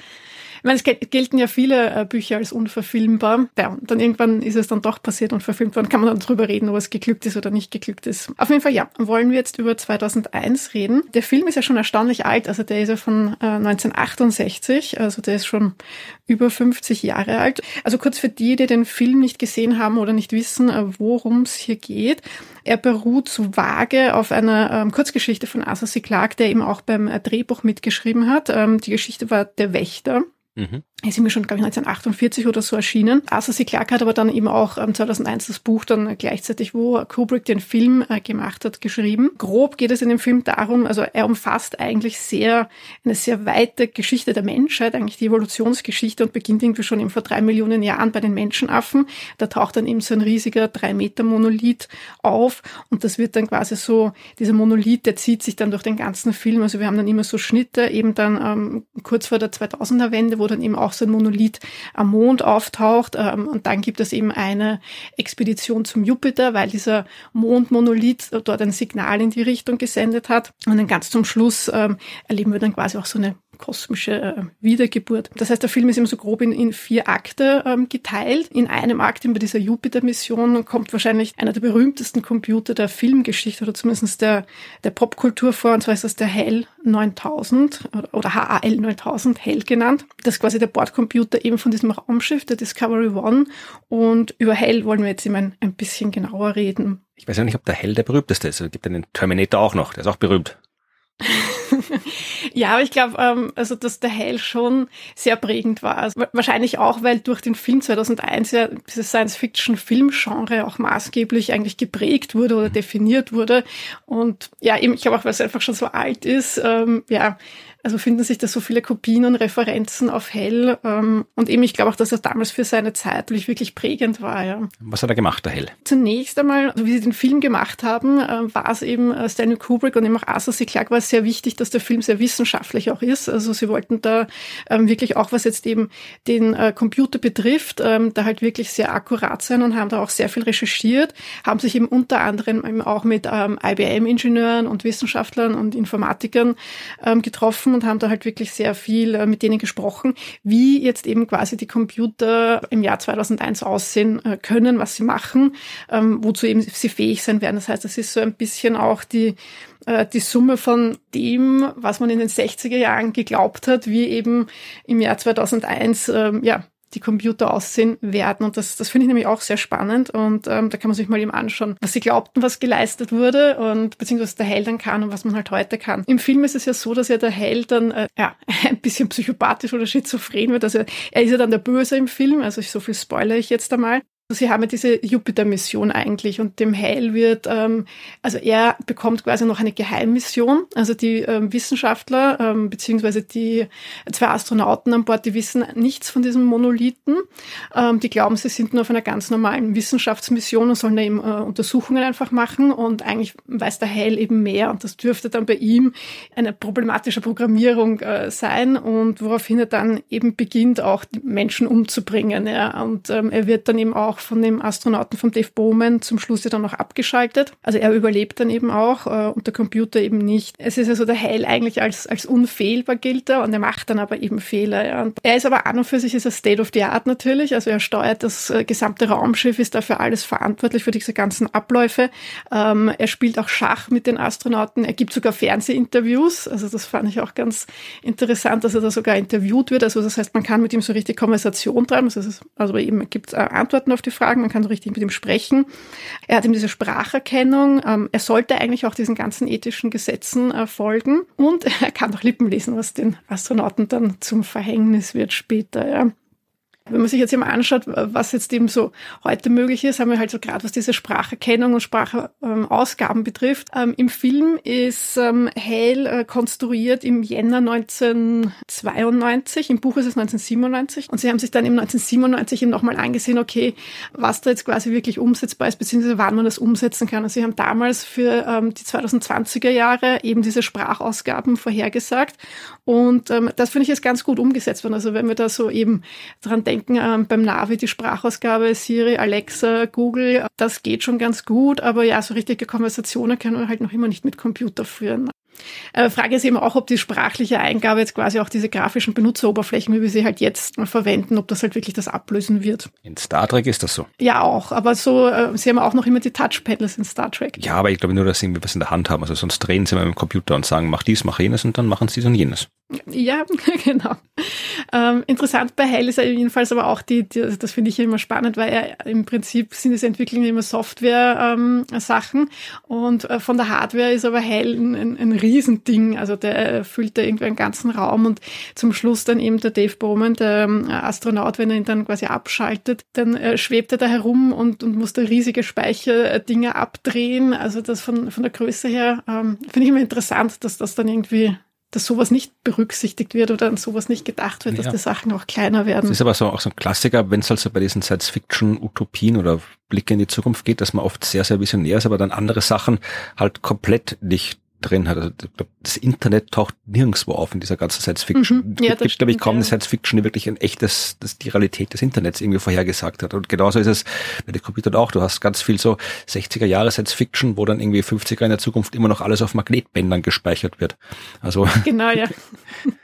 ich meine, es gelten ja viele äh, Bücher als unverfilmbar. Ja, und dann irgendwann ist es dann doch passiert und verfilmt worden. Kann man dann drüber reden, ob es geglückt ist oder nicht geglückt ist. Auf jeden Fall, ja, wollen wir jetzt über 2001 reden. Der Film ist ja schon erstaunlich alt. Also der ist ja von äh, 1968. Also der ist schon über 50 Jahre alt. Also kurz für die, die den Film nicht gesehen haben oder nicht wissen, äh, worum es hier geht. Er beruht so vage auf einer ähm, Kurzgeschichte von Arthur C. Clarke, der eben auch beim äh, Drehbuch mitgeschrieben hat. Ähm, die Geschichte war Der Wächter. Mhm. Ist mir schon, glaube ich, 1948 oder so erschienen. Arthur C. Clarke hat aber dann eben auch ähm, 2001 das Buch dann gleichzeitig, wo Kubrick den Film äh, gemacht hat, geschrieben. Grob geht es in dem Film darum, also er umfasst eigentlich sehr, eine sehr weite Geschichte der Menschheit, eigentlich die Evolutionsgeschichte und beginnt irgendwie schon eben vor drei Millionen Jahren bei den Menschenaffen. Da taucht dann eben so ein riesiger drei Meter Monolith auf und das wird dann quasi so, dieser Monolith, der zieht sich dann durch den ganzen Film. Also wir haben dann immer so Schnitte, eben dann ähm, kurz vor der 2000er Wende, wo dann eben auch so ein Monolith am Mond auftaucht. Ähm, und dann gibt es eben eine Expedition zum Jupiter, weil dieser Mondmonolith dort ein Signal in die Richtung gesendet hat. Und dann ganz zum Schluss ähm, erleben wir dann quasi auch so eine kosmische äh, Wiedergeburt. Das heißt, der Film ist eben so grob in, in vier Akte ähm, geteilt. In einem Akt, bei dieser Jupiter-Mission, kommt wahrscheinlich einer der berühmtesten Computer der Filmgeschichte oder zumindest der, der Popkultur vor, und zwar ist das der HAL 9000 oder HAL 9000, HAL genannt. Das ist quasi der Bordcomputer eben von diesem Raumschiff, der Discovery One. Und über HAL wollen wir jetzt eben ein, ein bisschen genauer reden. Ich weiß ja nicht, ob der HAL der berühmteste ist. Es gibt einen Terminator auch noch, der ist auch berühmt. ja, aber ich glaube, ähm, also dass der Hell schon sehr prägend war. Also, wahrscheinlich auch, weil durch den Film 2001 ja dieses Science-Fiction-Film-Genre auch maßgeblich eigentlich geprägt wurde oder definiert wurde. Und ja, eben, ich glaube auch, weil es einfach schon so alt ist, ähm, ja, also finden sich da so viele Kopien und Referenzen auf Hell. Ähm, und eben, ich glaube auch, dass er damals für seine Zeit wirklich prägend war. Ja. Was hat er gemacht, der Hell? Zunächst einmal, also wie sie den Film gemacht haben, äh, war es eben äh, Stanley Kubrick und eben auch Arthur C. Clarke war es sehr wichtig, dass der Film sehr wissenschaftlich auch ist. Also sie wollten da ähm, wirklich auch, was jetzt eben den äh, Computer betrifft, ähm, da halt wirklich sehr akkurat sein und haben da auch sehr viel recherchiert, haben sich eben unter anderem eben auch mit ähm, IBM-Ingenieuren und Wissenschaftlern und Informatikern ähm, getroffen getroffen und haben da halt wirklich sehr viel äh, mit denen gesprochen, wie jetzt eben quasi die Computer im Jahr 2001 aussehen äh, können, was sie machen, ähm, wozu eben sie fähig sein werden. Das heißt, das ist so ein bisschen auch die äh, die Summe von dem, was man in den 60er Jahren geglaubt hat, wie eben im Jahr 2001 ähm, ja die Computer aussehen werden. Und das, das finde ich nämlich auch sehr spannend. Und ähm, da kann man sich mal eben anschauen, was sie glaubten, was geleistet wurde und beziehungsweise der Held dann kann und was man halt heute kann. Im Film ist es ja so, dass ja der Held dann äh, ja, ein bisschen psychopathisch oder schizophren wird. Also er ist ja dann der Böse im Film, also so viel spoilere ich jetzt einmal. Sie haben ja diese Jupiter-Mission eigentlich und dem Hale wird, ähm, also er bekommt quasi noch eine Geheimmission. Also die ähm, Wissenschaftler ähm, beziehungsweise die zwei Astronauten an Bord, die wissen nichts von diesem Monolithen. Ähm, die glauben, sie sind nur auf einer ganz normalen Wissenschaftsmission und sollen da eben äh, Untersuchungen einfach machen. Und eigentlich weiß der Hale eben mehr und das dürfte dann bei ihm eine problematische Programmierung äh, sein und woraufhin er dann eben beginnt, auch Menschen umzubringen. Ja. Und ähm, er wird dann eben auch von dem Astronauten von Dave Bowman zum Schluss ja dann noch abgeschaltet. Also er überlebt dann eben auch äh, und der Computer eben nicht. Es ist also der Heil eigentlich als, als unfehlbar gilt er und er macht dann aber eben Fehler. Ja. Und er ist aber an und für sich ist er State of the Art natürlich. Also er steuert das äh, gesamte Raumschiff, ist dafür alles verantwortlich für diese ganzen Abläufe. Ähm, er spielt auch Schach mit den Astronauten. Er gibt sogar Fernsehinterviews. Also das fand ich auch ganz interessant, dass er da sogar interviewt wird. Also das heißt, man kann mit ihm so richtig Konversation treiben. Also, also eben gibt äh, Antworten auf die Fragen, man kann so richtig mit ihm sprechen. Er hat eben diese Spracherkennung. Ähm, er sollte eigentlich auch diesen ganzen ethischen Gesetzen äh, folgen und er kann auch Lippen lesen, was den Astronauten dann zum Verhängnis wird später. Ja. Wenn man sich jetzt eben anschaut, was jetzt eben so heute möglich ist, haben wir halt so gerade, was diese Spracherkennung und Sprachausgaben betrifft. Ähm, Im Film ist ähm, Hale äh, konstruiert im Jänner 1992, im Buch ist es 1997 und sie haben sich dann im 1997 eben nochmal angesehen, okay, was da jetzt quasi wirklich umsetzbar ist, beziehungsweise wann man das umsetzen kann. Und sie haben damals für ähm, die 2020er Jahre eben diese Sprachausgaben vorhergesagt und ähm, das finde ich jetzt ganz gut umgesetzt worden. Also wenn wir da so eben dran denken, denken ähm, beim Navi die Sprachausgabe, Siri, Alexa, Google, das geht schon ganz gut, aber ja, so richtige Konversationen können wir halt noch immer nicht mit Computer führen. Äh, Frage ist eben auch, ob die sprachliche Eingabe jetzt quasi auch diese grafischen Benutzeroberflächen, wie wir sie halt jetzt verwenden, ob das halt wirklich das ablösen wird. In Star Trek ist das so. Ja, auch. Aber so, äh, sie haben auch noch immer die Touchpaddles in Star Trek. Ja, aber ich glaube nur, dass sie irgendwie was in der Hand haben. Also sonst drehen sie mal mit dem Computer und sagen, mach dies, mach jenes und dann machen sie dann jenes. Ja, genau. Ähm, interessant bei Hell ist er jedenfalls aber auch die, die das finde ich immer spannend, weil er im Prinzip sind es Entwicklungen immer Software-Sachen ähm, und äh, von der Hardware ist aber Hell ein, ein, ein Riesending. Also der füllt da irgendwie einen ganzen Raum und zum Schluss dann eben der Dave Bowman, der ähm, Astronaut, wenn er ihn dann quasi abschaltet, dann äh, schwebt er da herum und, und muss da riesige Speicherdinger abdrehen. Also das von, von der Größe her ähm, finde ich immer interessant, dass das dann irgendwie dass sowas nicht berücksichtigt wird oder an sowas nicht gedacht wird, ja. dass die Sachen auch kleiner werden. Das ist aber so auch so ein Klassiker, wenn es also bei diesen Science-Fiction-Utopien oder Blicke in die Zukunft geht, dass man oft sehr, sehr visionär ist, aber dann andere Sachen halt komplett nicht drin hat. Also das Internet taucht nirgendwo auf in dieser ganzen Science Fiction. Mhm. Ja, es gibt, glaube ich, kaum eine Science Fiction, die wirklich ein echtes, das die Realität des Internets irgendwie vorhergesagt hat. Und genauso ist es bei den Computern auch. Du hast ganz viel so 60er Jahre Science Fiction, wo dann irgendwie 50er in der Zukunft immer noch alles auf Magnetbändern gespeichert wird. Also. Genau, ja.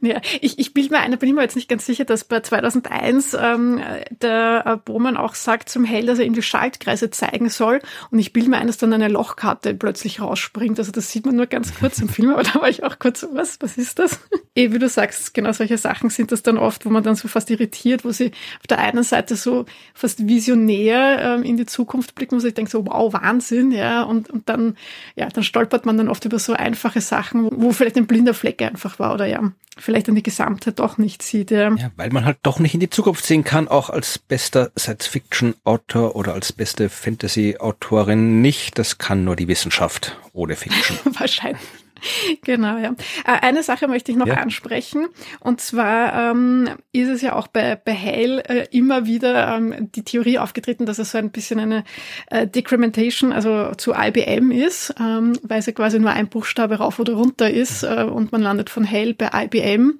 Ja, ich, ich bilde mir ein, da bin ich mir jetzt nicht ganz sicher, dass bei 2001 ähm, der äh, Bohmann auch sagt zum Hell, dass er ihm die Schaltkreise zeigen soll. Und ich bilde mir ein, dass dann eine Lochkarte plötzlich rausspringt. Also das sieht man nur ganz kurz im Film, aber da war ich auch kurz, was, was ist das? eh, wie du sagst, genau solche Sachen sind das dann oft, wo man dann so fast irritiert, wo sie auf der einen Seite so fast visionär ähm, in die Zukunft blicken, wo sie denkt so, wow, Wahnsinn, ja. Und, und dann, ja, dann stolpert man dann oft über so einfache Sachen, wo, wo vielleicht ein blinder Fleck einfach war oder ja vielleicht die Gesamtheit doch nicht sieht. Ja. ja, weil man halt doch nicht in die Zukunft sehen kann, auch als bester Science-Fiction-Autor oder als beste Fantasy-Autorin nicht. Das kann nur die Wissenschaft ohne Fiction. Wahrscheinlich. Genau, ja. Äh, eine Sache möchte ich noch ja. ansprechen. Und zwar ähm, ist es ja auch bei, bei Hale äh, immer wieder ähm, die Theorie aufgetreten, dass es so ein bisschen eine äh, Decrementation, also zu IBM ist, ähm, weil es ja quasi nur ein Buchstabe rauf oder runter ist äh, und man landet von Hale bei IBM.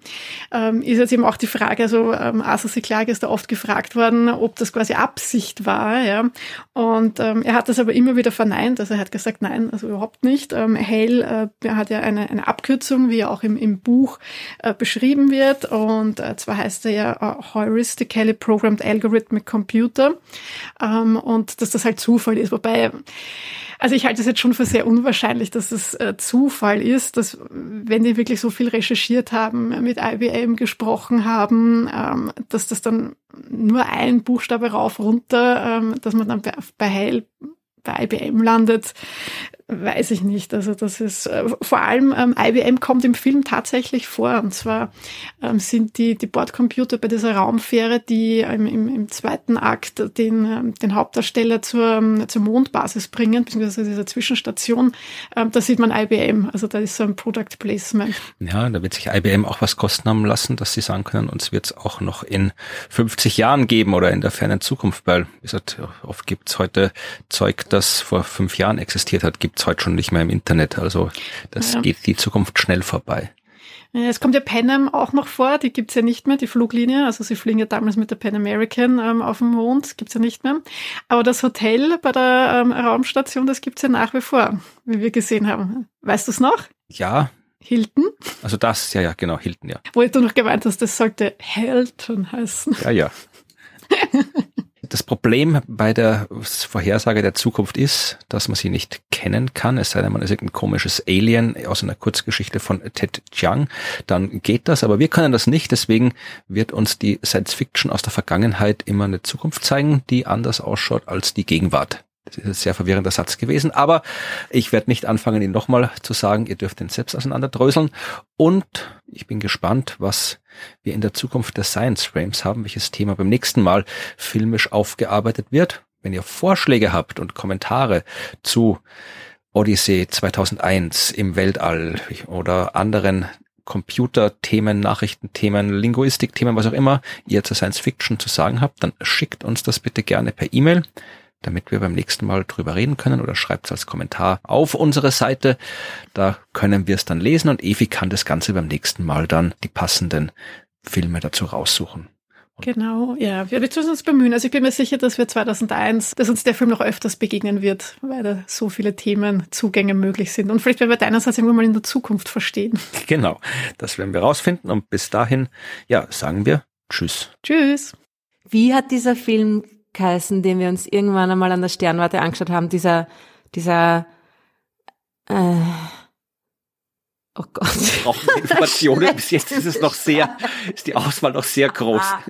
Ähm, ist jetzt eben auch die Frage, also ähm, Arthur C. Clarke ist da oft gefragt worden, ob das quasi Absicht war. Ja. Und ähm, er hat das aber immer wieder verneint. Also er hat gesagt, nein, also überhaupt nicht. Ähm, Hale äh, hat ja eine, eine Abkürzung, wie auch im, im Buch äh, beschrieben wird. Und äh, zwar heißt er ja uh, Heuristically Programmed Algorithmic Computer. Ähm, und dass das halt Zufall ist. Wobei, also ich halte es jetzt schon für sehr unwahrscheinlich, dass es äh, Zufall ist, dass wenn die wirklich so viel recherchiert haben, mit IBM gesprochen haben, ähm, dass das dann nur ein Buchstabe rauf runter, ähm, dass man dann bei, bei Heil bei IBM landet weiß ich nicht. Also das ist äh, vor allem ähm, IBM kommt im Film tatsächlich vor. Und zwar ähm, sind die, die Bordcomputer bei dieser Raumfähre, die im, im, im zweiten Akt den, ähm, den Hauptdarsteller zur, ähm, zur Mondbasis bringen, beziehungsweise dieser Zwischenstation, ähm, da sieht man IBM. Also da ist so ein Product Placement. Ja, da wird sich IBM auch was kosten haben lassen, dass sie sagen können, uns wird es auch noch in 50 Jahren geben oder in der fernen Zukunft, weil wie gesagt, oft gibt's heute Zeug, das vor fünf Jahren existiert hat, gibt's heute schon nicht mehr im Internet. Also das ja. geht die Zukunft schnell vorbei. Es kommt ja Pan Am auch noch vor, die gibt's ja nicht mehr, die Fluglinie. Also sie fliegen ja damals mit der Pan American ähm, auf dem Mond, gibt's ja nicht mehr. Aber das Hotel bei der ähm, Raumstation, das gibt's ja nach wie vor, wie wir gesehen haben. Weißt du's noch? Ja. Hilton? Also das, ja, ja, genau, Hilton, ja. Wo du noch gemeint hast, das sollte Hilton heißen. Ja, ja. Das Problem bei der Vorhersage der Zukunft ist, dass man sie nicht kennen kann, es sei denn, man ist irgendein komisches Alien aus einer Kurzgeschichte von Ted Chiang, dann geht das, aber wir können das nicht, deswegen wird uns die Science Fiction aus der Vergangenheit immer eine Zukunft zeigen, die anders ausschaut als die Gegenwart. Das ist ein sehr verwirrender Satz gewesen, aber ich werde nicht anfangen, ihn nochmal zu sagen. Ihr dürft ihn selbst auseinanderdröseln. Und ich bin gespannt, was wir in der Zukunft der Science Frames haben, welches Thema beim nächsten Mal filmisch aufgearbeitet wird. Wenn ihr Vorschläge habt und Kommentare zu Odyssey 2001 im Weltall oder anderen Computerthemen, Nachrichtenthemen, Linguistikthemen, was auch immer ihr zur Science Fiction zu sagen habt, dann schickt uns das bitte gerne per E-Mail damit wir beim nächsten Mal drüber reden können oder schreibt es als Kommentar auf unsere Seite. Da können wir es dann lesen und Evi kann das Ganze beim nächsten Mal dann die passenden Filme dazu raussuchen. Genau, ja, wir müssen uns bemühen. Also ich bin mir sicher, dass wir 2001, dass uns der Film noch öfters begegnen wird, weil da so viele Themen, Zugänge möglich sind. Und vielleicht werden wir deinerseits irgendwann mal in der Zukunft verstehen. Genau, das werden wir rausfinden. Und bis dahin, ja, sagen wir Tschüss. Tschüss. Wie hat dieser Film geheißen, den wir uns irgendwann einmal an der Sternwarte angeschaut haben, dieser, dieser, äh, oh Gott. Wir brauchen Informationen. Bis jetzt ist es noch sehr, ist die Auswahl noch sehr groß. Ah.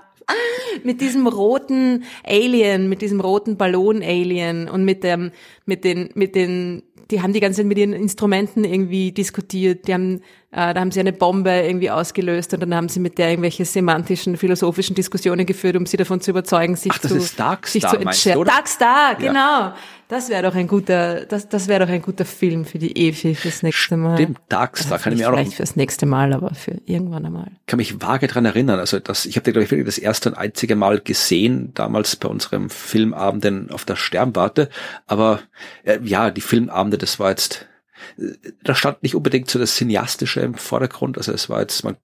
mit diesem roten Alien, mit diesem roten Ballon-Alien und mit dem, mit den, mit den, die haben die ganze Zeit mit ihren Instrumenten irgendwie diskutiert. Die haben da haben sie eine Bombe irgendwie ausgelöst und dann haben sie mit der irgendwelche semantischen, philosophischen Diskussionen geführt, um sie davon zu überzeugen, sich Ach, das zu, ist Dark sich Star, zu entscheiden. Darkstar, genau. Ja. Das wäre doch ein guter, das, das wäre doch ein guter Film für die Evi fürs nächste Mal. Stimmt, Darkstar also kann ich mir auch noch. Vielleicht fürs nächste Mal, aber für irgendwann einmal. Kann mich vage dran erinnern. Also das, ich habe den glaube ich wirklich das erste und einzige Mal gesehen, damals bei unserem Filmabenden auf der Sternwarte. Aber äh, ja, die Filmabende, das war jetzt da stand nicht unbedingt so das Cineastische im Vordergrund. Also es war jetzt, man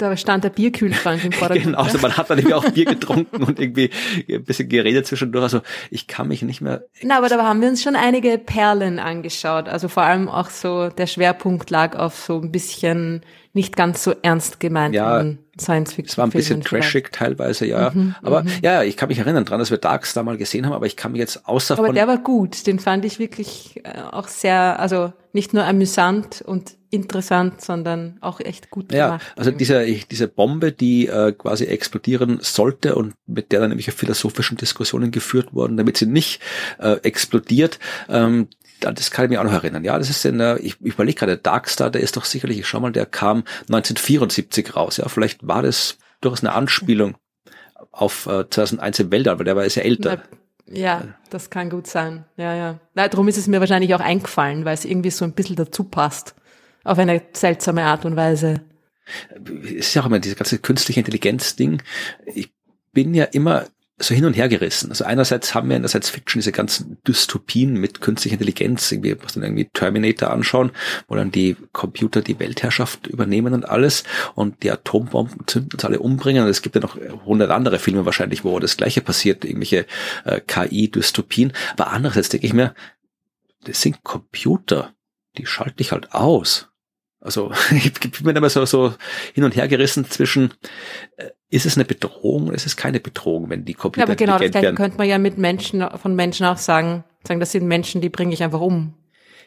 da stand der Bierkühlschrank im Vordergrund. genau, also man hat dann irgendwie auch Bier getrunken und irgendwie ein bisschen geredet zwischendurch. Also ich kann mich nicht mehr. Na, aber da haben wir uns schon einige Perlen angeschaut. Also vor allem auch so der Schwerpunkt lag auf so ein bisschen nicht ganz so ernst gemeinten ja, Science Fiction. Es war ein bisschen trashig teilweise, ja. Mhm, aber mhm. ja, ich kann mich erinnern dran, dass wir Darks da mal gesehen haben, aber ich kann mich jetzt außer Aber der war gut, den fand ich wirklich äh, auch sehr, also nicht nur amüsant und interessant, sondern auch echt gut ja, gemacht. Also diese, diese Bombe, die äh, quasi explodieren sollte und mit der dann nämlich philosophischen Diskussionen geführt wurden, damit sie nicht äh, explodiert, ähm, das kann ich mir auch noch erinnern. Ja, das ist in der, ich, ich überlege gerade, Darkstar, der ist doch sicherlich, ich schau mal, der kam 1974 raus. Ja, vielleicht war das durchaus eine Anspielung auf äh, 2001 im Weltall, weil der war ja älter. Ja, das kann gut sein. Ja, ja. Na, darum ist es mir wahrscheinlich auch eingefallen, weil es irgendwie so ein bisschen dazu passt. Auf eine seltsame Art und Weise. Es ist ja auch immer diese ganze künstliche Intelligenz-Ding. Ich bin ja immer so hin und her gerissen. Also einerseits haben wir in der Science Fiction diese ganzen Dystopien mit künstlicher Intelligenz, irgendwie, was dann irgendwie Terminator anschauen, wo dann die Computer die Weltherrschaft übernehmen und alles und die Atombomben zünden uns alle umbringen. Und es gibt ja noch hundert andere Filme wahrscheinlich, wo das Gleiche passiert, irgendwelche äh, KI-Dystopien. Aber andererseits denke ich mir, das sind Computer, die schalte ich halt aus. Also ich bin immer so, so hin und her gerissen zwischen, äh, ist es eine Bedrohung oder ist es keine Bedrohung, wenn die Computer ja, aber genau, das gleiche könnte man ja mit Menschen, von Menschen auch sagen, sagen, das sind Menschen, die bringe ich einfach um.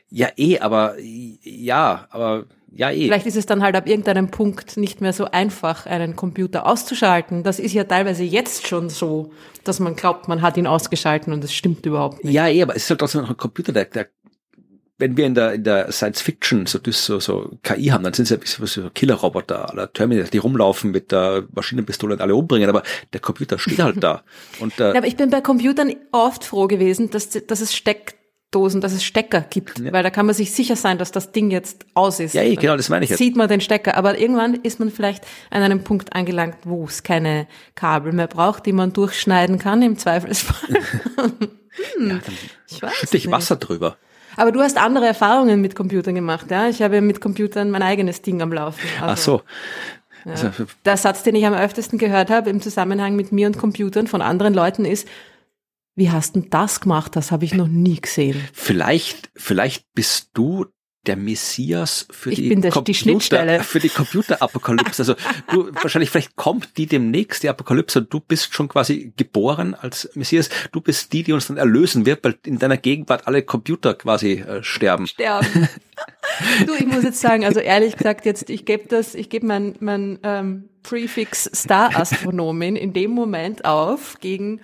Ja, eh, aber ja, aber ja, eh. Vielleicht ist es dann halt ab irgendeinem Punkt nicht mehr so einfach, einen Computer auszuschalten. Das ist ja teilweise jetzt schon so, dass man glaubt, man hat ihn ausgeschalten und das stimmt überhaupt nicht. Ja, eh, aber es ist halt trotzdem noch ein Computer, der, der wenn wir in der, in der Science Fiction so, so, so KI haben, dann sind es ja bisschen so Killerroboter aller Terminator, die rumlaufen mit der Maschinenpistole und alle umbringen, aber der Computer steht halt da. Und, äh, ja, aber ich bin bei Computern oft froh gewesen, dass, dass es steckt Dosen, dass es Stecker gibt, ja. weil da kann man sich sicher sein, dass das Ding jetzt aus ist. Ja, genau, das meine ich jetzt. Sieht man den Stecker, aber irgendwann ist man vielleicht an einem Punkt angelangt, wo es keine Kabel mehr braucht, die man durchschneiden kann im Zweifelsfall. hm, ja, dann ich schütte ich Wasser drüber. Aber du hast andere Erfahrungen mit Computern gemacht, ja? Ich habe mit Computern mein eigenes Ding am Laufen. Also, Ach so. Ja. Also, der Satz, den ich am öftesten gehört habe im Zusammenhang mit mir und Computern von anderen Leuten ist, wie hast du das gemacht? Das habe ich noch nie gesehen. Vielleicht, vielleicht bist du der Messias für ich die, der, Computer, die für die Computerapokalypse. Also du wahrscheinlich vielleicht kommt die demnächst die Apokalypse und du bist schon quasi geboren als Messias. Du bist die, die uns dann erlösen wird, weil in deiner Gegenwart alle Computer quasi äh, sterben. Sterben. du, ich muss jetzt sagen, also ehrlich gesagt, jetzt ich gebe das, ich gebe mein mein ähm, Prefix Star Astronomin in dem Moment auf gegen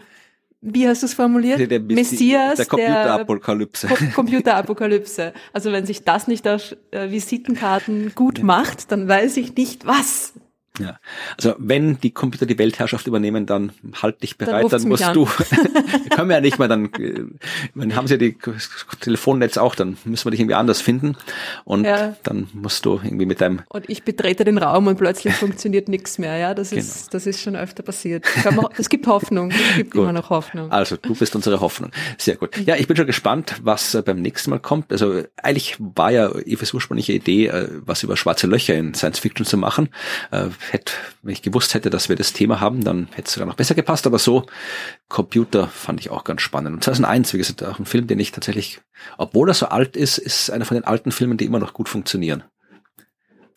wie hast du es formuliert? Der, der Messias der Computerapokalypse. Der Computerapokalypse. Also wenn sich das nicht auf äh, Visitenkarten gut ja. macht, dann weiß ich nicht was. Ja, also wenn die Computer die Weltherrschaft übernehmen, dann halt dich bereit, dann, dann musst du, können wir ja nicht mehr, dann, dann haben sie die Telefonnetz auch, dann müssen wir dich irgendwie anders finden und ja. dann musst du irgendwie mit deinem... Und ich betrete den Raum und plötzlich funktioniert nichts mehr, ja, das ist, genau. das ist schon öfter passiert. Es gibt Hoffnung, es gibt immer noch Hoffnung. Also du bist unsere Hoffnung, sehr gut. Ja, ich bin schon gespannt, was äh, beim nächsten Mal kommt. Also eigentlich war ja Eves ursprüngliche Idee, äh, was über schwarze Löcher in Science Fiction zu machen äh, hätte, wenn ich gewusst hätte, dass wir das Thema haben, dann hätte es sogar noch besser gepasst. Aber so, Computer fand ich auch ganz spannend. Und 2001, wie gesagt, auch ein Film, den ich tatsächlich, obwohl er so alt ist, ist einer von den alten Filmen, die immer noch gut funktionieren.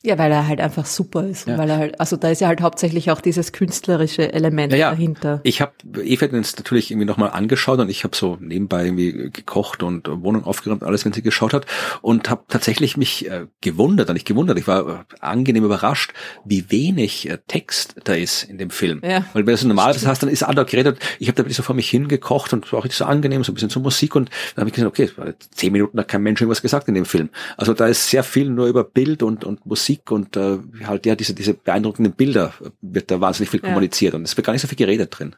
Ja, weil er halt einfach super ist. Ja. Weil er halt, also da ist ja halt hauptsächlich auch dieses künstlerische Element ja, ja. dahinter. Ich habe Eva jetzt natürlich irgendwie nochmal angeschaut und ich habe so nebenbei irgendwie gekocht und Wohnung aufgeräumt, alles, wenn sie geschaut hat und habe tatsächlich mich äh, gewundert, und nicht gewundert, ich war äh, angenehm überrascht, wie wenig äh, Text da ist in dem Film. Ja. Weil wenn du so normal das hast, dann ist andere geredet. Ich habe da wirklich so vor mich hingekocht und war auch richtig so angenehm, so ein bisschen zur Musik und dann habe ich gesagt, okay, zehn Minuten hat kein Mensch irgendwas gesagt in dem Film. Also da ist sehr viel nur über Bild und, und Musik Musik und äh, halt ja diese diese beeindruckenden Bilder wird da wahnsinnig viel kommuniziert ja. und es wird gar nicht so viel geredet drin.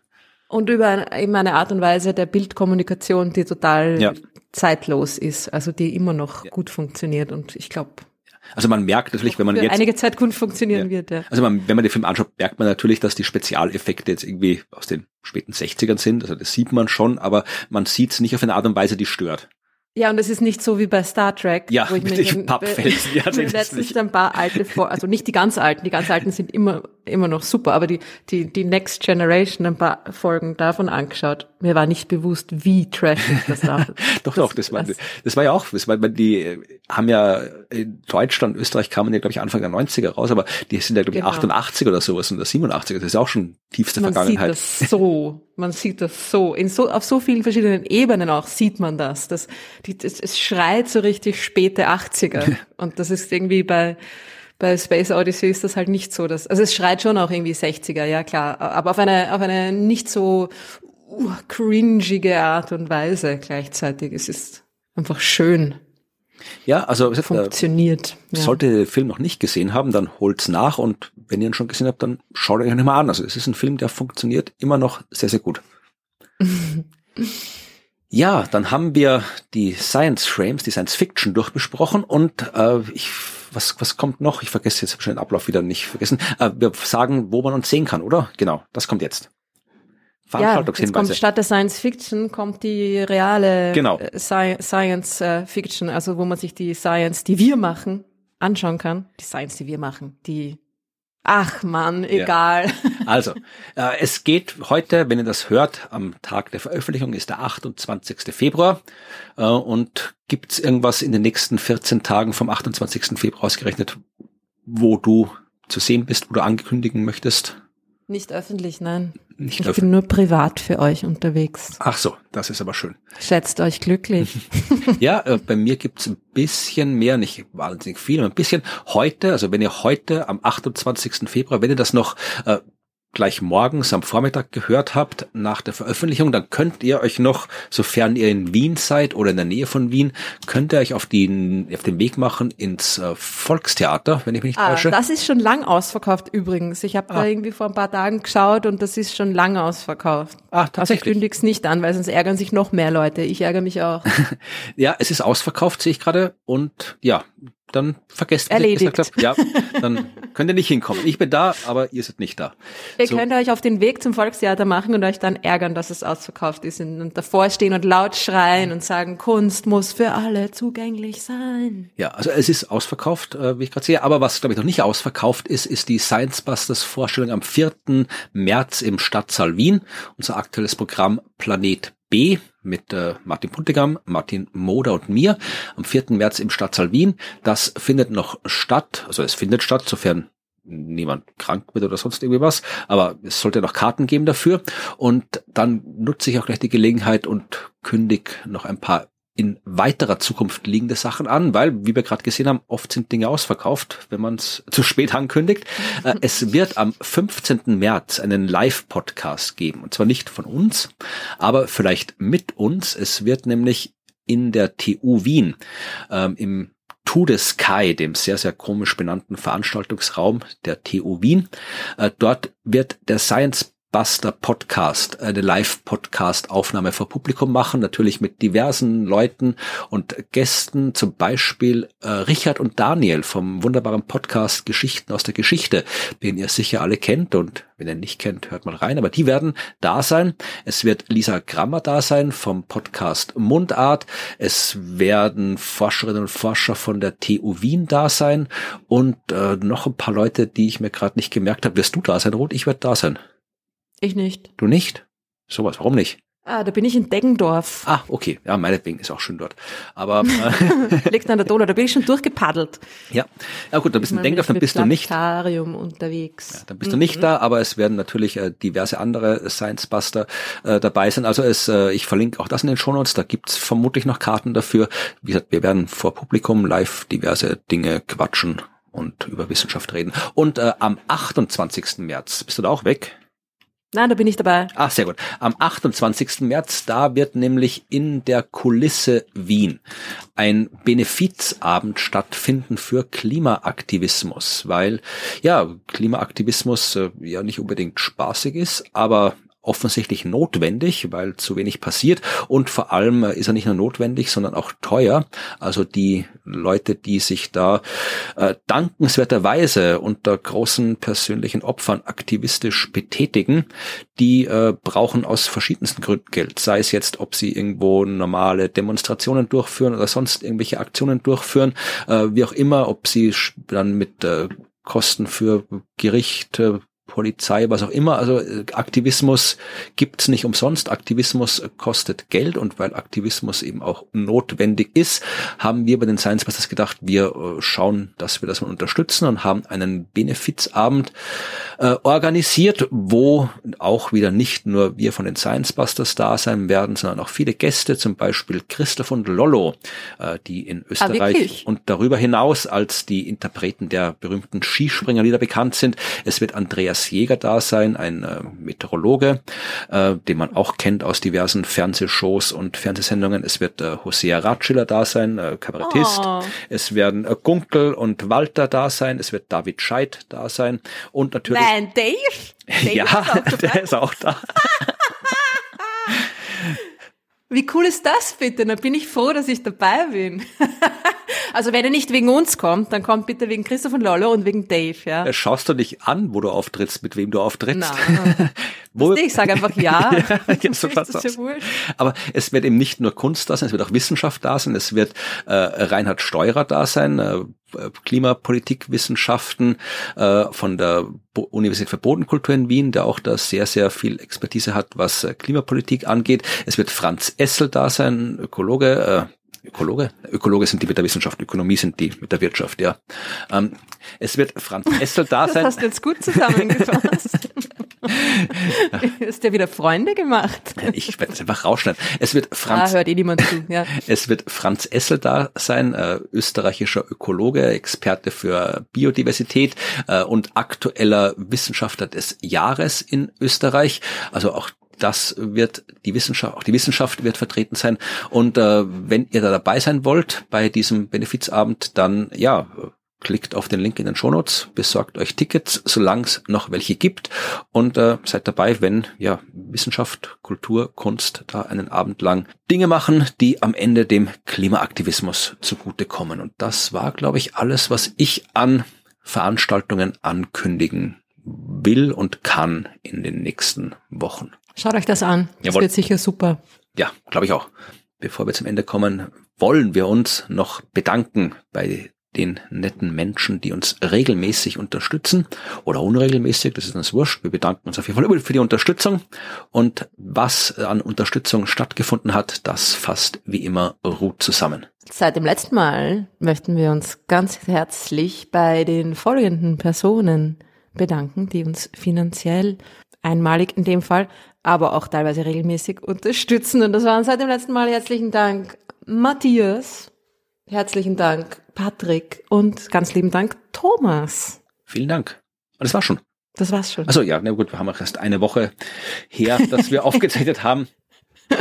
Und über eben eine Art und Weise der Bildkommunikation, die total ja. zeitlos ist, also die immer noch ja. gut funktioniert und ich glaube also man merkt natürlich, wenn man jetzt einige Zeit gut funktionieren wird. Ja. Also man, wenn man den Film anschaut, merkt man natürlich, dass die Spezialeffekte jetzt irgendwie aus den späten 60ern sind. Also das sieht man schon, aber man sieht es nicht auf eine Art und Weise, die stört. Ja, und es ist nicht so wie bei Star Trek, ja, wo ich mit mir Pappfelsen. Ja, letztens ein paar alte, also nicht die ganz alten, die ganz alten sind immer immer noch super, aber die die die Next Generation ein paar Folgen davon angeschaut. Mir war nicht bewusst, wie trashig das da. doch, doch, das war das war ja auch, das war, die äh, haben ja in Deutschland, Österreich kamen ja glaube ich Anfang der 90er raus, aber die sind ja glaube ich genau. 88 oder sowas und 87, das ist auch schon tiefste Man Vergangenheit. Sieht das so, man sieht das so in so auf so vielen verschiedenen Ebenen auch sieht man das, das die, das, es schreit so richtig späte 80er und das ist irgendwie bei bei Space Odyssey ist das halt nicht so. Dass, also es schreit schon auch irgendwie 60er, ja klar, aber auf eine, auf eine nicht so uh, cringige Art und Weise gleichzeitig. Es ist einfach schön. Ja, also es funktioniert. Äh, sollte ja. der Film noch nicht gesehen haben, dann holt's nach und wenn ihr ihn schon gesehen habt, dann schaut euch ihn mal an. Also es ist ein Film, der funktioniert immer noch sehr, sehr gut. ja, dann haben wir die Science Frames, die Science Fiction durchbesprochen und äh, ich was, was kommt noch? Ich vergesse jetzt schon den Ablauf wieder nicht vergessen. Äh, wir sagen, wo man uns sehen kann, oder? Genau, das kommt jetzt. Ja, jetzt kommt statt der Science Fiction kommt die reale genau. Äh, Sci Science äh, Fiction, also wo man sich die Science, die wir machen, anschauen kann. Die Science, die wir machen, die Ach man, egal. Ja. Also, äh, es geht heute, wenn ihr das hört, am Tag der Veröffentlichung ist der 28. Februar. Äh, und gibt's irgendwas in den nächsten 14 Tagen vom 28. Februar ausgerechnet, wo du zu sehen bist, wo du angekündigen möchtest? Nicht öffentlich, nein. Nicht ich bin nur privat für euch unterwegs. Ach so, das ist aber schön. Schätzt euch glücklich. ja, äh, bei mir gibt's ein bisschen mehr, nicht wahnsinnig viel, aber ein bisschen heute, also wenn ihr heute am 28. Februar, wenn ihr das noch äh, gleich morgens am Vormittag gehört habt nach der Veröffentlichung, dann könnt ihr euch noch, sofern ihr in Wien seid oder in der Nähe von Wien, könnt ihr euch auf, die, auf den Weg machen ins äh, Volkstheater, wenn ich mich nicht ah, täusche. Das ist schon lang ausverkauft übrigens. Ich habe ah. da irgendwie vor ein paar Tagen geschaut und das ist schon lang ausverkauft. Ah, tatsächlich. Ich kündige es nicht an, weil sonst ärgern sich noch mehr Leute. Ich ärgere mich auch. ja, es ist ausverkauft, sehe ich gerade. Und ja, dann vergesst Erledigt. Es, ja, dann könnt ihr nicht hinkommen. Ich bin da, aber ihr seid nicht da. Ihr so. könnt euch auf den Weg zum Volkstheater machen und euch dann ärgern, dass es ausverkauft ist und davor stehen und laut schreien und sagen, Kunst muss für alle zugänglich sein. Ja, also es ist ausverkauft, äh, wie ich gerade sehe. Aber was, glaube ich, noch nicht ausverkauft ist, ist die Science Busters Vorstellung am 4. März im Stadtsaal Wien. Unser aktuelles Programm Planet B mit äh, Martin Puntigam, Martin Moder und mir am 4. März im Stadtsaal Wien. Das findet noch statt, also es findet statt, sofern niemand krank wird oder sonst irgendwie was, aber es sollte noch Karten geben dafür und dann nutze ich auch gleich die Gelegenheit und kündige noch ein paar in weiterer Zukunft liegende Sachen an, weil, wie wir gerade gesehen haben, oft sind Dinge ausverkauft, wenn man es zu spät ankündigt. Äh, es wird am 15. März einen Live-Podcast geben, und zwar nicht von uns, aber vielleicht mit uns. Es wird nämlich in der TU Wien ähm, im To the Sky, dem sehr, sehr komisch benannten Veranstaltungsraum der TU Wien. Äh, dort wird der Science Buster Podcast, eine Live-Podcast-Aufnahme vor Publikum machen, natürlich mit diversen Leuten und Gästen, zum Beispiel äh, Richard und Daniel vom wunderbaren Podcast Geschichten aus der Geschichte, den ihr sicher alle kennt und wenn ihr nicht kennt, hört mal rein, aber die werden da sein. Es wird Lisa Grammer da sein vom Podcast Mundart. Es werden Forscherinnen und Forscher von der TU Wien da sein und äh, noch ein paar Leute, die ich mir gerade nicht gemerkt habe. Wirst du da sein, Ruth? Ich werde da sein. Ich nicht. Du nicht? Sowas, warum nicht? Ah, da bin ich in Deggendorf. Ah, okay. Ja, meinetwegen ist auch schön dort. Aber äh, liegt an der Donau, da bin ich schon durchgepaddelt. Ja, ja gut, da bist du in Deggendorf, dann bist du nicht. unterwegs. Ja, dann bist du nicht mhm. da, aber es werden natürlich äh, diverse andere Science Buster äh, dabei sein. Also es, äh, ich verlinke auch das in den Shownotes. Da gibt's vermutlich noch Karten dafür. Wie gesagt, wir werden vor Publikum live diverse Dinge quatschen und über Wissenschaft reden. Und äh, am 28. März bist du da auch weg? Nein, da bin ich dabei. Ach, sehr gut. Am 28. März, da wird nämlich in der Kulisse Wien ein Benefizabend stattfinden für Klimaaktivismus, weil ja, Klimaaktivismus äh, ja nicht unbedingt spaßig ist, aber offensichtlich notwendig, weil zu wenig passiert und vor allem ist er nicht nur notwendig, sondern auch teuer. Also die Leute, die sich da äh, dankenswerterweise unter großen persönlichen Opfern aktivistisch betätigen, die äh, brauchen aus verschiedensten Gründen Geld. Sei es jetzt, ob sie irgendwo normale Demonstrationen durchführen oder sonst irgendwelche Aktionen durchführen, äh, wie auch immer, ob sie dann mit äh, Kosten für Gerichte, Polizei, was auch immer. Also äh, Aktivismus gibt's nicht umsonst. Aktivismus kostet Geld und weil Aktivismus eben auch notwendig ist, haben wir bei den Science Busters gedacht, wir äh, schauen, dass wir das mal unterstützen und haben einen Benefizabend äh, organisiert, wo auch wieder nicht nur wir von den Science Busters da sein werden, sondern auch viele Gäste, zum Beispiel Christoph und Lollo, äh, die in ah, Österreich ah, und darüber hinaus als die Interpreten der berühmten Skispringerlieder bekannt sind. Es wird Andreas Jäger da sein, ein äh, Meteorologe, äh, den man auch kennt aus diversen Fernsehshows und Fernsehsendungen. Es wird äh, Hosea Ratschiller da sein, äh, Kabarettist. Oh. Es werden äh, Gunkel und Walter da sein. Es wird David Scheid da sein. Und natürlich. Nein, Dave? Dave ja, ist der ist auch da. Wie cool ist das bitte? Da bin ich froh, dass ich dabei bin. Also wenn er nicht wegen uns kommt, dann kommt bitte wegen Christoph und Lollo und wegen Dave, ja. Schaust du dich an, wo du auftrittst, mit wem du auftrittst? Nein. wo, ich sage einfach ja. ja so das ja Aber es wird eben nicht nur Kunst da sein, es wird auch Wissenschaft da sein, es wird äh, Reinhard Steurer da sein, äh, Klimapolitikwissenschaften äh, von der Universität für Bodenkultur in Wien, der auch da sehr, sehr viel Expertise hat, was äh, Klimapolitik angeht. Es wird Franz Essel da sein, Ökologe, äh, Ökologe? Ökologe sind die mit der Wissenschaft, Ökonomie sind die mit der Wirtschaft, ja. Ähm, es wird Franz Essel da sein. Das hast du jetzt gut zusammengefasst. Hast ja wieder Freunde gemacht? Ich werde es einfach rausschneiden. Es wird Franz. Ah, hört eh niemand zu, ja. Es wird Franz Essel da sein, äh, österreichischer Ökologe, Experte für Biodiversität äh, und aktueller Wissenschaftler des Jahres in Österreich. Also auch das wird die Wissenschaft, auch die Wissenschaft wird vertreten sein. Und äh, wenn ihr da dabei sein wollt bei diesem Benefizabend, dann ja, klickt auf den Link in den Shownotes, besorgt euch Tickets, solange es noch welche gibt und äh, seid dabei, wenn ja Wissenschaft, Kultur, Kunst da einen Abend lang Dinge machen, die am Ende dem Klimaaktivismus zugutekommen. Und das war, glaube ich, alles, was ich an Veranstaltungen ankündigen will und kann in den nächsten Wochen. Schaut euch das an. Das Jawohl. wird sicher super. Ja, glaube ich auch. Bevor wir zum Ende kommen, wollen wir uns noch bedanken bei den netten Menschen, die uns regelmäßig unterstützen oder unregelmäßig, das ist uns wurscht. Wir bedanken uns auf jeden Fall für die Unterstützung und was an Unterstützung stattgefunden hat, das fasst wie immer Ruth zusammen. Seit dem letzten Mal möchten wir uns ganz herzlich bei den folgenden Personen bedanken, die uns finanziell einmalig in dem Fall aber auch teilweise regelmäßig unterstützen. Und das waren seit dem letzten Mal herzlichen Dank Matthias, herzlichen Dank Patrick und ganz lieben Dank Thomas. Vielen Dank. Und das war schon. Das war's schon. Also ja, na gut, wir haben auch erst eine Woche her, dass wir aufgezeichnet haben.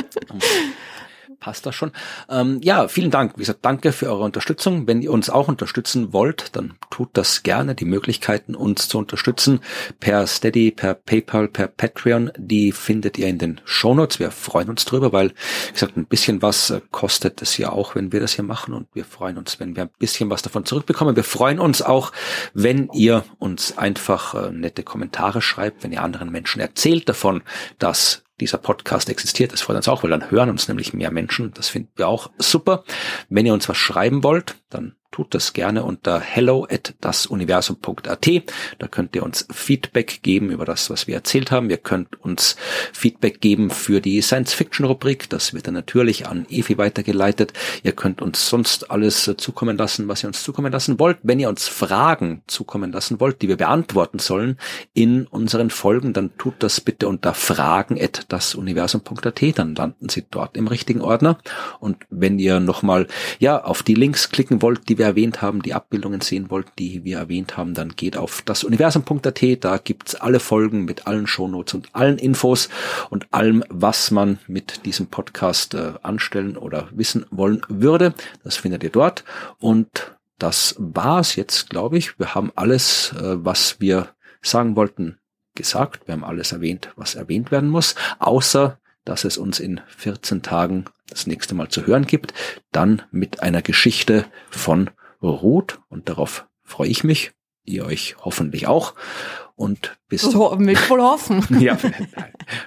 passt das schon. Ähm, ja, vielen Dank. Wie gesagt, danke für eure Unterstützung. Wenn ihr uns auch unterstützen wollt, dann tut das gerne. Die Möglichkeiten, uns zu unterstützen per Steady, per PayPal, per Patreon, die findet ihr in den Shownotes. Wir freuen uns drüber, weil, wie gesagt, ein bisschen was äh, kostet es ja auch, wenn wir das hier machen. Und wir freuen uns, wenn wir ein bisschen was davon zurückbekommen. Wir freuen uns auch, wenn ihr uns einfach äh, nette Kommentare schreibt, wenn ihr anderen Menschen erzählt davon, dass dieser Podcast existiert. Das freut uns auch, weil dann hören uns nämlich mehr Menschen. Das finden wir auch super. Wenn ihr uns was schreiben wollt, dann tut das gerne unter hello at dasuniversum.at. Da könnt ihr uns Feedback geben über das, was wir erzählt haben. Ihr könnt uns Feedback geben für die Science-Fiction-Rubrik. Das wird dann natürlich an Evi weitergeleitet. Ihr könnt uns sonst alles zukommen lassen, was ihr uns zukommen lassen wollt. Wenn ihr uns Fragen zukommen lassen wollt, die wir beantworten sollen in unseren Folgen, dann tut das bitte unter fragen at dasuniversum.at. Dann landen sie dort im richtigen Ordner. Und wenn ihr nochmal, ja, auf die Links klicken wollt, die wir wir erwähnt haben, die Abbildungen sehen wollt, die wir erwähnt haben, dann geht auf das Universum.at, da gibt's alle Folgen mit allen Shownotes und allen Infos und allem, was man mit diesem Podcast äh, anstellen oder wissen wollen würde. Das findet ihr dort. Und das war's jetzt, glaube ich. Wir haben alles, äh, was wir sagen wollten, gesagt. Wir haben alles erwähnt, was erwähnt werden muss, außer dass es uns in 14 Tagen das nächste Mal zu hören gibt, dann mit einer Geschichte von Ruth. Und darauf freue ich mich, ihr euch hoffentlich auch. Und bis so, mich voll hoffen. ja,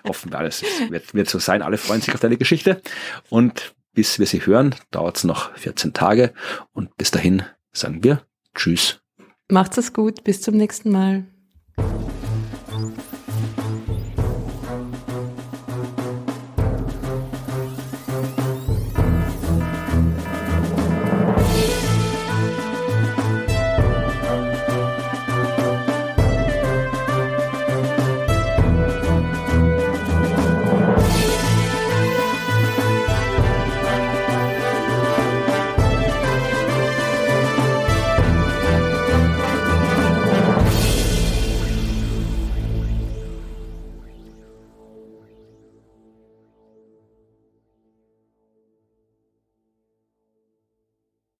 hoffen wir alles. Wird, wird so sein, alle freuen sich auf deine Geschichte. Und bis wir sie hören, dauert es noch 14 Tage. Und bis dahin sagen wir Tschüss. Macht's es gut, bis zum nächsten Mal.